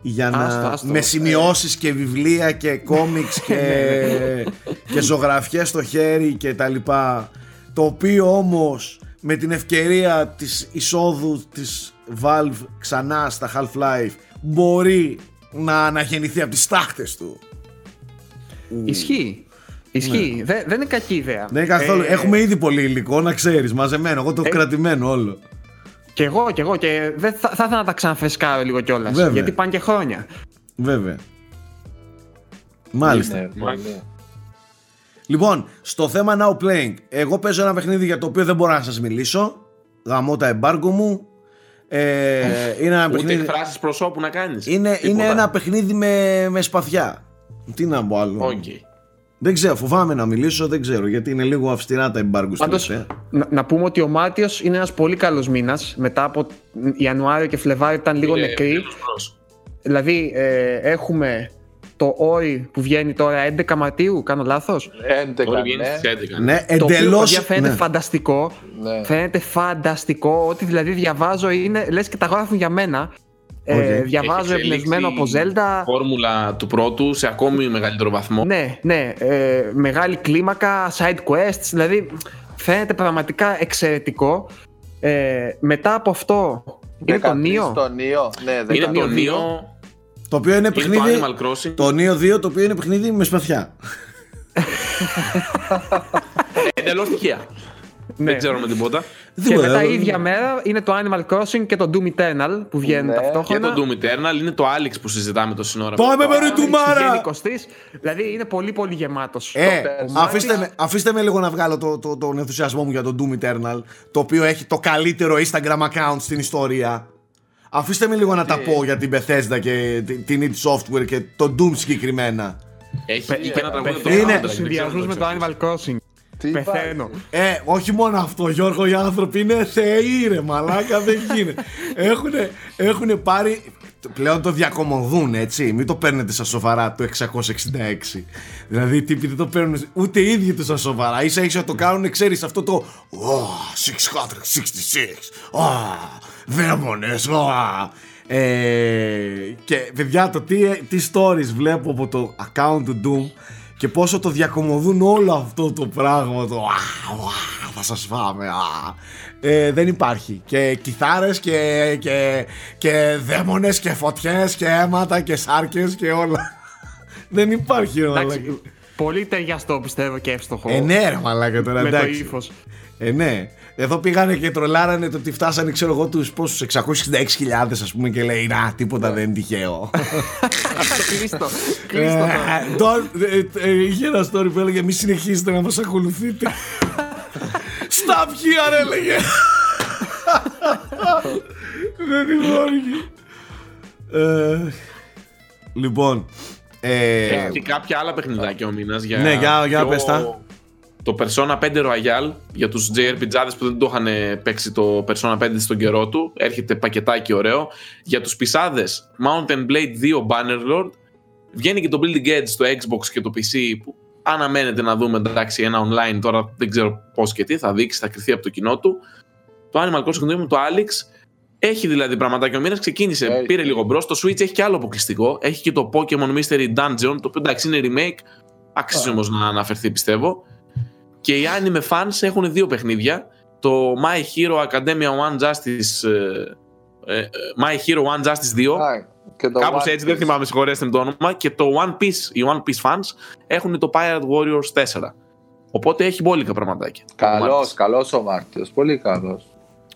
Για να, Άστο, άστο. με σημειώσεις και βιβλία και κόμιξ και, και ζωγραφιές στο χέρι και τα λοιπά. Το οποίο όμως με την ευκαιρία της εισόδου της Valve ξανά στα Half-Life μπορεί να αναγεννηθεί από τις τάχτες του Ισχύει. Ισχύει. Δεν, δεν είναι κακή ιδέα. Δεν είναι καθόλου. Ε, Έχουμε ήδη πολύ υλικό, να ξέρεις, μαζεμένο. Εγώ το έχω Ε, κρατημένο όλο. Κι εγώ, κι εγώ. Και δεν θα, θα ήθελα να τα ξαναφρεσκάρω λίγο κιόλας. Βέβαια. Γιατί πάνε και χρόνια. Βέβαια. Μάλιστα. Ναι, ναι. Λοιπόν, στο θέμα Now Playing, εγώ παίζω ένα παιχνίδι για το οποίο δεν μπορώ να σας μιλήσω. Γαμώ τα embargo μου. Ε, είναι ένα Ούτε παιχνίδι. εκφράσεις προσώπου να κάνεις. Είναι, είναι ένα παιχνίδι με, με σπαθιά. Τι να πω άλλο. Οκ. Δεν ξέρω, φοβάμαι να μιλήσω, δεν ξέρω γιατί είναι λίγο αυστηρά τα embargo στην Πάντως, τελευταία. να, να πούμε ότι ο Μάρτιος είναι ένας πολύ καλός μήνας. Μετά από Ιανουάριο και Φλεβάρη ήταν λίγο Ε, νεκροί. τέλος προς. Δηλαδή, ε, έχουμε το Ori που βγαίνει τώρα 11 Μαρτίου, κάνω λάθος; 11, Τώρα βγαίνει ναι. στις 11. Ναι, Το οποίο εντελώς. παιδιά, φαίνεται φανταστικό. Ναι. Φαίνεται φανταστικό. Ό,τι δηλαδή διαβάζω είναι λες και τα γράφουν για μένα. Ε, Οκ. διαβάζω Έχει εμπνευσμένο από εξελίξει Zelda. Φόρμουλα του πρώτου σε ακόμη μεγαλύτερο βαθμό. Ναι, ναι. Ε, μεγάλη κλίμακα, side quests. Δηλαδή φαίνεται πραγματικά εξαιρετικό. Ε, μετά από αυτό είναι το 13 Neo. Το Νίο. Ναι, Είναι το 13. Νίο, Το οποίο είναι είναι το παιχνίδι. Animal Crossing. Το Neo 2 το οποίο είναι παιχνίδι με σπαθιά. Εντελώς τυχαία. Ναι. Δεν ξέρουμε τίποτα. Και Τίποτα, μετά ε, ίδια μέρα είναι το Animal Crossing και το Doom Eternal που βγαίνουν Ναι. Και ταυτόχρονα. το Doom Eternal είναι το Alex που συζητάμε το σύνορα. Πάμε περί του Βγαίνει Μάρα! 23, δηλαδή είναι πολύ πολύ γεμάτος. Ε, πέρσι. αφήστε με, αφήστε με λίγο να βγάλω το, το, τον ενθουσιασμό μου για το Doom Eternal, το οποίο έχει το καλύτερο Instagram account στην ιστορία. Αφήστε με λίγο να τα πω για την Bethesda και την- την id Software και το Doom συγκεκριμένα. Έχει και ένα τραγούδι το Πεθαίνω Είναι- από τους soundtrack, δεν ξέρω αν συνδυασμούς το με το ξέρεις. Animal Crossing. Τι Πεθαίνω. Ε, όχι μόνο αυτό, Γιώργο, οι άνθρωποι είναι θεοί, ρε μαλάκα, δεν γίνεται. έχουνε, έχουνε πάρει, πλέον το διακομωδούν, έτσι, μην το παίρνετε σαν σοβαρά το 666. Δηλαδή, οι τύποι δεν το παίρνουν ούτε οι ίδιοι του σαν σοβαρά. Ίσα ίσα το κάνουν, ξέρεις, αυτό το «Oh, 666, oh, δαίμονες, oh». Ε, και παιδιά, το τι, τι stories βλέπω από το account του Doom και πόσο το διακομωδούν όλο αυτό το πράγμα το «Α, α, θα σας φάμε α». Ε, δεν υπάρχει και κιθάρες και, και, και δαίμονες και φωτιές και αίματα και σάρκες και όλα δεν υπάρχει ρε μαλάκα. Εντάξει, πολύ ταιριαστό πιστεύω και εύστοχο. ε ναι ρε μαλάκα τώρα με το εντάξει ύφος. ε, ναι. Εδώ πήγανε και τρολάρανε το ότι φτάσανε, ξέρω εγώ, τους πόσους 666.000 ας πούμε και λέει Να, τίποτα δεν είναι τυχαίο. Κλείστο. Κλείστο. Ε, don't- ε, ε, Είχε ένα story που έλεγε Μη συνεχίζετε να μας ακολουθείτε. Στα αρχεία, ρε, έλεγε. Δεν υπάρχει. Ε, Λοιπόν. ε, Έχει και κάποια άλλα παιχνιδάκια ο μήνας για. Ναι, για- για πιο- πες τα. Το Persona 5 Royal για τους JRPGάδες που δεν το είχαν παίξει το Persona 5 στον καιρό του. Έρχεται πακετάκι ωραίο. Για τους πισάδες Mountain Blade 2 Bannerlord. Βγαίνει και το Building Edge στο Xbox και το PC που αναμένεται να δούμε εντάξει ένα online τώρα δεν ξέρω πώς και τι θα δείξει, θα κρυθεί από το κοινό του. Το Animal Crossing 2 με το Alex έχει δηλαδή πραγματάκια. Ο μήνα ξεκίνησε, Έχει. πήρε λίγο μπρος. Το Switch έχει και άλλο αποκλειστικό. Έχει και το Pokemon Mystery Dungeon, το οποίο εντάξει είναι remake. Άξιζε όμω να αναφερθεί πιστεύω. Και οι anime fans έχουν δύο παιχνίδια. Το My Hero Academia One Justice. ε, ε, My Hero One Justice 2. Α, και το Κάπως One έτσι, δεν Piece. θυμάμαι, συγχωρέστε με το όνομα. Και το One Piece, οι One Piece fans έχουν το Pirate Warriors 4. Οπότε έχει μπόλικα πραγματάκια. Καλός, καλός ο Μάρτιος. Πολύ καλός.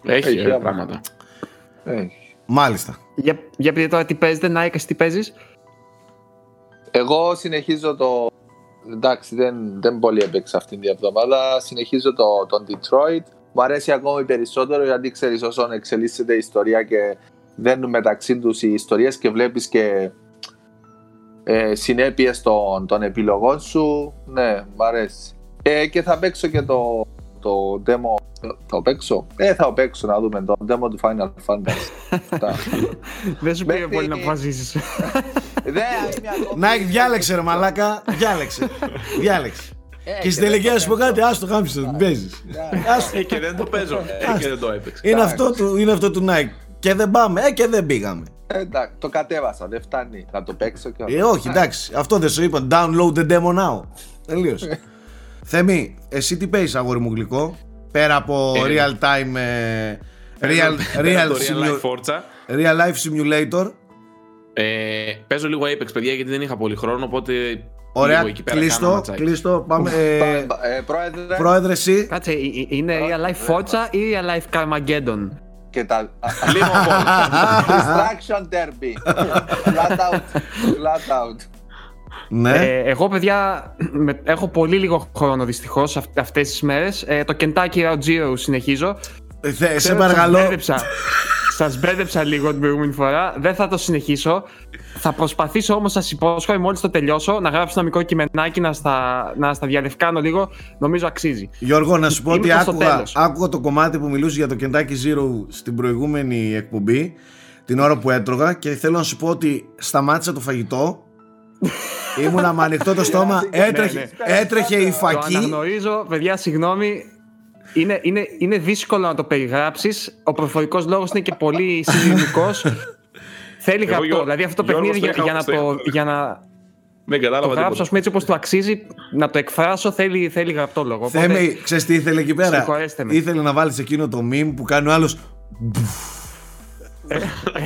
Έχει, Έχει, ε, άμα. πράγματα. Έχει. Μάλιστα. Για, για πείτε τώρα τι παίζετε, Νάικα, τι παίζεις; Εγώ συνεχίζω το. Εντάξει, δεν, δεν πολύ έπαιξα αυτήν την εβδομάδα. Συνεχίζω το, τον Detroit. Μου αρέσει ακόμη περισσότερο γιατί ξέρεις όσον εξελίσσεται η ιστορία και δένουν μεταξύ τους οι ιστορίες και βλέπεις και ε, συνέπειες των, των επιλογών σου. Ναι, μ' αρέσει. Ε, και θα παίξω και το, το demo. Θα το παίξω; Ε, θα το παίξω να δούμε το demo του Final Fantasy. Αυτά. Δεν σου πήρε Μέχρι- πολύ να αποφασίσεις. Δεν, είμαι ακόμα- Νάικ, διάλεξε ρε μαλάκα. Διάλεξε. Διάλεξε. Ε, Και στην τελική να σου πω κάτι, άστο χάμψε, την παίζεις. Ε, και δεν το παίζω. Ε, και δεν το έπαιξα. Είναι αυτό του, είναι αυτό του Nike. Και δεν πάμε, ε, και δεν πήγαμε. Ε, Εντάξει, το κατέβασα, δεν φτάνει. Θα το παίξω και Ε, όχι, εντάξει, αυτό δεν σου είπα. Download the demo now. Τελείωσε. Θέμη, εσύ τι παίζεις αγόρι μου γλυκό, πέρα από Ε, real time. ε, real, real, Το Real Life simu- Forza. real life simulator. Ε, παίζω λίγο Apex, παιδιά, γιατί δεν είχα πολύ χρόνο, οπότε. Ωραία, λίγο εκεί πέρα κάνω κλείστο, ματσάκι. κλείστο. Πάμε. ε, Ε, πρόεδρε, πρόεδρε, εσύ. Κάτσε, ε, ε, είναι real life Forza ή real life Carmageddon; και τα. Λίγο από όλα. Distraction derby. Flat out. Flat out. Ναι. Ε, εγώ, παιδιά, με- έχω πολύ λίγο χρόνο δυστυχώς αυτές τις μέρες. Ε, το Kentucky Route Zero συνεχίζω. Ε, θε- σε Ξέρω ότι παρακαλώ. Σας μπέρδεψα, σας μπέρδεψα λίγο την προηγούμενη φορά. Δεν θα το συνεχίσω. Θα προσπαθήσω όμως, σας υπόσχομαι, μόλις το τελειώσω, να γράψω ένα μικρό κειμενάκι να στα, να στα διαδευκάνω λίγο. Νομίζω αξίζει. Γιώργο, να σου πω Είμαι ότι προς το άκουγα, τέλος. άκουγα το κομμάτι που μιλούσε για το Kentucky Zero στην προηγούμενη εκπομπή, την ώρα που έτρωγα και θέλω να σου πω ότι σταμάτησα το φαγητό. Ήμουνα με ανοιχτό το στόμα, έτρεχε, ναι. έτρεχε η Το φακή. αναγνωρίζω, παιδιά, συγγνώμη. Είναι, είναι, είναι δύσκολο να το περιγράψεις. Ο προφορικός λόγος είναι και πολύ συνειδημικός. Θέλει Εγώ, γραπτό. Γιώργο- Δηλαδή αυτό το Γιώργος, παιχνίδι για, το για, να είχα το, όπως για να Δεν το κατάλαβα γράψω τίποτα. ας πούμε, έτσι όπως του αξίζει, να το εκφράσω θέλει, θέλει γραπτό λόγο. Οπότε- Θέμη, ξέρεις τι ήθελε εκεί πέρα; Συγχωρέστε με. Ήθελε να βάλεις εκείνο το meme που κάνει ο άλλος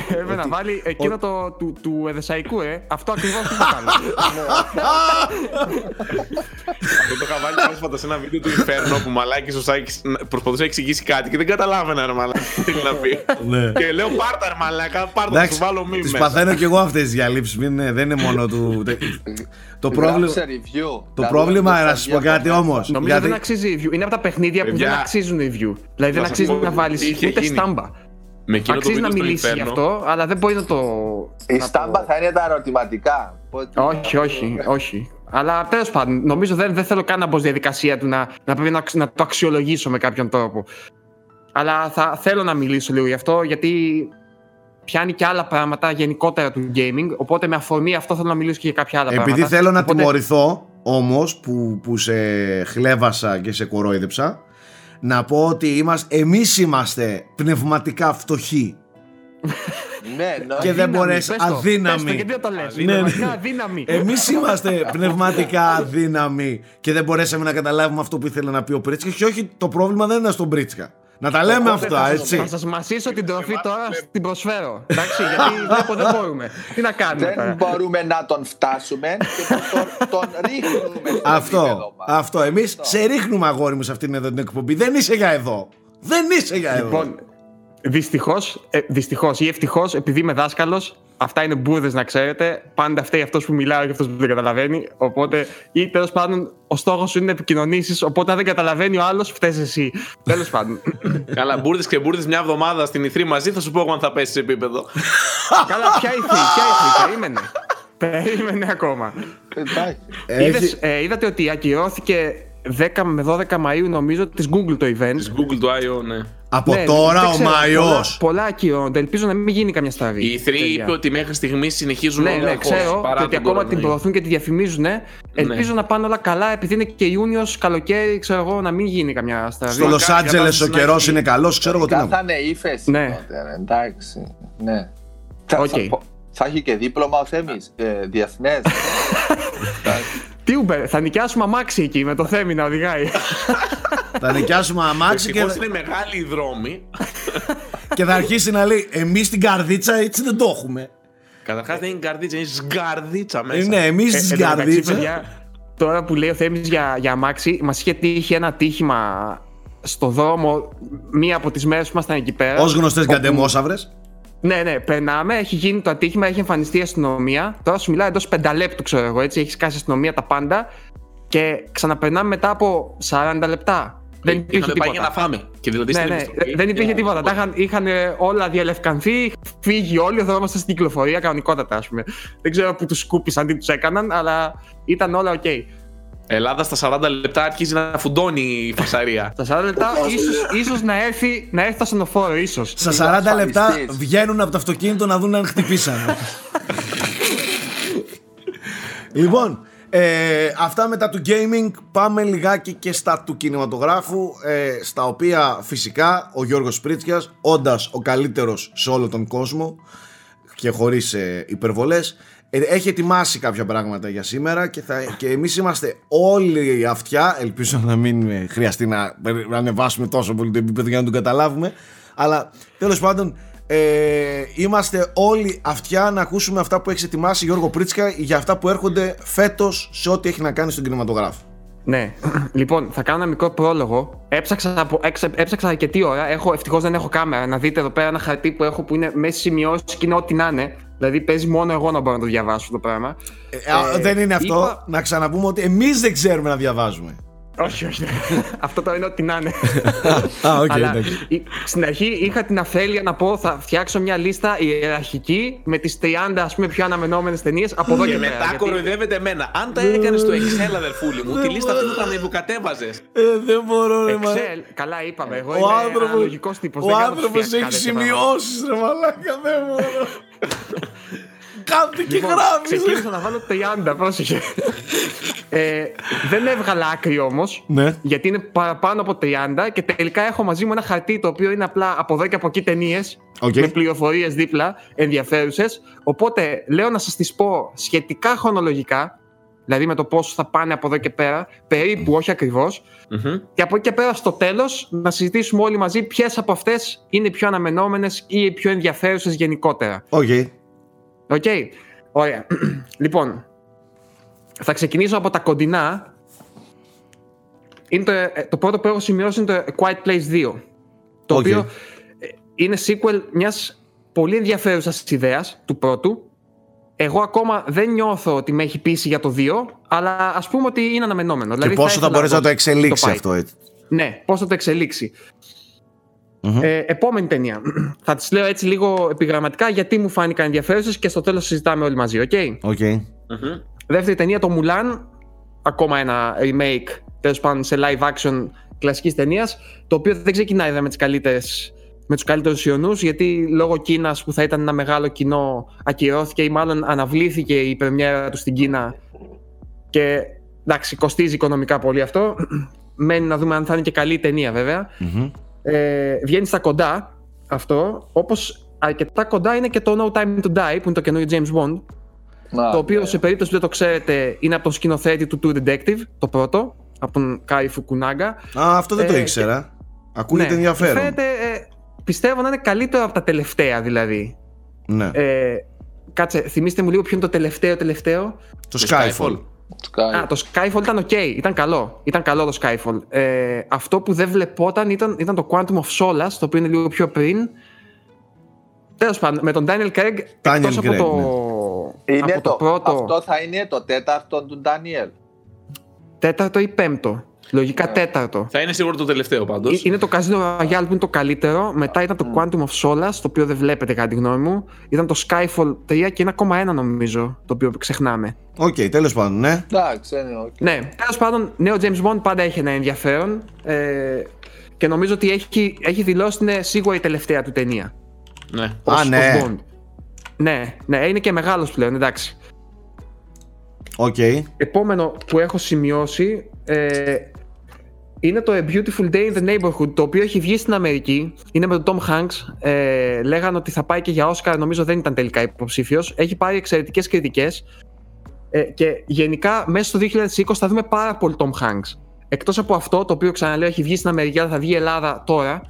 Έπρεπε να βάλει εκείνο το του, του εδεσαϊκού, ε. Αυτό ακριβώ που θα κάνω. Αυτό το είχα βάλει πρόσφατα σε ένα βίντεο του Inferno που μαλάκι ο Σάκης προσπαθούσε να εξηγήσει κάτι και δεν καταλάβαινα ρε μαλάκα τι θέλει να πει. Ναι. Και λέω πάρτα ρε μαλάκα, πάρτα θα Εντάξει, σου βάλω μη τις μέσα. παθαίνω κι εγώ αυτές τις διαλύσεις, μην είναι- δεν είναι μόνο του... το πρόβλημα, Γράψε review. το Να πρόβλημα, δούμε να τα σου πω κάτι διάφορα. όμως. Νομίζω γιατί- δεν αξίζει review. Είναι από τα παιχνίδια που Παιδιά, δεν αξίζουν review. Δηλαδή δεν σας αξίζει πω να τι βάλει είχε ούτε γίνει. στάμπα. Με εκείνο το Αξίζει να βίντεο στο μιλήσεις γι' Inferno. αυτό, αλλά δεν μπορεί να το. Η να το- στάμπα θα είναι τα ερωτηματικά. Πότε- Όχι, όχι, όχι. Αλλά τέλος πάντων, νομίζω δεν, δεν θέλω καν να μπω στη διαδικασία του να, να πρέπει να, αξ- να το αξιολογήσω με κάποιον τρόπο. Αλλά θα θέλω να μιλήσω λίγο γι' αυτό, γιατί πιάνει και άλλα πράγματα γενικότερα του gaming. Οπότε με αφορμή αυτό θέλω να μιλήσω και για κάποια άλλα Επειδή πράγματα. θέλω να Οπότε- τιμωρηθώ όμως που, που σε χλέβασα και σε κορόιδεψα να πω ότι είμαστε, εμείς είμαστε πνευματικά φτωχοί Ναι, εννοώ. και δεν Αδύναμοι, μπορείς πες το, αδύναμοι. πες το, γιατί δεν το λες; Ναι, ναι. Πνευματικά αδύναμοι. Εμείς είμαστε πνευματικά αδύναμοι και δεν μπορέσαμε να καταλάβουμε αυτό που ήθελε να πει ο Πρίτσκα και όχι το πρόβλημα δεν είναι στον Πρίτσκα. Να τα λέμε Οπότε αυτά θα σας- έτσι. Θα σας μασίσω την τροφή τώρα, την προσφέρω. Εντάξει, γιατί βλέπω δεν μπορούμε. Τι να κάνουμε Δεν τώρα; μπορούμε να τον φτάσουμε και τον, τον ρίχνουμε στο Αυτό, επίπεδο μας. αυτό. Εμείς σε ρίχνουμε αγόρι μου σε αυτήν εδώ την εκπομπή. Δεν είσαι για εδώ. Δεν είσαι για εδώ. Λοιπόν, δυστυχώς ε, δυστυχώς ή ευτυχώς, επειδή είμαι δάσκαλος, αυτά είναι μπουρδες να ξέρετε. Πάντα φταίει αυτός που μιλάει και αυτός που δεν καταλαβαίνει. Οπότε, ή τέλος πάντων, ο στόχος σου είναι να επικοινωνήσεις. Οπότε, αν δεν καταλαβαίνει ο άλλος, φταίει εσύ. τέλος πάντων. Καλά, μπουρδες και μπουρδες μια εβδομάδα στην ηθρή μαζί θα σου πω εγώ αν θα πέσει σε επίπεδο. Καλά, ποια ήθη, ποια ήθη, περίμενε. Περίμενε ακόμα. Εντάξει. Έχει- Είδες, ε, είδατε ότι ακυρώθηκε 10 με 12 Μαΐου νομίζω της Google το event. Της Google του I.O. ναι. Από Ναι, τώρα δεν ο ξέρω, Μαϊός. Πολλά, πολλά ακυρώνονται. Ελπίζω να μην γίνει καμιά στραβή. Η E3 Παιδιά. είπε ότι μέχρι στιγμής συνεχίζουν Ναι, όλα ναι, χωρίς, ξέρω παρά και ότι τον ακόμα την κορονοϊό. προωθούν και τη διαφημίζουν. Ελπίζω να πάνε όλα καλά, επειδή είναι και Ιούνιος, καλοκαίρι, ξέρω εγώ, να μην γίνει καμιά στραβή. Στο Λος Μακάρι Άντζελες ο κατάσταση να καιρός έχει. είναι καλός, ξέρω εγώ τι να Κάθε πω. είναι ύφεση Ναι. τότε, ρε, εντάξει. Ναι. Θα, Οκ. θα, θα έχει και δίπλωμα ο Θέμης, ε, διεθνές. Τι Uber, θα νοικιάσουμε αμάξι εκεί με το Θέμη να οδηγάει. Θα νοικιάσουμε αμάξι και, Ευτυχώς είναι μεγάλοι οι δρόμοι. και θα αρχίσει να λέει Εμείς την καρδίτσα έτσι δεν το έχουμε. Καταρχάς δεν είναι καρδίτσα, είναι σγκαρδίτσα Ε, μέσα. ναι, εμείς Ε, τις εν τω μεταξύ, καρδίτσα. παιδιά, Τώρα που λέει ο Θέμης για, για αμάξι, μας είχε τύχει ένα τύχημα στο δρόμο μία από τις μέρες που ήμασταν εκεί πέρα. Ως γνωστές όπου- γκαντεμόσαυρες. Ναι, ναι, περνάμε, έχει γίνει το ατύχημα, έχει εμφανιστεί η αστυνομία. Τώρα σου μιλάω εντός πενταλέπτου, ξέρω εγώ, έτσι. Έχει σκάσει η αστυνομία τα πάντα. Και ξαναπερνάμε μετά από 40 λεπτά. Δεν υπήρχε Είχαμε πάει τίποτα. για να φάμε. Και δηλαδή Ναι, στην ναι, επιστροφή, δεν υπήρχε ε, τίποτα. Τα είχαν, είχαν ε, όλα διαλευκανθεί, φύγει όλοι, ο δρόμος στην κυκλοφορία κανονικότατα, ας πούμε. Δεν ξέρω που τους σκούπισαν, τι τους έκαναν, αλλά ήταν όλα οκ. Ελλάδα στα 40 λεπτά αρχίζει να φουντώνει η φασαρία. Στα 40 λεπτά, ίσως, ίσως να έρθει, να έρθει το ασθενοφόρο, ίσως. Στα 40 λεπτά ασφαλιστής. βγαίνουν από το αυτοκίνητο να δουν αν χτυπήσανε. λοιπόν, ε, αυτά μετά του gaming πάμε λιγάκι και στα του κινηματογράφου ε, στα οποία φυσικά ο Γιώργος Πρίτσκιας όντας ο καλύτερος σε όλο τον κόσμο και χωρίς ε, υπερβολές ε, έχει ετοιμάσει κάποια πράγματα για σήμερα και, θα, και εμείς είμαστε όλοι αυτιά ελπίζω να μην ε, χρειαστεί να, να ανεβάσουμε τόσο πολύ το επίπεδο για να τον καταλάβουμε αλλά τέλος πάντων ε, είμαστε όλοι αυτιά να ακούσουμε αυτά που έχεις ετοιμάσει Γιώργο Πρίτσκα για αυτά που έρχονται φέτος σε ό,τι έχει να κάνει στον κινηματογράφο Ναι. λοιπόν, θα κάνω ένα μικρό πρόλογο. Έψαξα, από, έξα, έψαξα αρκετή ώρα. Έχω, ευτυχώς δεν έχω κάμερα. Να δείτε εδώ πέρα ένα χαρτί που έχω που είναι μέσα σημειώσεις και είναι ό,τι να είναι. Δηλαδή παίζει μόνο εγώ να μπορώ να το διαβάσω αυτό το πράγμα. Ε, α, δεν είναι αυτό είπα- να ξαναπούμε ότι εμείς δεν ξέρουμε να διαβάζουμε όχι, όχι. αυτό το είναι ό,τι να είναι. Α, οκ, Αλλά εντάξει. η- στην αρχή είχα την αφέλεια να πω θα φτιάξω μια λίστα ιεραρχική με τις 30 ας πούμε πιο αναμενόμενες ταινίες από εδώ και, Και πέρα. μετά γιατί- κοροϊδεύεται εμένα. Αν τα έκανες στο Excel, αδερφούλη μου, τη λίστα αυτή θα την κατέβαζες. Ε, δεν μπορώ ρε μα... Excel, καλά είπαμε. Εγώ Ο είμαι άνθρωπος, αναλογικός τύπος. ο δεν κάνω άνθρωπος ψηφιακά έχει τέτοια πράγματα. σημειώσεις ρε μαλάκα δεν μπορώ Κάθεται και Λοιπόν, γράφει Ξεκίνησα να βάλω 30, πρόσεχε. ε, δεν έβγαλα άκρη όμως. Ναι. Γιατί είναι παραπάνω από 30 και τελικά έχω μαζί μου ένα χαρτί το οποίο είναι απλά από εδώ και από εκεί ταινίες. Οκ. Με πληροφορίες δίπλα ενδιαφέρουσες. Οπότε λέω να σας τις πω σχετικά χρονολογικά. Δηλαδή με το πόσο θα πάνε από εδώ και πέρα. Περίπου, όχι ακριβώς. Μμμ. Και από εκεί και πέρα στο τέλος να συζητήσουμε όλοι μαζί ποιες από αυτές είναι οι πιο αναμενόμενες ή οι πιο ενδιαφέρουσες γενικότερα. OK OK. Ωραία. λοιπόν, θα ξεκινήσω από τα κοντινά. Είναι το, ε, το πρώτο που έχω σημειώσει είναι το A Quiet Place 2. Το Οκ. οποίο ε, είναι sequel μιας πολύ ενδιαφέρουσας ιδέας του πρώτου. Εγώ ακόμα δεν νιώθω ότι με έχει πείσει για το 2, αλλά ας πούμε ότι είναι αναμενόμενο. Και Δηλαδή πόσο θα ήθελα μπορέσει να το δω εξελίξει πάει. αυτό έτσι Ναι, πώς θα το εξελιξει Μμμ. Ε, επόμενη ταινία. θα τις λέω έτσι λίγο επιγραμματικά γιατί μου φάνηκαν ενδιαφέρουσες και στο τέλος συζητάμε όλοι μαζί, οκ; Οκ Μμμ. Δεύτερη ταινία, το Mulan. Ακόμα ένα remake, τέλος πάντων σε live action κλασικής ταινίας. Το οποίο δεν ξεκινάει βέβαια, με, τις καλύτερες, με τους καλύτερους οιωνούς, γιατί λόγω Κίνας που θα ήταν ένα μεγάλο κοινό, ακυρώθηκε ή μάλλον αναβλήθηκε η πρεμιέρα του στην Κίνα. Και εντάξει, κοστίζει οικονομικά πολύ αυτό. Μένει να δούμε αν θα είναι και καλή η ταινία βέβαια. Μμμ. Ε, βγαίνει στα κοντά αυτό, όπως αρκετά κοντά είναι και το No Time to Die, που είναι το καινούριο James Bond, Να, το οποίο ναι. σε περίπτωση που δεν το ξέρετε είναι από τον σκηνοθέτη του True Detective, το πρώτο, από τον Κάι Φουκουνάγκα. Α, αυτό δεν το Ε, ήξερα Ακούγεται Ναι, ενδιαφέρον Φαίνεται, ε, πιστεύω να είναι καλύτερο από τα τελευταία δηλαδή. Ναι Ε, κάτσε, θυμίστε μου λίγο ποιο είναι το τελευταίο τελευταίο. Το Το Skyfall Skyfall. Sky. Α, το Skyfall ήταν ok, ήταν καλό. Ήταν καλό το Skyfall. Ε, αυτό που δεν βλεπόταν ήταν, ήταν το Quantum of Solace, το οποίο είναι λίγο πιο πριν. Τέλος πάντων, με τον Daniel Craig, Daniel εκτός από Craig, το, Είναι από το, το, πρώτο, Αυτό θα είναι το τέταρτο του Daniel. τέταρτο ή πέμπτο. Λογικά Ναι. τέταρτο. Θα είναι σίγουρο το τελευταίο πάντως. Ε, Είναι το Casino Royale που είναι το καλύτερο. Μετά ήταν το Quantum of Solace, το οποίο δεν βλέπεται κατά τη γνώμη μου. Ήταν το Skyfall 3 και 1,1 νομίζω, το οποίο ξεχνάμε. Οκ τέλος πάντων ναι Εντάξει, είναι οκ. Ναι, τέλος πάντων, νέο James Bond πάντα έχει ένα ενδιαφέρον. Ε, και νομίζω ότι έχει, έχει δηλώσει ότι είναι σίγουρα η τελευταία του ταινία. Ναι. Α, ως- ναι. ως Bond. Ναι, ναι, είναι και μεγάλος πλέον, εντάξει. Οκ Επόμενο που έχω σημειώσει ε, είναι το A Beautiful Day in the Neighborhood, το οποίο έχει βγει στην Αμερική. Είναι με τον Tom Hanks. Ε, λέγανε ότι θα πάει και για Oscar, νομίζω δεν ήταν τελικά υποψήφιος. Έχει πάρει εξαιρετικές κριτικές. Ε, και γενικά μέσα στο 2020 θα δούμε πάρα πολύ Tom Hanks. Εκτός από αυτό, το οποίο ξαναλέω έχει βγει στην Αμερική, αλλά θα βγει η Ελλάδα τώρα.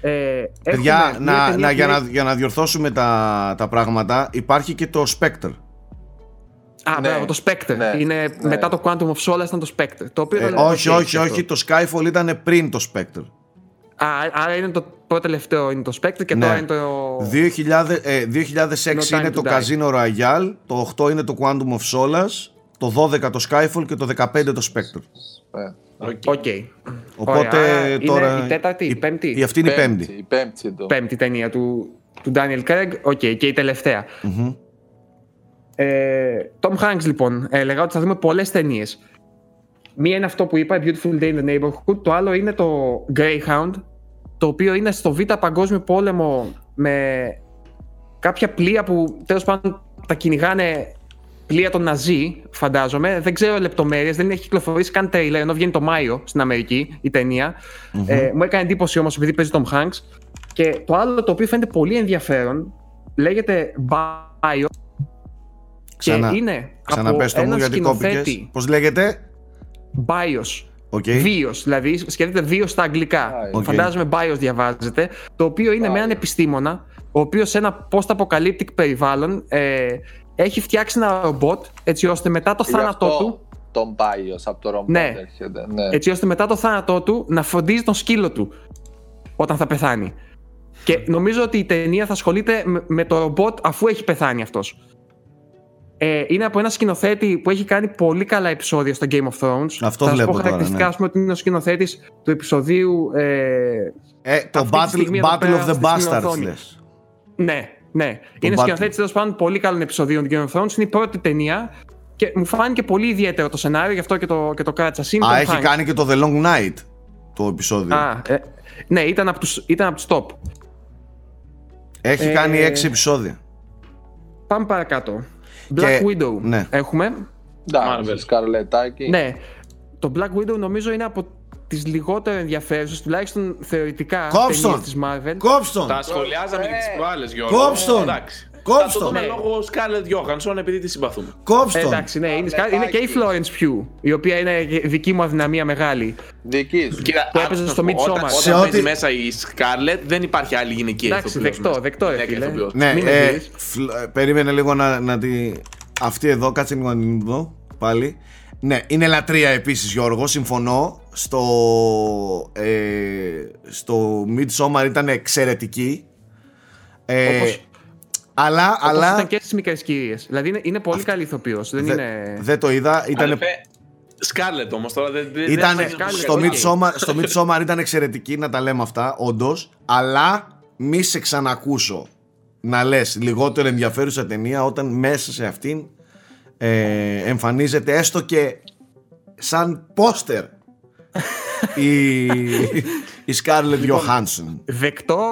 Ε, Παιδιά, έχουμε μια να, ταινία να, που για, να, λέει- για να διορθώσουμε τα, τα πράγματα, υπάρχει και το Spectre. Α, Ναι. μπράβο, το Spectre. Ναι. Είναι Ναι. μετά το Quantum of Solace ήταν το Spectre. Το οποίο Ε, ήταν όχι, ok όχι, και αυτό. όχι, το Skyfall ήταν πριν το Spectre. Α, άρα είναι το πρώτο τελευταίο είναι το Spectre και Ναι. τώρα είναι το. 2000, ε, 2006 No είναι Time το to Die. Casino Royale, το 8 είναι το Quantum of Solace, το 12 το Skyfall και το 15 το Spectre. Ε. Οκ. Οκ. Οπότε Ωραία, άρα τώρα. Είναι η τέταρτη, η πέμπτη; Η αυτή είναι η πέμπτη. Η πέμπτη εδώ. πέμπτη ταινία του, του Daniel Craig. Οκ, και η τελευταία. Μμμ. Ε, Tom Hanks λοιπόν, έλεγα ότι θα δούμε πολλές ταινίες. Μία είναι αυτό που είπα, A Beautiful Day in the Neighborhood. Το άλλο είναι το Greyhound, το οποίο είναι στο Β' Παγκόσμιο Πόλεμο με κάποια πλοία που τέλος πάντων τα κυνηγάνε πλοία των Ναζί, φαντάζομαι. Δεν ξέρω λεπτομέρειες, δεν έχει κυκλοφορήσει καν τρέιλερ, ενώ βγαίνει το Μάιο στην Αμερική η ταινια Ε, μου έκανε εντύπωση όμως επειδή παίζει Tom Hanks. Και το άλλο το οποίο φαίνεται πολύ ενδιαφέρον λέγεται Bio Ξανά- και είναι Ξαναπες το από μου ένα γιατί κόπηκες. σκηνοθέτη Πώς λέγεται; BIOS. Οκ. Βίος, δηλαδή σκέφτεται βίο στα αγγλικά. Οκ. Φαντάζομαι BIOS διαβάζεται. Το οποίο είναι με έναν Bio. επιστήμονα, ο οποίος σε ένα post-apocalyptic περιβάλλον ε, έχει φτιάξει ένα ρομπότ έτσι ώστε μετά το Γι' θάνατό αυτό του. Τον Bios από το ρομπότ Ναι. έρχεται. Ναι. Έτσι ώστε μετά το θάνατό του να φροντίζει τον σκύλο του όταν θα πεθάνει. Και νομίζω ότι η ταινία θα ασχολείται με, με το ρομπότ αφού έχει πεθάνει αυτός. Ε, είναι από ένα σκηνοθέτη που έχει κάνει πολύ καλά επεισόδια στο Game of Thrones. Αυτό θα σας βλέπω πω τώρα, χαρακτηριστικά, ναι. ας πούμε, ότι είναι ο σκηνοθέτης του επεισοδίου. Ε, Ε, το Αυτή τη Battle, στιγμή εδώ Battle πέρα of the στη- στην Bastards οθόνη. λες. ναι, ναι. είναι Battle. σκηνοθέτης τέλος πάντων πολύ καλών επεισοδίων του Game of Thrones. Είναι η πρώτη ταινία και μου φάνηκε πολύ ιδιαίτερο το σενάριο, γι' αυτό και το, και το κράτησα. Συν Α, τον έχει Hanks. κάνει και το The Long Night το επεισόδιο. Α, ε, ναι, ήταν από τους, ήταν από τους top. Έχει ε, κάνει έξι επεισόδια. Πάμε παρακάτω. Black Και- Widow ναι. έχουμε. Εντάξει, Marvel. σκαρλετάκι. Ναι. Το Black Widow νομίζω είναι από τις λιγότερο ενδιαφέρουσες, τουλάχιστον θεωρητικά, Κόψτον. ταινίες της Marvel. Κόψτον! Τα σχολιάζαμε και Ε, τις προάλλες, Γιώργο. Κόψτον. Εντάξει. Κόψτον. Θα το δούμε Ναι. λόγω Scarlett Johansson επειδή τη συμπαθούμε. Ε, Κόψτον! εντάξει, ναι, είναι, σκα- είναι και η Florence Pugh, η οποία είναι δική μου αδυναμία μεγάλη. Δικής σου. Κοίτα, Που άκουσα έπαιζε να στο σου πω, Midsommar. Όταν, Σε όταν ό,τι- παίζει μέσα η Scarlett δεν υπάρχει άλλη γυναικεία Εντάξει, ηθοποιός δεκτό, μέσα. δεκτό, ρε Γυναίκα φίλε. ηθοποιός. Ναι, Μην ε, με φλ- ε, περίμενε λίγο να, να τη... Αυτή εδώ, κάτσε λίγο να την δω πάλι. Ναι, είναι λατρεία επίσης Γιώργο, συμφωνώ. Στο, ε, στο Midsommar ήταν εξαιρετική. Ε, Όπως- αλλά, Αλλά αλλά ήταν και στις μικρές κυρίες. Δηλαδή είναι, είναι πολύ καλή ηθοποιός. Δεν δε- είναι... δεν το είδα. Ήταν, Αδερφέ, Scarlett όμως τώρα δεν δεν- ήταν δεν θα είναι στο, πολύ Midsommar, στο Midsommar ήταν εξαιρετική να τα λέμε αυτά, όντως. Αλλά μη σε ξανακούσω να λες λιγότερο ενδιαφέρουσα ταινία όταν μέσα σε αυτήν ε, εμφανίζεται έστω και σαν πόστερ η, η Scarlett Λοιπόν, Johansson. Δεκτό,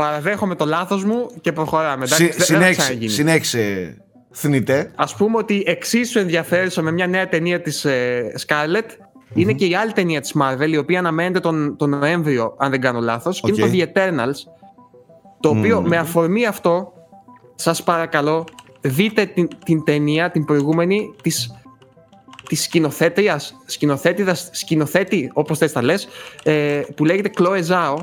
παραδέχομαι το λάθος μου και προχωράμε. Εντάξει, Συ- δεν- δεν θα συνέχισε, ξαναγίνει. συνέχισε θνητέ. Ας πούμε ότι εξίσου ενδιαφέρουσα με μια νέα ταινία της ε, Scarlett είναι και η άλλη ταινία της Marvel, η οποία αναμένεται τον, τον Νοέμβριο, αν δεν κάνω λάθος, και είναι Οκ. το The Eternals, το οποίο Μμμ. με αφορμή αυτό, σας παρακαλώ, δείτε την, την ταινία, την προηγούμενη, της, της σκηνοθέτριας, σκηνοθέτηδας, σκηνοθέτη, όπως θες τα λες, ε, που λέγεται Chloe Zhao,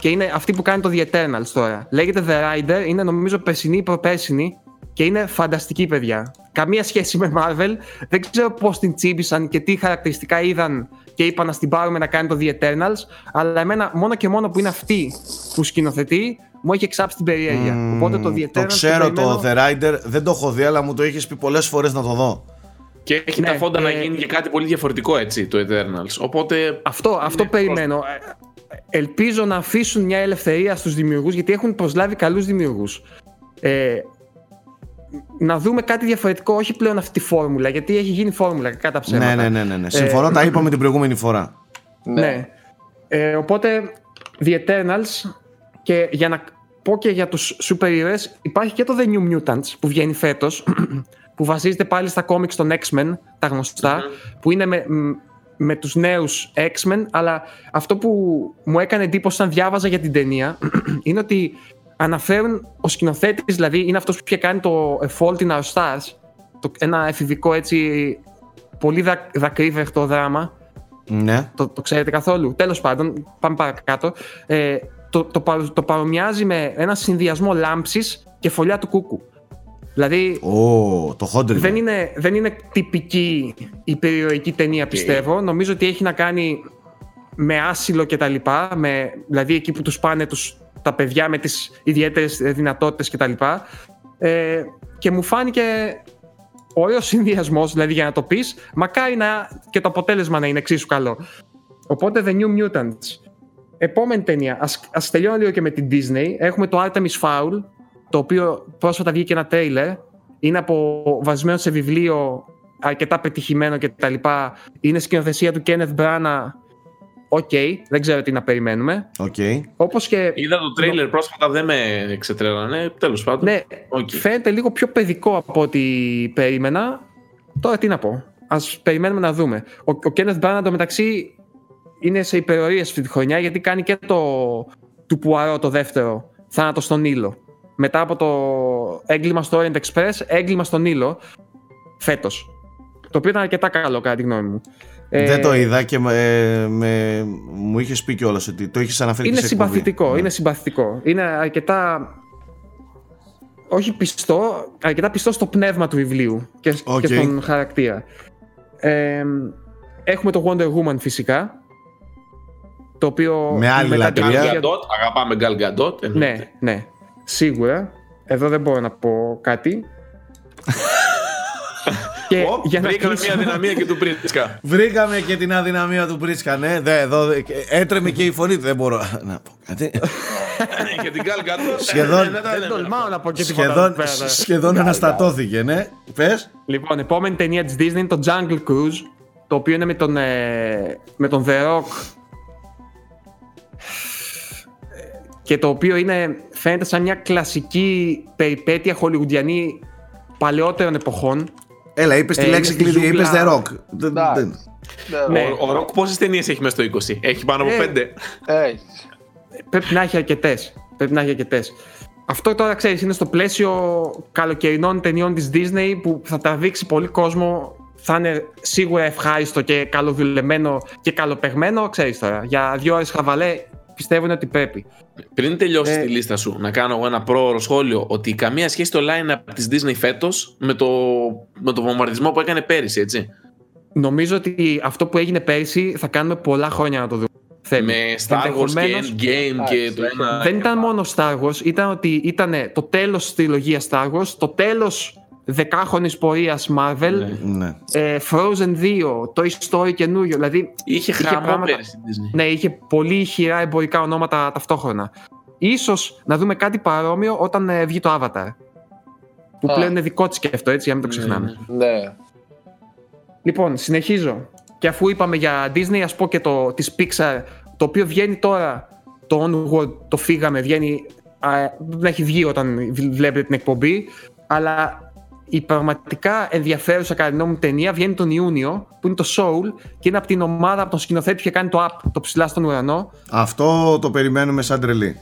και είναι αυτή που κάνει το The Eternals τώρα. Λέγεται The Rider, είναι νομίζω περσινή ή προπέρσινη και είναι φανταστική παιδιά. Καμία σχέση με Marvel. Δεν ξέρω πώς την τσίμπησαν και τι χαρακτηριστικά είδαν και είπαν να την πάρουμε να κάνει το The Eternals. Αλλά εμένα μόνο και μόνο που είναι αυτή που σκηνοθετεί μου έχει εξάψει την περιέργεια. Μμμ, Οπότε το The Eternals. το ξέρω περιμένω- το The Rider, δεν το έχω δει, αλλά μου το είχες πει πολλές φορές να το δω. Και έχει Ναι, τα φόντα να ε, γίνει και κάτι πολύ διαφορετικό έτσι το Eternals. Οπότε Αυτό, αυτό Ναι, περιμένω. Ε, Ελπίζω να αφήσουν μια ελευθερία στους δημιουργούς γιατί έχουν προσλάβει καλούς δημιουργούς. Ε, να δούμε κάτι διαφορετικό, όχι πλέον αυτή τη φόρμουλα, γιατί έχει γίνει φόρμουλα κατά τα ψέματα. Ναι, ναι, ναι, ναι, ναι. Συμφωνώ, τα είπαμε την προηγούμενη φορά. Ναι. Ε, οπότε, The Eternals και για να πω και για τους σούπερ ήρωες, υπάρχει και το The New Mutants που βγαίνει φέτος, που βασίζεται πάλι στα κόμιξ των X-Men, τα γνωστα που είναι με, μ, με τους νέους X-Men, αλλά αυτό που μου έκανε εντύπωση όταν διάβαζα για την ταινία είναι ότι αναφέρουν ο σκηνοθέτης, δηλαδή είναι αυτός που είχε κάνει το A Fault in Our Stars, το, ένα εφηβικό έτσι πολύ δα, δακρύβευτο δράμα, Ναι. το, το ξέρετε καθόλου; Τέλος πάντων, πάμε παρακάτω. Ε, το, το, παρο- το παρομοιάζει με ένα συνδυασμό λάμψης και φωλιά του κούκου. Δηλαδή, Ω, το Hot River. δεν είναι, δεν είναι τυπική υπερηρωική ταινία, πιστεύω. Νομίζω ότι έχει να κάνει με άσυλο και τα λοιπά, με, δηλαδή εκεί που τους πάνε τους, τα παιδιά με τις ιδιαίτερες δυνατότητες και τα λοιπά. Ε, και μου φάνηκε ωραίο συνδυασμός, δηλαδή για να το πεις, μακάρι να, και το αποτέλεσμα να είναι εξίσου καλό. Οπότε The New Mutants. Επόμενη ταινία. Ας, ας τελειώνω λίγο και με την Disney. Έχουμε το Artemis Fowl, το οποίο πρόσφατα βγήκε ένα τρέιλερ. Είναι βασισμένο σε βιβλίο αρκετά πετυχημένο κτλ. Είναι σκηνοθεσία του Kenneth Branagh. Οκ, okay, δεν ξέρω τι να περιμένουμε. Okay. Όπως και... Είδα το τρέιλερ πρόσφατα, δεν με ξετρέλανε. Τέλος πάντων. Ναι, okay. φαίνεται λίγο πιο παιδικό από ό,τι περίμενα. Τώρα τι να πω. Α περιμένουμε να δούμε. Ο, ο Kenneth Branagh μεταξύ είναι σε υπερορίες αυτή τη χρονιά γιατί κάνει και το του Πουαρό το δεύτερο, Θάνατος στον Ήλο. Μετά από το έγκλημα στο Orient Express, έγκλημα στον Ήλο φέτος. Το οποίο ήταν αρκετά καλό, κατά τη γνώμη μου. Δεν το ε, είδα και με, με, μου είχες πει κιόλας ότι το έχει αναφέρει Είναι συμπαθητικό. Ναι. Είναι συμπαθητικό. Είναι αρκετά. Όχι πιστό, αρκετά πιστό στο πνεύμα του βιβλίου και, okay. και στον χαρακτήρα. Ε, έχουμε το Wonder Woman φυσικά το οποίο με άλλη λατρεία. Αγαπάμε Gal Gadot. Ναι, ναι. Σίγουρα. Εδώ δεν μπορώ να πω κάτι. και oh, για βρήκαμε μια αδυναμία και του Πρίτσκα. βρήκαμε και την αδυναμία του Πρίτσκα, ναι. Δε, εδώ, έτρεμε και η φωνή του. Δεν μπορώ να πω κάτι. και την Gal Gadot. Σχεδόν, δεν τολμάω να πω και σχεδόν, σχεδόν αναστατώθηκε, ναι. Πες. Λοιπόν, επόμενη ταινία της Disney είναι το Jungle Cruise, το οποίο είναι με τον, ε, με τον The Rock και το οποίο είναι, φαίνεται σαν μια κλασική περιπέτεια χολιγουντιανή παλαιότερων εποχών. Έλα, είπες τη ε, λέξη κλειδί, είπες The Rock. Ναι. Ο, ο Rock πόσες ταινίες έχει μέσα στο 20, έχει πάνω από ε, 5. Ε. Πρέπει να έχει αρκετές. Πρέπει να έχει αρκετές. Αυτό τώρα ξέρεις, είναι στο πλαίσιο καλοκαιρινών ταινιών της Disney που θα τραβήξει πολύ κόσμο. Θα είναι σίγουρα ευχάριστο και καλοδουλεμένο και καλοπεγμένο. Ξέρεις τώρα, για δύο ώρες χαβαλέ πιστεύουν ότι πρέπει. Πριν τελειώσεις ε... τη λίστα σου, να κάνω εγώ ένα πρόωρο σχόλιο ότι καμία σχέση το line-up της Disney φέτος με το, με το βομβαρδισμό που έκανε πέρυσι, έτσι. Νομίζω ότι αυτό που έγινε πέρυσι θα κάνουμε πολλά χρόνια να το δούμε. Με Star Wars και Endgame και το ένα. Δεν ήταν μόνο Star Wars, ήταν ότι ήταν το τέλος της τριλογίας Star Wars, το τέλος δεκάχρονης πορείας Marvel. Ναι. ναι. Ε, Frozen 2, Toy Story καινούριο. Δηλαδή, είχε χαμό πέρυσι Ναι, είχε πολύ ηχηρά εμπορικά ονόματα ταυτόχρονα. Ίσως να δούμε κάτι παρόμοιο όταν ε, βγει το Avatar. Που πλέον είναι δικό της και αυτό, έτσι, για να μην το ναι, ξεχνάμε. Ναι. Λοιπόν, συνεχίζω. Και αφού είπαμε για Disney, ας πω και το της Pixar, το οποίο βγαίνει τώρα, το Onward, το φύγαμε, βγαίνει, δεν έχει βγει όταν βλέπετε την εκπομπή, αλλά η πραγματικά ενδιαφέρουσα κατά την μου ταινία βγαίνει τον Ιούνιο, που είναι το Soul και είναι από την ομάδα, από τον σκηνοθέτη που είχε κάνει το App, το ψηλά στον ουρανό. Αυτό το περιμένουμε σαν τρελοί.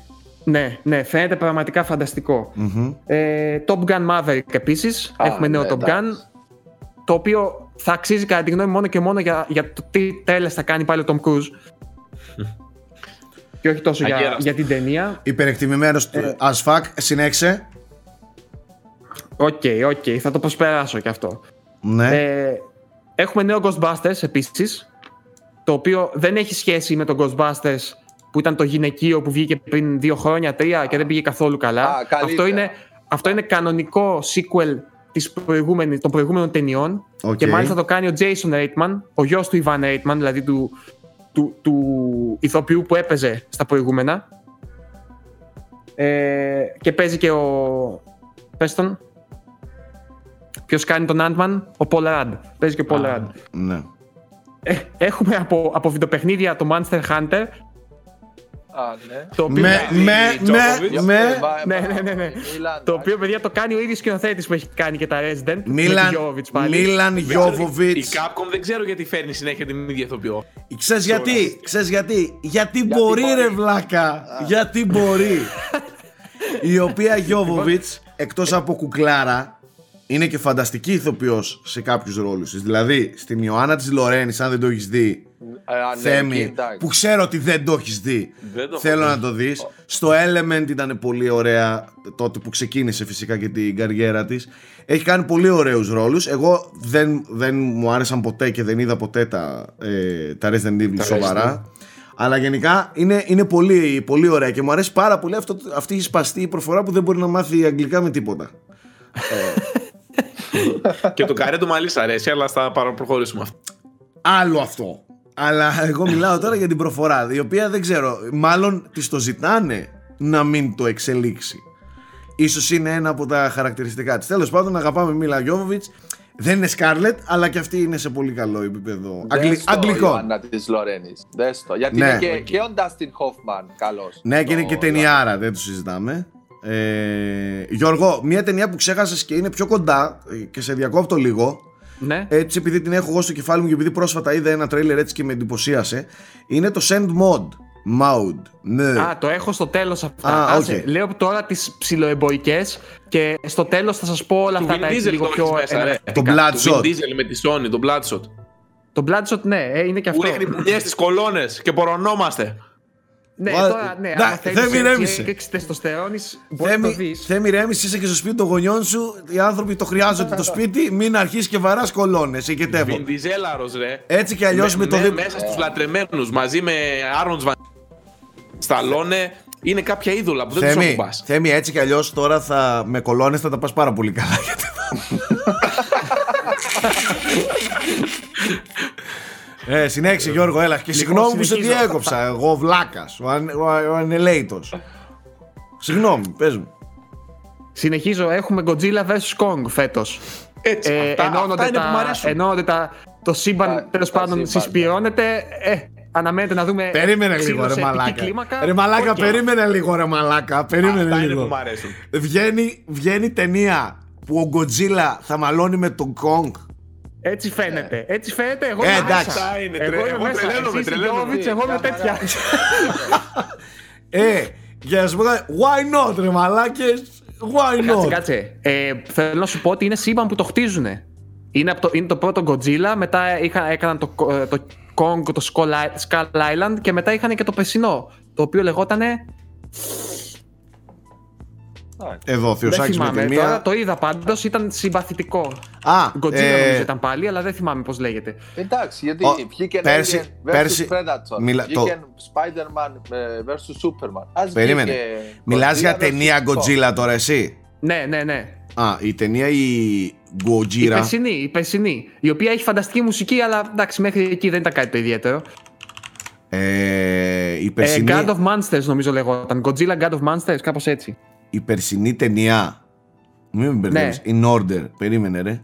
Ναι, ναι, φαίνεται πραγματικά Ε, Top Gun Maverick επίσης. Έχουμε νέο ναι, Top Gun. Το οποίο θα αξίζει κατά τη γνώμη μόνο και μόνο για, για το τι τρέλες θα κάνει πάλι ο Tom Cruise. και όχι τόσο για, για, την ταινία. Υπερεκτιμημένος ε, as fuck, συνέχισε. Οκ, okay, οκ, okay. θα το προσπεράσω κι αυτό. Ναι. Ε, έχουμε νέο Ghostbusters επίσης. Το οποίο δεν έχει σχέση με το Ghostbusters που ήταν το γυναικείο που βγήκε πριν δύο χρόνια, τρία και δεν πήγε καθόλου καλά. αυτό, είναι, αυτό είναι κανονικό sequel της των προηγούμενων ταινιών. Okay. Και μάλιστα το κάνει ο Jason Reitman, ο γιος του Ivan Reitman, δηλαδή του, του, του ηθοποιού που έπαιζε στα προηγούμενα. Ε, και παίζει και ο. Πες τον. Ποιο κάνει τον Ant-Man, ο Paul Rudd. Παίζει και ο Paul Rudd. Ναι. Ε, έχουμε από, από βιντεοπαιχνίδια το Monster Hunter. Α, ναι. Το οποίο... Με, με, με, ναι, ναι, ναι, ναι. Το οποίο, παιδιά, το κάνει ο ίδιος σκηνοθέτης που έχει κάνει και τα Resident. Μίλαν, Μίλαν Γιώβοβιτς. Η Capcom δεν ξέρω γιατί φέρνει συνέχεια την ίδια ηθοποιό. Ξέρεις γιατί, ξέρεις γιατί. Γιατί μπορεί ρε βλάκα. Γιατί μπορεί. Η οποία Γιώβοβιτς, εκτός από κουκλάρα, είναι και φανταστική ηθοποιός σε κάποιους ρόλους της. Δηλαδή στην Ιωάννα της Λορένης, αν δεν το έχεις δει. Α, ναι, Θέμη, που ξέρω ότι δεν το έχεις δει. θέλω να το δεις. Στο Element ήταν πολύ ωραία τότε που ξεκίνησε φυσικά και την καριέρα της. Έχει κάνει πολύ ωραίους ρόλους. Εγώ δεν, δεν μου άρεσαν ποτέ και δεν είδα ποτέ τα, ε, τα Resident Evil σοβαρά. Αλλά γενικά είναι, είναι πολύ, πολύ ωραία και μου αρέσει πάρα πολύ αυτό, αυτή η σπαστή προφορά που δεν μπορεί να μάθει αγγλικά με τίποτα. ε, και το καρέ του μαλλί σ' αρέσει, αλλά θα παρα- προχωρήσουμε αυτό. Άλλο αυτό. Αλλά εγώ μιλάω τώρα για την προφορά, η οποία δεν ξέρω, μάλλον της το ζητάνε να μην το εξελίξει. Ίσως είναι ένα από τα χαρακτηριστικά της. Τέλος πάντων, αγαπάμε Μίλα Γιώβοβιτς. Δεν είναι Σκάρλετ, αλλά και αυτή είναι σε πολύ καλό επίπεδο. Αγγλι... Δες το, Αγγλικών. Ιωάννα της Λορένης. Δες το. Γιατί Ναι. είναι και, και ο Ντάστιν Χόφμαν καλός. Ναι, και είναι Το- και ταινιάρα, δεν το συζητάμε. Ε, Γιώργο, μια ταινία που ξέχασες και είναι πιο κοντά ε, και σε διακόπτω λίγο. Ναι. Έτσι, επειδή την έχω εγώ στο κεφάλι μου και επειδή πρόσφατα είδα ένα τρέιλερ έτσι και με εντυπωσίασε, είναι το Saint Maud. Maud. Ναι. Α, το έχω στο τέλος αυτά. Α, Άσε, οκ. Λέω τώρα τις ψιλοεμπορικές και στο τέλος θα σας πω όλα Του αυτά Vin τα έτσι Diesel λίγο το πιο έχεις μέσα, ρε. εναλλακτικά. Το Του Vin Bloodshot. Diesel με τη Sony, το Bloodshot. Το Bloodshot, ναι, ε, είναι και Που αυτό. ρίχνει πουλιές στις κολόνες και πορωνόμαστε. Ναι, Βα- τώρα, ναι, Να, άμα δεν θέλεις ηρέμησε. έτσι έκρηξη τεστοστερόνης, μπορεί να το Θέμη, δεις. Θέμη Ρέμις, είσαι και στο σπίτι των γονιών σου. Οι άνθρωποι το χρειάζονται το σπίτι. Μην αρχίσεις και βαράς κολόνες. Οικετεύω. Vin Dieselάρος, ρε. Έτσι κι αλλιώς με το Ναι, δίπλα. Μέσα στους λατρεμένους, μαζί με Άρονς Βαν... Σταλόνε, είναι κάποια είδωλα που δεν τους Θέμη, ακουμπάς. Θέμη, έτσι κι αλλιώς τώρα θα, με κολόνες θα τα πας πάρα πολύ καλά. γιατί θα- ε, συνέχισε Γιώργο, έλα. Και συγγνώμη που σε συνεχίζω. διέκοψα. Εγώ βλάκας. Ο, αν, ο, ο ανελέητος. Συγγνώμη, πες μου. Συνεχίζω, έχουμε Godzilla vs Kong φέτος. Έτσι, Ε, αυτά, ενώνονται αυτά είναι τα- που μου αρέσουν. ενώνονται τα, το σύμπαν Τα- τέλος τα πάντων σύμπαν. συσπειρώνεται. Ε, αναμένεται να δούμε. Περίμενε ξύλο λίγο, ρε σε επική μαλάκα. κλίμακα. Ρε μαλάκα, Οκ. περίμενε λίγο, ρε μαλάκα. Περίμενε Αυτά είναι λίγο. που μου αρέσουν. Βγαίνει, βγαίνει ταινία που ο Γκοτζίλα θα μαλώνει με τον Κονγκ. Έτσι φαίνεται. Έτσι φαίνεται. Εγώ Ε, είμαι εντάξει. μέσα. Αυτά είναι, Εγώ τρε- είμαι εγώ μέσα. τρελαίνομαι, Εσύ είσαι τρελαίνομαι. Γιώβιτς, εγώ είμαι Μια τέτοια. Ε, για να σου πω κάτι, why not, ρε μαλάκες; Why Κάτσε, not; κάτσε. Ε, θέλω να σου πω ότι είναι σύμπαν που το χτίζουν. Είναι, από το, είναι το πρώτο Godzilla, μετά είχα, έκαναν το, ε, το Kong, το Skull I- Skull Island και μετά είχαν και το περσινό, το οποίο λεγότανε... Εδώ, Δεν Θεοσάκης με θυμάμαι, τη τώρα μία. το είδα πάντως, ήταν συμπαθητικό. Α, Godzilla ε, νομίζω ήταν πάλι, αλλά δεν θυμάμαι πώς λέγεται. Εντάξει, γιατί Ο- βγήκε πέρσι- Alien versus πέρσι- Predator, μιλα- το- βγήκε Spider-Man ε, versus Superman. Ας Περίμενε. βγήκε Μιλάς Godzilla για versus ταινία Kong. Godzilla τώρα εσύ; Ναι, ναι, ναι. Α, η ταινία η Η Godzilla. περσινή, η περσινή, η οποία έχει φανταστική μουσική, αλλά εντάξει, μέχρι εκεί δεν ήταν κάτι το ιδιαίτερο. Ε, η, Ε, περσινή, God of Monsters νομίζω λεγόταν. Godzilla God of Monsters, κάπως έτσι. Η περσινή ταινία. Μην με μπερδεύεις. Ναι. In order. Περίμενε, ρε.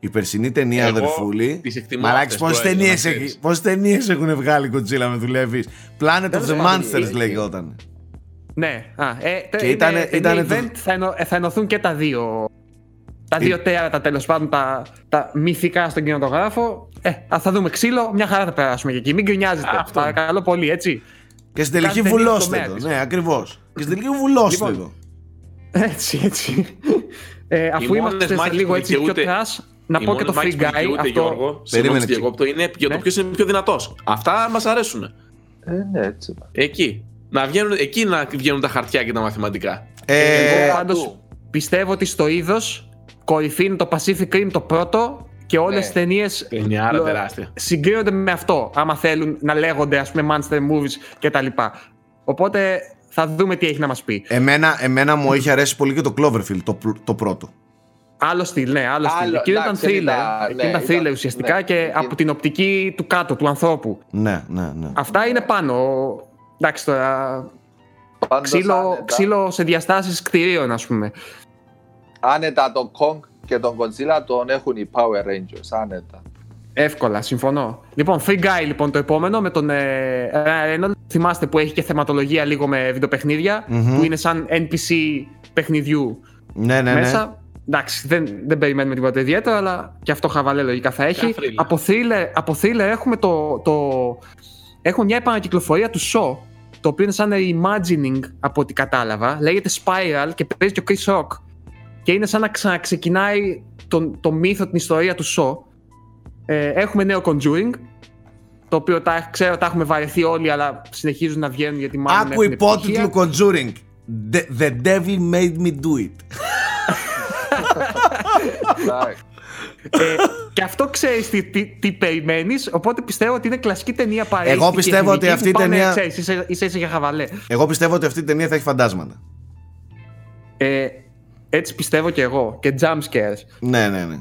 Η περσινή ταινία, Εγώ αδερφούλη. τις εκτιμώ Μαλάκης, αυτές, πόσες τώρα, για να ταινίες, ξέρεις. έχει, πόσες ταινίες έχουν βγάλει Godzilla με δουλεύεις; Planet of Δεν the ξέρω, Monsters έχει. λέγονταν. Ναι, α, ε, τε- Και είναι ήτανε- ταινία ήτανε το- event, θα, ενω, ε, θα ενωθούν και τα δύο. Τα Τι- δύο τέρατα τέλος πάντων, τα, τα μυθικά στον κινηματογράφο. Ε, α, θα δούμε ξύλο, μια χαρά θα περάσουμε και εκεί. Μην γκρινιάζετε. Αυτό. Παρακαλώ πολύ, έτσι. Και στην τελική Κάθε ταινία βουλώστε στο το. τομέα Ναι, ακριβώς. Και στην τελική βουλώστε Λοιπόν, το. Έτσι, έτσι. Ε, αφού μόνες είμαστε μάχες λίγο που έτσι πιο δικαιούται- trash, να Οι πω και μόνες το μάχες Free που Guy. δικαιούται, Αυτό, Γιώργο, Περίμενε, συγγνώμη, τσι- διακόπτω, είναι για το Ναι. ποιος είναι πιο δυνατός. Αυτά μας αρέσουν. Ε, ναι, έτσι. Εκεί. Να βγαίνουν, εκεί να βγαίνουν τα χαρτιά και τα μαθηματικά. Ε, εγώ πάντως του. πιστεύω ότι στο είδος κορυφή είναι το Pacific Rim το πρώτο και όλες Ναι. τι ταινίες Ταινιάρα τεράστια. συγκρίνονται με αυτό. Άμα θέλουν να λέγονται, ας πούμε, Monster Movies κτλ. Οπότε θα δούμε τι έχει να μας πει. εμένα, εμένα μου είχε αρέσει πολύ και το Cloverfield, το, πr- το πρώτο. Άλλο στυλ, ναι, άλλο στυλ. Άλλο, Εκείνο ήταν εντάξει, thriller. ήταν- Εκείνο ναι, ήταν ήταν- thriller ουσιαστικά ναι, και εκείνο- από την οπτική του κάτω, του ανθρώπου. Ναι, ναι, ναι. Αυτά είναι πάνω. Εντάξει τώρα. Πάντως, Ξύλο, άνετα, ξύλο σε διαστάσεις κτηρίων, ας πούμε. άνετα τον Kong και τον Godzilla τον έχουν οι Power Rangers, άνετα. Εύκολα, συμφωνώ. Λοιπόν, Free Guy λοιπόν το επόμενο με τον ε, Ryan Reynolds. Θυμάστε που έχει και θεματολογία λίγο με βιντεοπαιχνίδια, Μμμ. που είναι σαν NPC παιχνιδιού Ναι, ναι, ναι. μέσα. Εντάξει, δεν, δεν περιμένουμε τίποτα ιδιαίτερο, αλλά και αυτό χαβαλέ λογικά θα έχει. Μια thriller. Από thriller, από thriller έχουμε το, το. Έχουμε μια επανακυκλοφορία του Shaw, το οποίο είναι σαν reimagining από ό,τι κατάλαβα. Λέγεται Spiral και παίζει και ο Chris Rock. Και είναι σαν να ξαναξεκινάει τον, το μύθο, την ιστορία του Shaw. Ε, έχουμε νέο Conjuring, το οποίο τα, ξέρω τα έχουμε βαρεθεί όλοι, αλλά συνεχίζουν να βγαίνουν γιατί μάλλον Άκου έχουν υπότιτλο επιτυχία. Conjuring. The, the devil made me do it. Εντάξει. ε, και αυτό ξέρεις τι, τι, τι περιμένεις, οπότε πιστεύω ότι είναι κλασική ταινία παρέστηκε. Εγώ πιστεύω ότι αυτή η ταινία- Ξέρεις, είσαι, είσαι, είσαι για χαβαλέ. Εγώ πιστεύω ότι αυτή η ταινία θα έχει φαντάσματα. Ε, Έτσι πιστεύω και εγώ. Και jump scares. Ναι, ναι, ναι.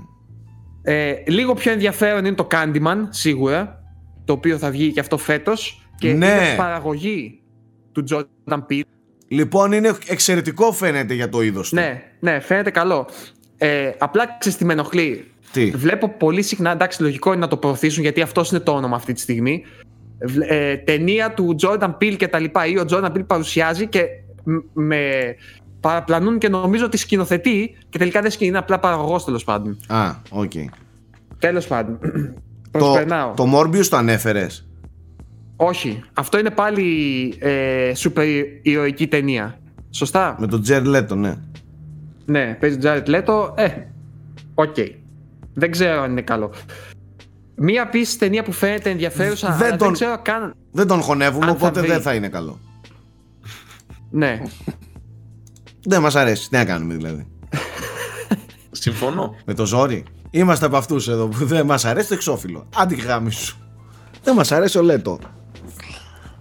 Ε, λίγο πιο ενδιαφέρον είναι το Candyman, σίγουρα. Το οποίο θα βγει και αυτό φέτος. Και Ναι. είναι παραγωγή του Jordan Peele. Λοιπόν, είναι εξαιρετικό φαίνεται για το είδος του. Ναι, ναι, φαίνεται καλό. Ε, απλά ξέρεις τι με ενοχλεί. Τι; Βλέπω πολύ συχνά, εντάξει, λογικό είναι να το προωθήσουν γιατί αυτός είναι το όνομα αυτή τη στιγμή. Βλ- Ε, ταινία του Jordan Peele και τα λοιπά ή ο Jordan Peele παρουσιάζει και μ- με παραπλανούν και νομίζω ότι σκηνοθετεί και τελικά δεν σκηνεί, είναι απλά παραγωγός τέλος πάντων. Α, οκ. Τέλος πάντων. Το, Προσπερνάω. το Morbius το ανέφερες; Όχι. Αυτό είναι πάλι ε, σούπερ ηρωική ταινία. Σωστά; Με τον Jared Leto, ναι. Ναι, παίζει Jared Leto. Ε, οκ. Δεν ξέρω αν είναι καλό. Μία επίσης ταινία που φαίνεται ενδιαφέρουσα, Δεν αλλά δεν τον- ξέρω καν. Δεν τον χωνεύουμε, Αν θα οπότε βρει. δεν θα είναι καλό. Ναι. Δεν μας αρέσει. Τι να κάνουμε δηλαδή. Συμφωνώ. Με το ζόρι. Είμαστε από αυτούς εδώ που δεν μας αρέσει το εξώφυλλο. Άντι γάμι σου. Δεν μας αρέσει ο Λέτο.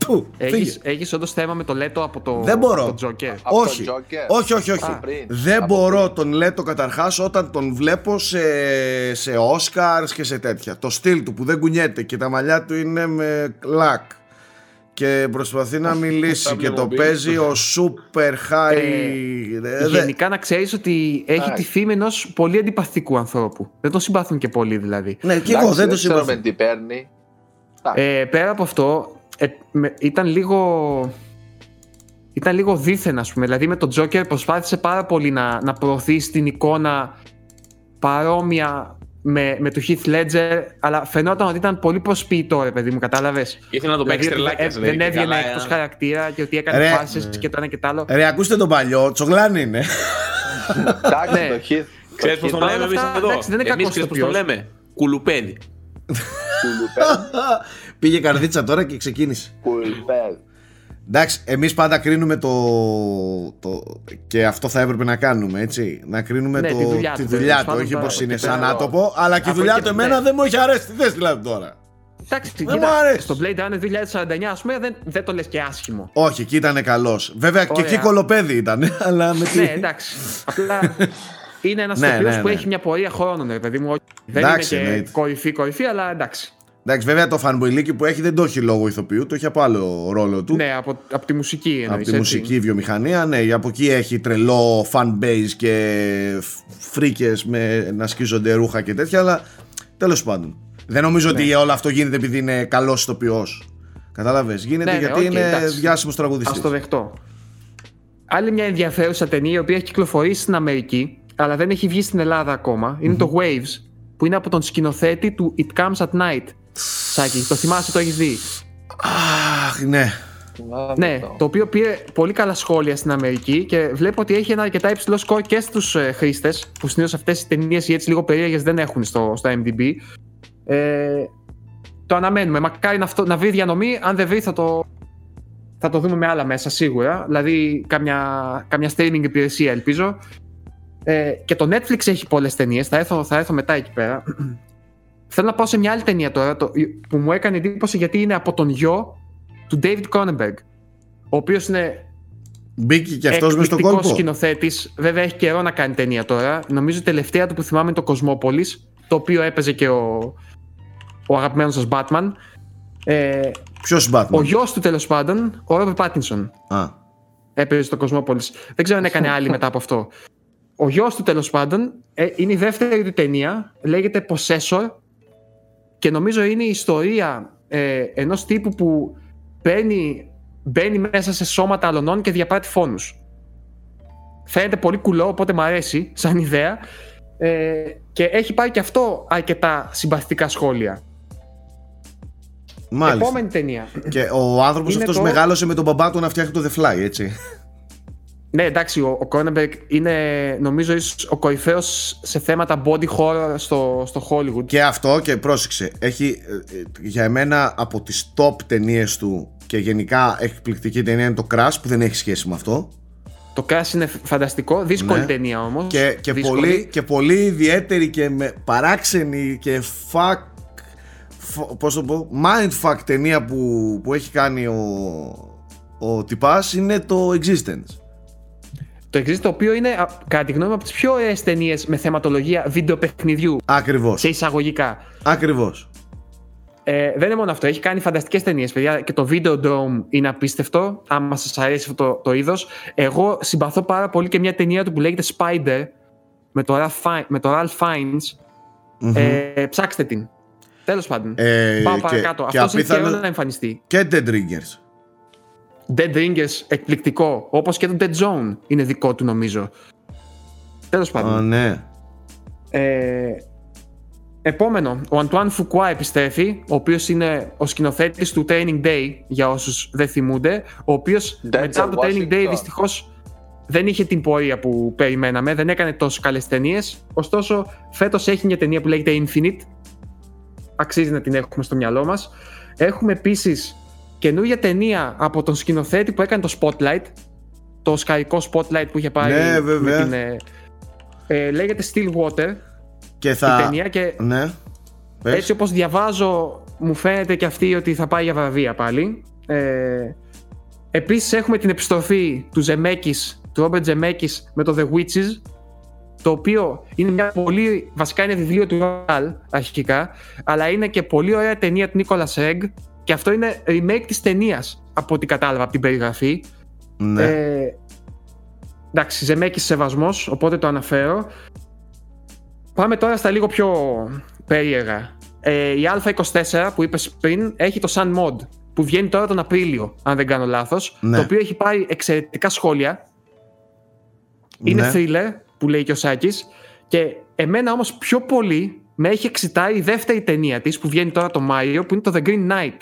Πού, φύγε. Έχεις, έχεις όντως θέμα με το Λέτο από το, Δεν μπορώ. από το Joker. Από όχι. τον Joker. όχι, όχι, όχι. Α, πριν. Δεν Από μπορώ τον Λέτο καταρχάς όταν τον βλέπω σε, σε Oscars και σε τέτοια. Το στυλ του που δεν κουνιέται και τα μαλλιά του είναι με κλακ. Και προσπαθεί να μιλήσει Τα και το Playmobil. παίζει ο super high. Ε, δε- Γενικά να ξέρεις ότι έχει Εντάξει. τη φήμη ενός πολύ αντιπαθικού ανθρώπου. Δεν τον συμπαθούν και πολύ δηλαδή. Ναι, και Εντάξει, εγώ δεν το ξέρουμε συμπαθώ. τι παίρνει. Ε, πέρα από αυτό, ε, με- ήταν λίγο. Ήταν λίγο δίθεν, ας πούμε. Δηλαδή με τον Joker προσπάθησε πάρα πολύ να, να προωθήσει την εικόνα παρόμοια με, με του Heath Ledger, αλλά φαινόταν ότι ήταν πολύ προσποιητό, ρε παιδί μου, κατάλαβες; Ήθελα να το παίξει Δηλαδή, τρελάκια. ε, δεν έβγαινε εκτός χαρακτήρα και ότι έκανε Ρε. φάσεις και το ένα και το άλλο. Ρε, ακούστε τον παλιό, τσογλάνι είναι. Εντάξει, Ναι. το Heath. Ξέρεις πώς τον Παρ' λέμε όλα εμείς αυτά, εδώ; εντάξει, δεν είναι Εμείς κακός ξέρεις πώς τον ηθοποιός. λέμε; Κουλουπέδι. Πήγε καρδίτσα τώρα και ξεκίνησε. Κουλπέδ. Εντάξει, εμείς πάντα κρίνουμε το, το. και αυτό θα έπρεπε να κάνουμε, έτσι. Να κρίνουμε Ναι, το, τη δουλειά του, δουλειά τέλος του, πάντων, όχι τώρα, πως από είναι εκεί σαν πέρα. άτομο, αλλά και η Από δουλειά εκεί του και- εμένα ναι. δεν μου έχει αρέσει. Τι θες δηλαδή τώρα. Εντάξει, Δεν κοίτα, μου αρέσει. στο Blade Runner 2049, ας πούμε, δεν, δεν το λες και άσχημο. Όχι, εκεί ήταν καλός. Βέβαια και Ωραία. εκεί κολοπέδι ήταν, αλλά με τι. Ναι, εντάξει. Απλά είναι ένας Ναι, ηθοποιός ναι, που ναι. έχει μια πορεία χρόνων, ρε παιδί μου. όχι. Δεν Εντάξει, είναι και εννοείται. κορυφή, κορυφή, αλλά εντάξει. Εντάξει, βέβαια το φανμποϊλίκι που έχει δεν το έχει λόγω ηθοποιού, το έχει από άλλο ρόλο του. Ναι, από, από τη μουσική από εννοείς, τη έτσι. μουσική βιομηχανία, ναι, από εκεί έχει τρελό fan base και φρίκες με να σκίζονται ρούχα και τέτοια, αλλά τέλος πάντων. Δεν νομίζω Ναι. ότι όλο αυτό γίνεται επειδή είναι καλός ηθοποιός. Κατάλαβες, γίνεται Ναι, ναι, γιατί οκ, είναι εντάξει. διάσημος Ας τραγουδιστής. το δεχτώ. Άλλη μια ενδιαφέρουσα ταινία η οποία έχει κυκλοφορήσει στην Αμερική, αλλά δεν έχει βγει στην Ελλάδα ακόμα, είναι το Waves, που είναι από τον σκηνοθέτη του It Comes at Night. Σάκη, το θυμάσαι, το έχεις δει; Αχ, ναι. Ναι, το οποίο πήρε πολύ καλά σχόλια στην Αμερική και βλέπω ότι έχει ένα αρκετά υψηλό σκορ και στους ε, χρήστες, που συνήθως αυτές οι ταινίες οι έτσι λίγο περίεργες δεν έχουν στο, στο IMDB. Ε, το αναμένουμε. Μακάρι να, αυτό, να βρει διανομή. Αν δεν βρει, θα το, θα το δούμε με άλλα μέσα σίγουρα. Δηλαδή, καμιά, καμιά streaming υπηρεσία, ελπίζω. Ε, και το Netflix έχει πολλές ταινίες. Θα έρθω, θα έρθω μετά εκεί πέρα. Θέλω να πάω σε μια άλλη ταινία τώρα το, που μου έκανε εντύπωση γιατί είναι από τον γιο του David Cronenberg. Ο οποίος είναι Μπήκε και αυτός μες στον εκπληκτικός κόλπο. σκηνοθέτης. Βέβαια έχει καιρό να κάνει ταινία τώρα. Νομίζω η τελευταία του που θυμάμαι είναι το Cosmopolis, το οποίο έπαιζε και ο, ο αγαπημένος σας Batman. Ε, Ποιος Batman; ο γιος του τέλος πάντων, ο Robert Pattinson, Α, έπαιζε στο Cosmopolis. Δεν ξέρω αν έκανε άλλη μετά από αυτό. Ο γιος του τέλος πάντων ε, είναι η δεύτερη του ταινία, λέγεται Possessor και νομίζω είναι η ιστορία ε, ενός τύπου που μπαίνει, μπαίνει μέσα σε σώματα αλωνών και διαπράττει φόνους. Φαίνεται πολύ κουλό, οπότε μου αρέσει σαν ιδέα ε, και έχει πάρει και αυτό αρκετά συμπαθητικά σχόλια. μάλιστα. Επόμενη ταινία. Και ο άνθρωπος Είναι αυτός το- μεγάλωσε με τον μπαμπά του να φτιάχνει το The Fly, έτσι. Ναι, εντάξει, ο, ο Cronenberg είναι νομίζω ίσως ο κορυφαίος σε θέματα body horror στο, στο Hollywood. Και αυτό και πρόσεξε, έχει ε, ε, για εμένα από τις top ταινίες του και γενικά εκπληκτική ταινία είναι το Crash που δεν έχει σχέση με αυτό. Το Crash είναι φανταστικό, δύσκολη Ναι. ταινία όμως. Και, και, δύσκολη. πολύ, και πολύ ιδιαίτερη και με παράξενη και fuck, φ- πώς το πω, mindfuck ταινία που, που έχει κάνει ο, ο τυπάς είναι το Existence. Το Exist το οποίο είναι, α, κατά τη γνώμη μου, από τις πιο ωραίες ταινίες με θεματολογία βιντεοπαιχνιδιού. Ακριβώς. Σε εισαγωγικά. Ακριβώς. Ε, δεν είναι μόνο αυτό. Έχει κάνει φανταστικές ταινίες, παιδιά. Και το Videodrome είναι απίστευτο. Άμα σας αρέσει αυτό το, το είδος. Εγώ συμπαθώ πάρα πολύ και μια ταινία του που λέγεται Spider με το Ralph, Fi- με το Ralph Fiennes. Ε, ψάξτε την. Τέλος πάντων. Ε, Πάω και- παρακάτω. και Αυτός έχει απίθανο- καιρό να εμφανιστεί. Και Dead Ringers. Dead Ringers εκπληκτικό. Όπως και το Dead Zone είναι δικό του νομίζω. Τέλος πάντων. Α, ναι. Ε, επόμενο, ο Αντουάν Φουκουά επιστρέφει, ο οποίος είναι ο σκηνοθέτης του Training Day, για όσους δεν θυμούνται, ο οποίος Denzel μετά από το Training Day Washington. δυστυχώς δεν είχε την πορεία που περιμέναμε, δεν έκανε τόσο καλές ταινίες, ωστόσο φέτος έχει μια ταινία που λέγεται Infinite, αξίζει να την έχουμε στο μυαλό μας. Έχουμε επίσης καινούργια ταινία από τον σκηνοθέτη που έκανε το Spotlight, το σκαϊκό Spotlight που είχε πάρει Ναι, βέβαια. με την, ε, ε, λέγεται Stillwater Και η θα. ταινία και Ναι. Πες. έτσι όπως διαβάζω μου φαίνεται και αυτή ότι θα πάει για βραβεία πάλι. Ε, επίσης έχουμε την επιστροφή του Ζεμέκης, του Ρόμπερτ Ζεμέκης με το The Witches το οποίο είναι μια πολύ, βασικά είναι βιβλίο του Ραλ αρχικά, αλλά είναι και πολύ ωραία ταινία του Νίκολας Ρέγγ και αυτό είναι remake της ταινίας από ό,τι κατάλαβα από την περιγραφή. Ναι. Ε, εντάξει, Ζεμέκης σεβασμός, οπότε το αναφέρω. Πάμε τώρα στα λίγο πιο περίεργα. Ε, η Α24 που είπες πριν έχει το Sun Mod που βγαίνει τώρα τον Απρίλιο, αν δεν κάνω λάθος, Ναι. το οποίο έχει πάρει εξαιρετικά σχόλια. Είναι Ναι. thriller που λέει και ο Σάκης και εμένα όμως πιο πολύ με έχει εξητάρει η δεύτερη ταινία της που βγαίνει τώρα το Μάιο που είναι το The Green Knight.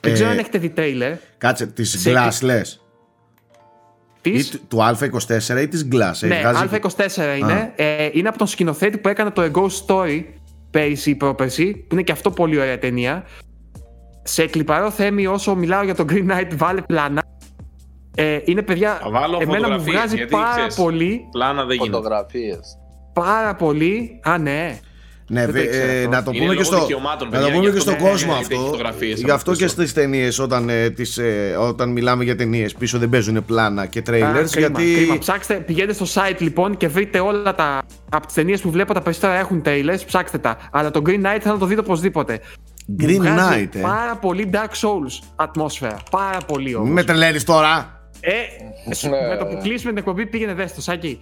Δεν Ε, ξέρω αν έχετε δει τρέιλερ. Κάτσε, τη σε- Glass λες. Ή Της... του- του Α24 ή της Glass. Ναι, Βγάζει- Α24 είναι. Ε, είναι από τον σκηνοθέτη που έκανε το A Ghost Story πέρυσι ή πρόπερσι, που είναι και αυτό πολύ ωραία ταινία. Σε κλιπαρό θέμη, όσο μιλάω για τον Green Knight, βάλε πλάνα. Ε, είναι παιδιά, Θα βάλω εμένα μου φωτογραφίες, βγάζει γιατί πάρα ξέρεις. πολύ, Πλάνα δεν γίνεται. Φωτογραφίες. πάρα πολύ. Α, ναι. Ναι, Δεν το βε- ήξερα ε, αυτό. να το Είναι πούμε και λόγω στο, δικαιωμάτων, να παιδιά, το πούμε γι' και αυτό στον δεν κόσμο έχει αυτό. φωτογραφίες Γι' αυτό από και πίσω. στις ταινίες, όταν, ε, τις, ε, όταν μιλάμε για ταινίες, πίσω δεν παίζουν πλάνα και Α, trailers. κρίμα, γιατί. κρίμα. Ψάξτε, πηγαίνετε στο site λοιπόν και βρείτε όλα τα. Από τις ταινίες που βλέπω τα περισσότερα έχουν trailers, ψάξτε τα. Αλλά το Green Knight θα το δείτε οπωσδήποτε. Green Μου βγάζει Knight, ε. Πάρα πολύ Dark Souls ατμόσφαιρα. Πάρα πολύ όμως. Μην με τρελαίνεις τώρα. Ε, σου- Ναι. με το που κλείσουμε την εκπομπή πήγαινε δες το Σάκη.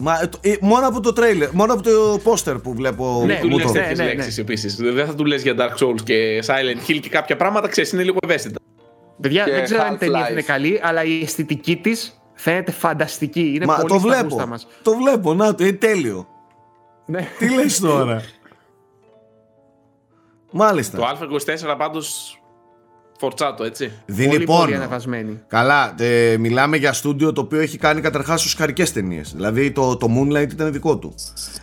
Μα, ε, το- ε, μόνο από το τρέιλερ, μόνο από το πόστερ που βλέπω. Ναι, Του μου λες το- ναι, τέτοιες ναι, ναι. λέξεις επίσης. Δεν θα του λες για Dark Souls και Silent Hill και κάποια πράγματα, ξέρεις, είναι λίγο ευαίσθητα. Παιδιά, Και δεν ξέρω αν η ταινία Half-Life. είναι καλή, αλλά η αισθητική της φαίνεται φανταστική. Είναι Μα πολύ το στα βλέπω. γούστα μας. Το βλέπω, να το, είναι τέλειο. Ναι. Τι λες τώρα; Μάλιστα. Το Α24 πάντως φορτσάτο, έτσι. Δίνει πολύ, πολύ πόνο. ανεβασμένη. Καλά, ε, μιλάμε για στούντιο το οποίο έχει κάνει καταρχάς οσκαρικέ ταινίες. Δηλαδή το, το Moonlight ήταν δικό του.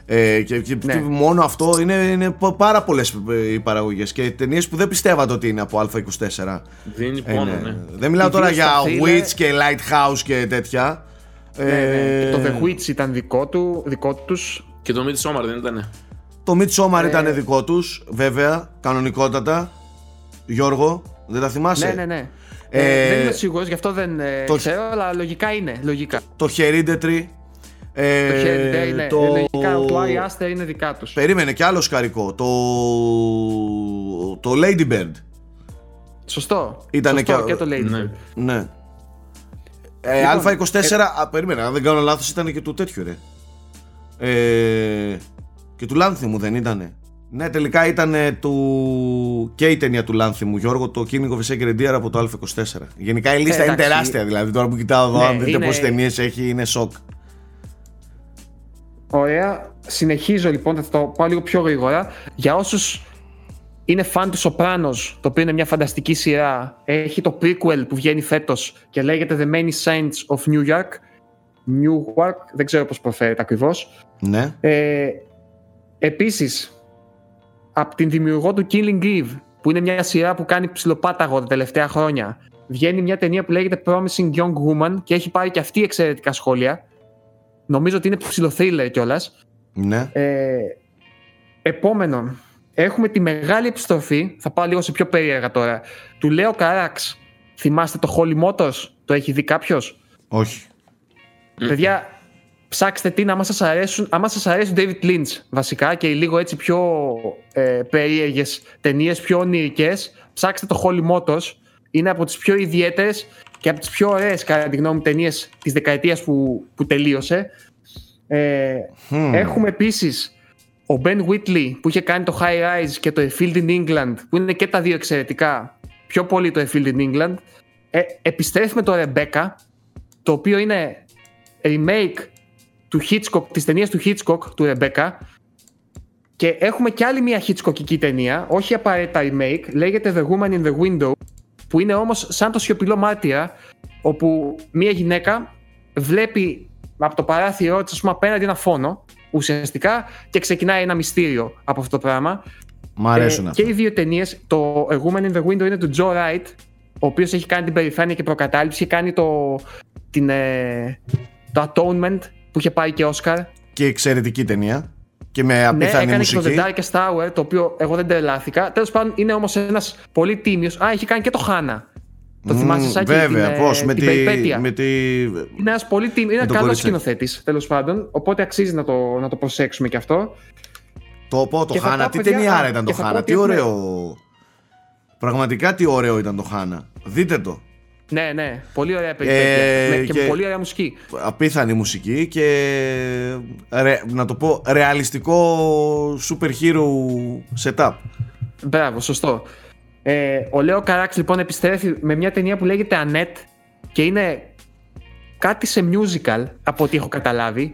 Ε, και, και Ναι. μόνο αυτό είναι, είναι πα- πάρα πολλές οι παραγωγές και ταινίες που δεν πιστεύατε ότι είναι από Α24. Δίνει Ε, πόνο, ναι. ναι. Δεν μιλάω τώρα Ιδίως για στα thriller. Witch και Lighthouse και τέτοια. Ναι, ναι. Ε, Και το The Witch ήταν δικό, του, δικό τους. Και το Midsommar δεν ήτανε. Το Midsommar Ε, ήταν δικό τους, βέβαια, κανονικότατα. Γιώργο, δεν τα θυμάσαι; Ναι, ναι, ναι. Ε, Ε, δεν είμαι σίγουρος, γι' αυτό δεν ε, το- ξέρω, αλλά λογικά είναι. Λογικά. Το Hereditary. Ε, το Hereditary είναι. το- ε, λογικά του Ari Aster είναι δικά τους. Περίμενε και άλλο σκαρικό. Το, το Lady Bird. Σωστό. Ήτανε Σωστό, και- και, το Lady Ναι. Bird. Ναι. Ε, Λοιπόν, Α24, α, περίμενε, αν δεν κάνω λάθος ήταν και του τέτοιου ρε. Ε, και του Λάνθιμου δεν ήτανε. Ναι, τελικά ήταν του... και η ταινία του Λάνθιμου, Γιώργο, το King of a Sacred Deer από το Α24. Γενικά η λίστα είναι εντάξει. τεράστια, δηλαδή τώρα που κοιτάω εδώ, Ναι, αν δείτε είναι- πόσες ταινίες έχει, είναι σοκ. Ωραία. Συνεχίζω λοιπόν, θα το πάω λίγο πιο γρήγορα. Για όσους είναι φαν του Σοπράνος, το οποίο είναι μια φανταστική σειρά, έχει το prequel που βγαίνει φέτος και λέγεται The Many Saints of New York. Newark, δεν ξέρω πώς προφέρεται ακριβώς. Ναι. Ε, επίσης, από την δημιουργό του Killing Eve, που είναι μια σειρά που κάνει ψηλοπάταγο τα τελευταία χρόνια, βγαίνει μια ταινία που λέγεται Promising Young Woman και έχει πάρει και αυτή εξαιρετικά σχόλια. Νομίζω ότι είναι ψηλοθρίλερ κιόλας. Ναι. Ε, επόμενο, έχουμε τη μεγάλη επιστροφή, θα πάω λίγο σε πιο περίεργα τώρα, του Λέο Καράξ. Θυμάστε το Holy Motors, το έχει δει κάποιος; Όχι. Παιδιά, ψάξτε την άμα σας, αρέσουν, άμα σας αρέσει ο David Lynch βασικά και οι λίγο έτσι πιο ε, περίεργες ταινίες, πιο ονειρικές, ψάξτε το Holy Motors. Είναι από τις πιο ιδιαίτερες και από τις πιο ωραίες κατά τη γνώμη μου ταινίες της δεκαετίας που, που τελείωσε. Ε, Hm. Έχουμε επίσης ο Ben Whitley που είχε κάνει το High Rise και το A Field in England που είναι και τα δύο εξαιρετικά. Πιο πολύ το A Field in England. Ε, επιστρέφει με το Rebecca το οποίο είναι remake του Hitchcock, της ταινίας του Hitchcock του Rebecca και έχουμε και άλλη μια Hitchcockική ταινία, όχι απαραίτητα remake, λέγεται The Woman in the Window που είναι όμως σαν το σιωπηλό μάρτυρα όπου μια γυναίκα βλέπει από το παράθυρό της ας πούμε απέναντι ένα φόνο ουσιαστικά και ξεκινάει ένα μυστήριο από αυτό το πράγμα Μ' αρέσουν ε, αυτά. και οι δύο ταινίες, το A Woman in the Window είναι του Joe Wright, ο οποίος έχει κάνει την περηφάνεια και προκατάληψη, έχει κάνει το, την, ε, το Atonement που είχε πάρει και Oscar. Και εξαιρετική ταινία. Και με Ναι, απίθανη έκανε μουσική. και το The Darkest Hour, το οποίο εγώ δεν τρελάθηκα. Τέλος πάντων, είναι όμως ένας πολύ τίμιος. Α, έχει κάνει και το Χάνα. Το Μμμ, θυμάσαι, Σάκη, Βέβαια, την, ε, πώς, με την τη, περιπέτεια. με τη... Είναι ένας πολύ τίμιος. Είναι το καλός κορίτσι. σκηνοθέτης, τέλος πάντων. Οπότε αξίζει να το, να το προσέξουμε και αυτό. Το πω, το Και θα Χάνα. πω, Τι παιδιά, ταινιάρα α, ήταν και το θα πω Χάνα. ότι Τι έχουμε- ωραίο. Πραγματικά τι ωραίο ήταν το Χάνα. Δείτε το. Ναι, ναι, πολύ ωραία περιπέτεια. Ε, Ναι, και, και- με πολύ ωραία μουσική. Απίθανη μουσική και ρε- να το πω ρεαλιστικό super hero setup. Μπράβο, σωστό. Ε, ο Λέο Καράξ λοιπόν επιστρέφει με μια ταινία που λέγεται Annette και είναι κάτι σε musical από ό,τι έχω καταλάβει.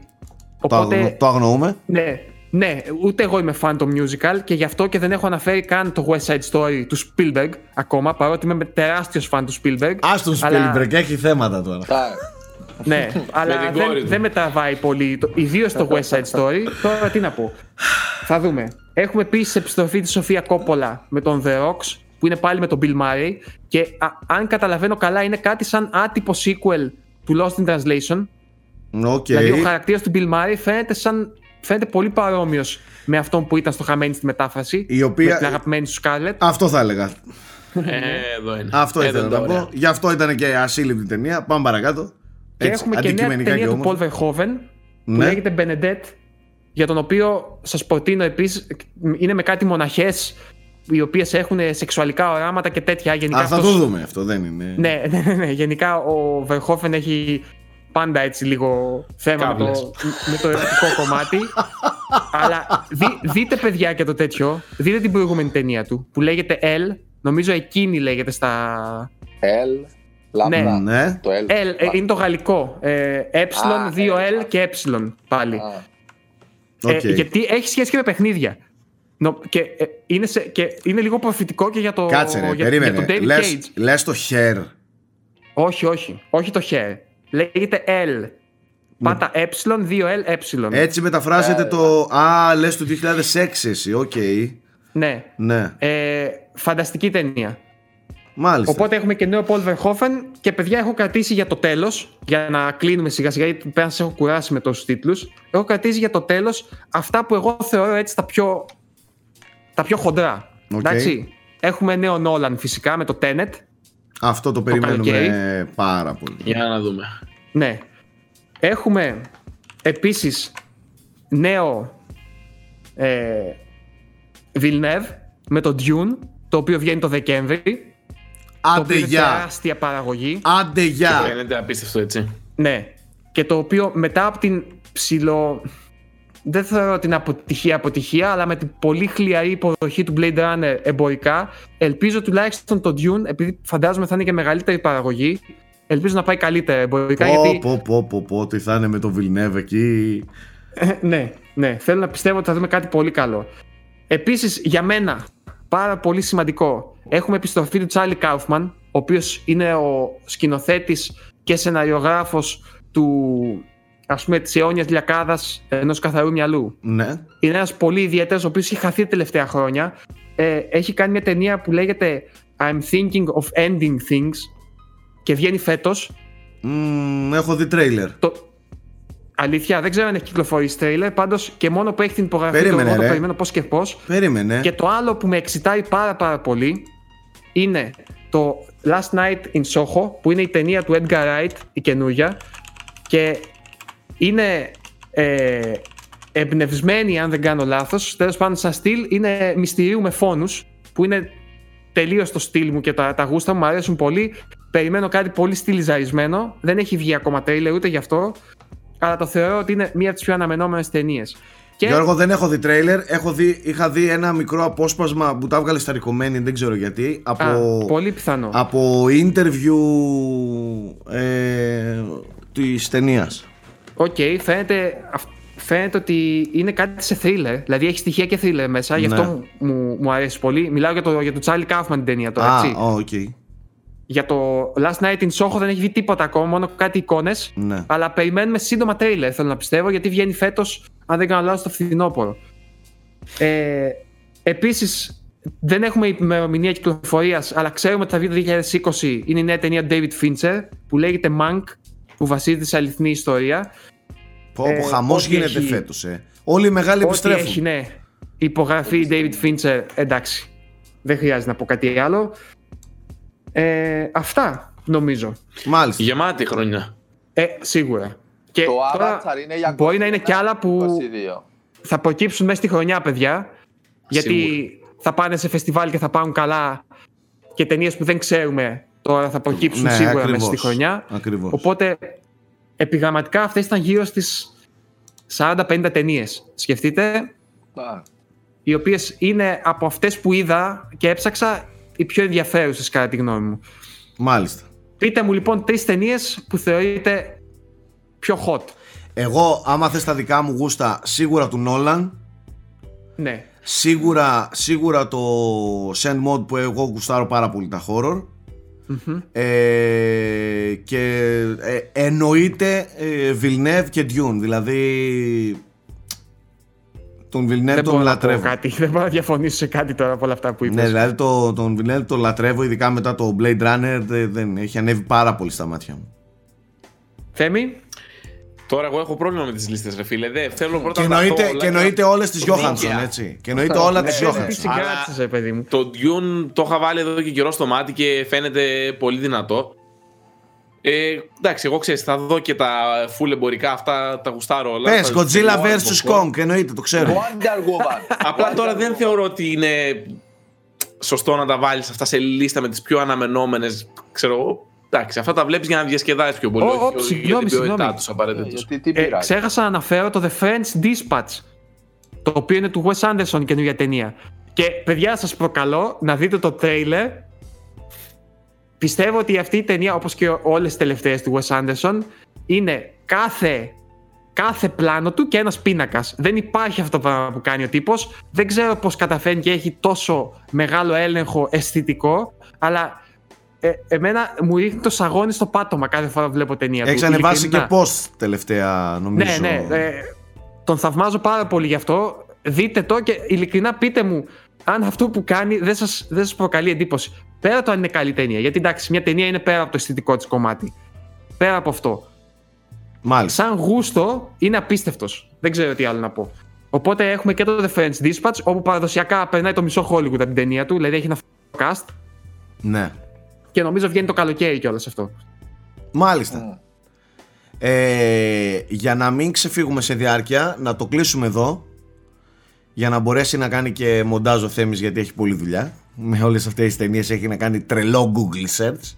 Το, αγνο- Οπότε, το αγνοούμε. ναι, ναι, ούτε εγώ είμαι fan των musical και γι' αυτό και δεν έχω αναφέρει καν το West Side Story του Spielberg ακόμα, παρότι είμαι τεράστιος fan του Spielberg. Α τον Αλλά- Spielberg, έχει θέματα τώρα. Τα- Ναι, αλλά την κόρη δεν, του. δεν με τραβάει πολύ, ιδίως το West Side Story. Τώρα τι να πω. Θα δούμε. Έχουμε επίσης επιστροφή της Σοφία Κόπολα με το On The Rocks, που είναι πάλι με τον Bill Murray. Και α, αν καταλαβαίνω καλά, είναι κάτι σαν άτυπο sequel του Lost in Translation. Οκ. Δηλαδή, ο χαρακτήρας του Bill Murray φαίνεται, σαν, φαίνεται πολύ παρόμοιος με αυτόν που ήταν στο χαμένη στη μετάφραση. Η οποία- Με την αγαπημένη σου Scarlett. Αυτό θα έλεγα. Ε, εδώ είναι. Αυτό Εδώ ήθελα είναι να το ωραίο. πω. Γι' αυτό ήταν και ασύλληπτη ταινία. Πάμε παρακάτω. Και Έτσι, έχουμε και νέα αντικειμενικά ταινία και του Paul όμορφα. Verhoeven που Ναι. λέγεται Benedette για τον οποίο σας προτείνω επίσης είναι με κάτι μοναχές οι οποίες έχουν σεξουαλικά οράματα και τέτοια γενικά Α, θα αυτός- το δούμε αυτό, δεν είναι. ναι, ναι, ναι, ναι, γενικά ο Verhoeven έχει πάντα έτσι λίγο θέμα με το, Κάβλες. με το ερωτικό κομμάτι αλλά δει- δείτε παιδιά και το τέτοιο δείτε την προηγούμενη ταινία του που λέγεται L νομίζω εκείνη λέγεται στα L, λάμδα. Ναι. Το L. L, ε, είναι το γαλλικό. Ε, ε, Α, 2L ε, και ε πάλι. Α, Οκ. Ε, γιατί έχει σχέση και με παιχνίδια. Νο- και, ε, είναι σε, και είναι λίγο προφητικό και για το, Κάτσε ρε, για, για περίμενε. τον David Λες, Cage. λες το hair. Όχι, όχι. Όχι το hair. Λέγεται L. Πάτα ε, 2L, ε. Έτσι μεταφράζεται Ε, το... Α, λες το 2006 εσύ, οκ. Ναι. Ναι, Ε, φανταστική ταινία. μάλιστα. Οπότε έχουμε και νέο Paul Verhoeven και παιδιά έχω κρατήσει για το τέλος, για να κλείνουμε σιγά σιγά, γιατί πέρα σας έχω κουράσει με τόσους τίτλους, έχω κρατήσει για το τέλος αυτά που εγώ θεωρώ έτσι τα πιο, τα πιο χοντρά. Οκ. Εντάξει. Έχουμε νέο Nolan φυσικά με το Tenet. Αυτό το περιμένουμε καλοκαίρι. πάρα πολύ. Για να δούμε. Ναι. Έχουμε επίσης νέο ε, Villeneuve με το Dune, το οποίο βγαίνει το Δεκέμβρη. το Άντε οποίο είναι γεια. τεράστια παραγωγή. Άντε γεια. Φαίνεται απίστευτο έτσι. Ναι. Και το οποίο μετά από την ψηλό. Δεν θεωρώ την αποτυχία αποτυχία, αλλά με την πολύ χλιαρή υποδοχή του Blade Runner εμπορικά, ελπίζω τουλάχιστον το Dune, επειδή φαντάζομαι θα είναι και μεγαλύτερη παραγωγή, ελπίζω να πάει καλύτερα εμπορικά. Πω, γιατί πω, πω, πω, πω, τι θα είναι με το Villeneuve εκεί. ναι, ναι. Θέλω να πιστεύω ότι θα δούμε κάτι πολύ καλό. Επίσης, για μένα, πάρα πολύ σημαντικό, έχουμε επιστροφή του Τσάρλι Κάουφμαν, ο οποίος είναι ο σκηνοθέτης και σεναριογράφος του ας πούμε της αιώνιας λιακάδας ενός καθαρού μυαλού. Ναι. Είναι ένας πολύ ιδιαίτερος, ο οποίος έχει χαθεί τα τελευταία χρόνια. Ε, έχει κάνει μια ταινία που λέγεται I'm thinking of ending things και βγαίνει φέτος. Μμμ, έχω δει τρέιλερ. Το... Αλήθεια, δεν ξέρω αν έχει κυκλοφορήσει τρέιλερ. Πάντως και μόνο που έχει την υπογραφή του, Περίμενε, εγώ το ρε. περιμένω πώς και πώς. Περίμενε. Και το άλλο που με εξητάει πάρα πάρα πολύ είναι το Last Night in Soho, που είναι η ταινία του Edgar Wright, η καινούρια. Και είναι ε, εμπνευσμένη, αν δεν κάνω λάθος, τέλος πάντων σαν στυλ, είναι μυστηρίου με φόνους, που είναι τελείως το στυλ μου και τα, τα γούστα μου, μου αρέσουν πολύ. Περιμένω κάτι πολύ στυλιζαρισμένο, δεν έχει βγει ακόμα τρέιλερ ούτε γι' αυτό, αλλά το θεωρώ ότι είναι μία από τις πιο αναμενόμενες ταινίες. Και... Γιώργο, δεν έχω δει τρέιλερ. Έχω δει, είχα δει ένα μικρό απόσπασμα που τα έβγαλε σταρεκομένη, δεν ξέρω γιατί. Από, Α, πολύ πιθανό. Από interview ε, της ταινίας. Οκ, okay, φαίνεται, φαίνεται ότι είναι κάτι σε thriller. Δηλαδή έχει στοιχεία και thriller μέσα. Ναι. Γι' αυτό μου, μου αρέσει πολύ. Μιλάω για το, για το Charlie Kaufman την ταινία τώρα. Α, ah, okay. Για το Last Night in Soho δεν έχει βγει τίποτα ακόμα, μόνο κάτι εικόνες. Ναι. Αλλά περιμένουμε σύντομα τρέιλερ, θέλω να πιστεύω, γιατί βγαίνει φέτος, αν δεν κάνω λάθος, το φθινόπωρο. Ε, Επίσης, δεν έχουμε ημερομηνία κυκλοφορίας, αλλά ξέρουμε ότι θα βγει το 2020. Είναι η νέα ταινία David Fincher που λέγεται Mank, που βασίζεται σε αληθινή ιστορία. Πω, πω, ε, χαμός γίνεται έχει... φέτος, ε. Όλοι οι μεγάλοι επιστρέφουν. Έχει, ναι. Υπογραφή David Fincher, εντάξει. Δεν χρειάζεται να πω κάτι άλλο. Ε, αυτά, νομίζω. Μάλιστα. Γεμάτη χρονιά. Ε, σίγουρα. Και το τώρα είναι για μπορεί να είναι κι άλλα που 22. θα προκύψουν μέσα στη χρονιά, παιδιά. Γιατί θα πάνε σε φεστιβάλ και θα πάνε καλά και ταινίες που δεν ξέρουμε τώρα θα προκύψουν ναι, σίγουρα μέσα στη χρονιά. Ακριβώς. Οπότε επιγραμματικά αυτές ήταν γύρω στις 40-50 ταινίες. Σκεφτείτε. Α. Οι οποίες είναι από αυτές που είδα και έψαξα οι πιο ενδιαφέρουσες κατά τη γνώμη μου. Μάλιστα. Πείτε μου λοιπόν τρεις ταινίες που θεωρείτε πιο hot. Εγώ άμα θες τα δικά μου γούστα σίγουρα του Νόλαν. Ναι. Σίγουρα, σίγουρα το Send Mode που εγώ γουστάρω πάρα πολύ τα horror. Ε, και ε, εννοείται ε, Villeneuve και Dune δηλαδή τον Villeneuve τον λατρεύω. κάτι, δεν μπορώ να διαφωνήσω σε κάτι τώρα από όλα αυτά που είπες. ναι δηλαδή το, τον Villeneuve τον λατρεύω ειδικά μετά το Blade Runner δεν, δεν, έχει ανέβει πάρα πολύ στα μάτια μου. Θέμη; Τώρα εγώ έχω πρόβλημα με τις λίστες, ρε φίλε. Δεν θέλω πρώτα και να εννοείται, Και εννοείται όλες τις Johansson, έτσι. Και εννοείται όλα τις Johansson. παιδί μου. Το Dune το είχα βάλει εδώ και καιρό στο μάτι και φαίνεται πολύ δυνατό. Ε, εντάξει, εγώ ξέρεις, θα δω και τα full εμπορικά αυτά, τα γουστάρω όλα. Πες, Godzilla vs. Kong, εννοείται, το ξέρω. Απλά τώρα δεν θεωρώ ότι είναι σωστό να τα βάλεις αυτά σε λίστα με τις πιο αναμενόμενες, ξέρω εγώ, Εντάξει, αυτά τα βλέπεις για να διασκεδάσεις πιο πολύ. Oh, συγγνώμη, συγγνώμη. Ε, ξέχασα να αναφέρω το The French Dispatch. Το οποίο είναι του Wes Anderson καινούργια ταινία. Και παιδιά, σας προκαλώ να δείτε το τρέιλερ. Πιστεύω ότι αυτή η ταινία, όπως και όλες τις τελευταίες του Wes Anderson, είναι κάθε, κάθε πλάνο του και ένας πίνακας. Δεν υπάρχει αυτό το πράγμα που κάνει ο τύπος. Δεν ξέρω πώς καταφέρνει και έχει τόσο μεγάλο έλεγχο αισθητικό, αλλά ε, εμένα μου ρίχνει το σαγόνι στο πάτωμα κάθε φορά που βλέπω ταινία. Έχεις ανεβάσει και πώ τελευταία, νομίζω. Ναι, ναι. Ε, τον θαυμάζω πάρα πολύ γι' αυτό. Δείτε το και ειλικρινά πείτε μου αν αυτό που κάνει δεν σας, δεν σας προκαλεί εντύπωση. Πέρα το αν είναι καλή ταινία. Γιατί εντάξει, μια ταινία είναι πέρα από το αισθητικό της κομμάτι. Πέρα από αυτό. Μάλιστα. Σαν γούστο είναι απίστευτος. Δεν ξέρω τι άλλο να πω. Οπότε έχουμε και το The French Dispatch, όπου παραδοσιακά περνάει το μισό Hollywood από την ταινία του, δηλαδή έχει ένα cast. Ναι και νομίζω βγαίνει το καλοκαίρι κιόλας αυτό. Μάλιστα. Ε, για να μην ξεφύγουμε σε διάρκεια, να το κλείσουμε εδώ για να μπορέσει να κάνει και μοντάζ ο Θέμης γιατί έχει πολλή δουλειά. Με όλες αυτές τις ταινίες έχει να κάνει τρελό Google search.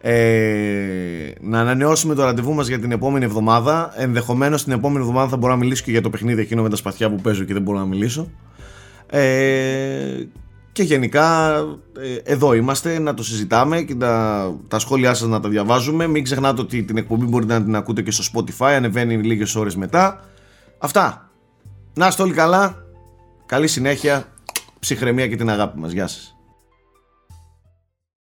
Ε, να ανανεώσουμε το ραντεβού μας για την επόμενη εβδομάδα. Ενδεχομένως την επόμενη εβδομάδα θα μπορώ να μιλήσω και για το παιχνίδι εκείνο με τα σπαθιά που παίζω και δεν μπορώ να μιλήσω. Ε, και γενικά ε, εδώ είμαστε να το συζητάμε και τα, τα σχόλιά σας να τα διαβάζουμε. Μην ξεχνάτε ότι την εκπομπή μπορείτε να την ακούτε και στο Spotify, ανεβαίνει λίγες ώρες μετά. Αυτά. Να είστε όλοι καλά. Καλή συνέχεια. Ψυχραιμία και την αγάπη μας. Γεια σας.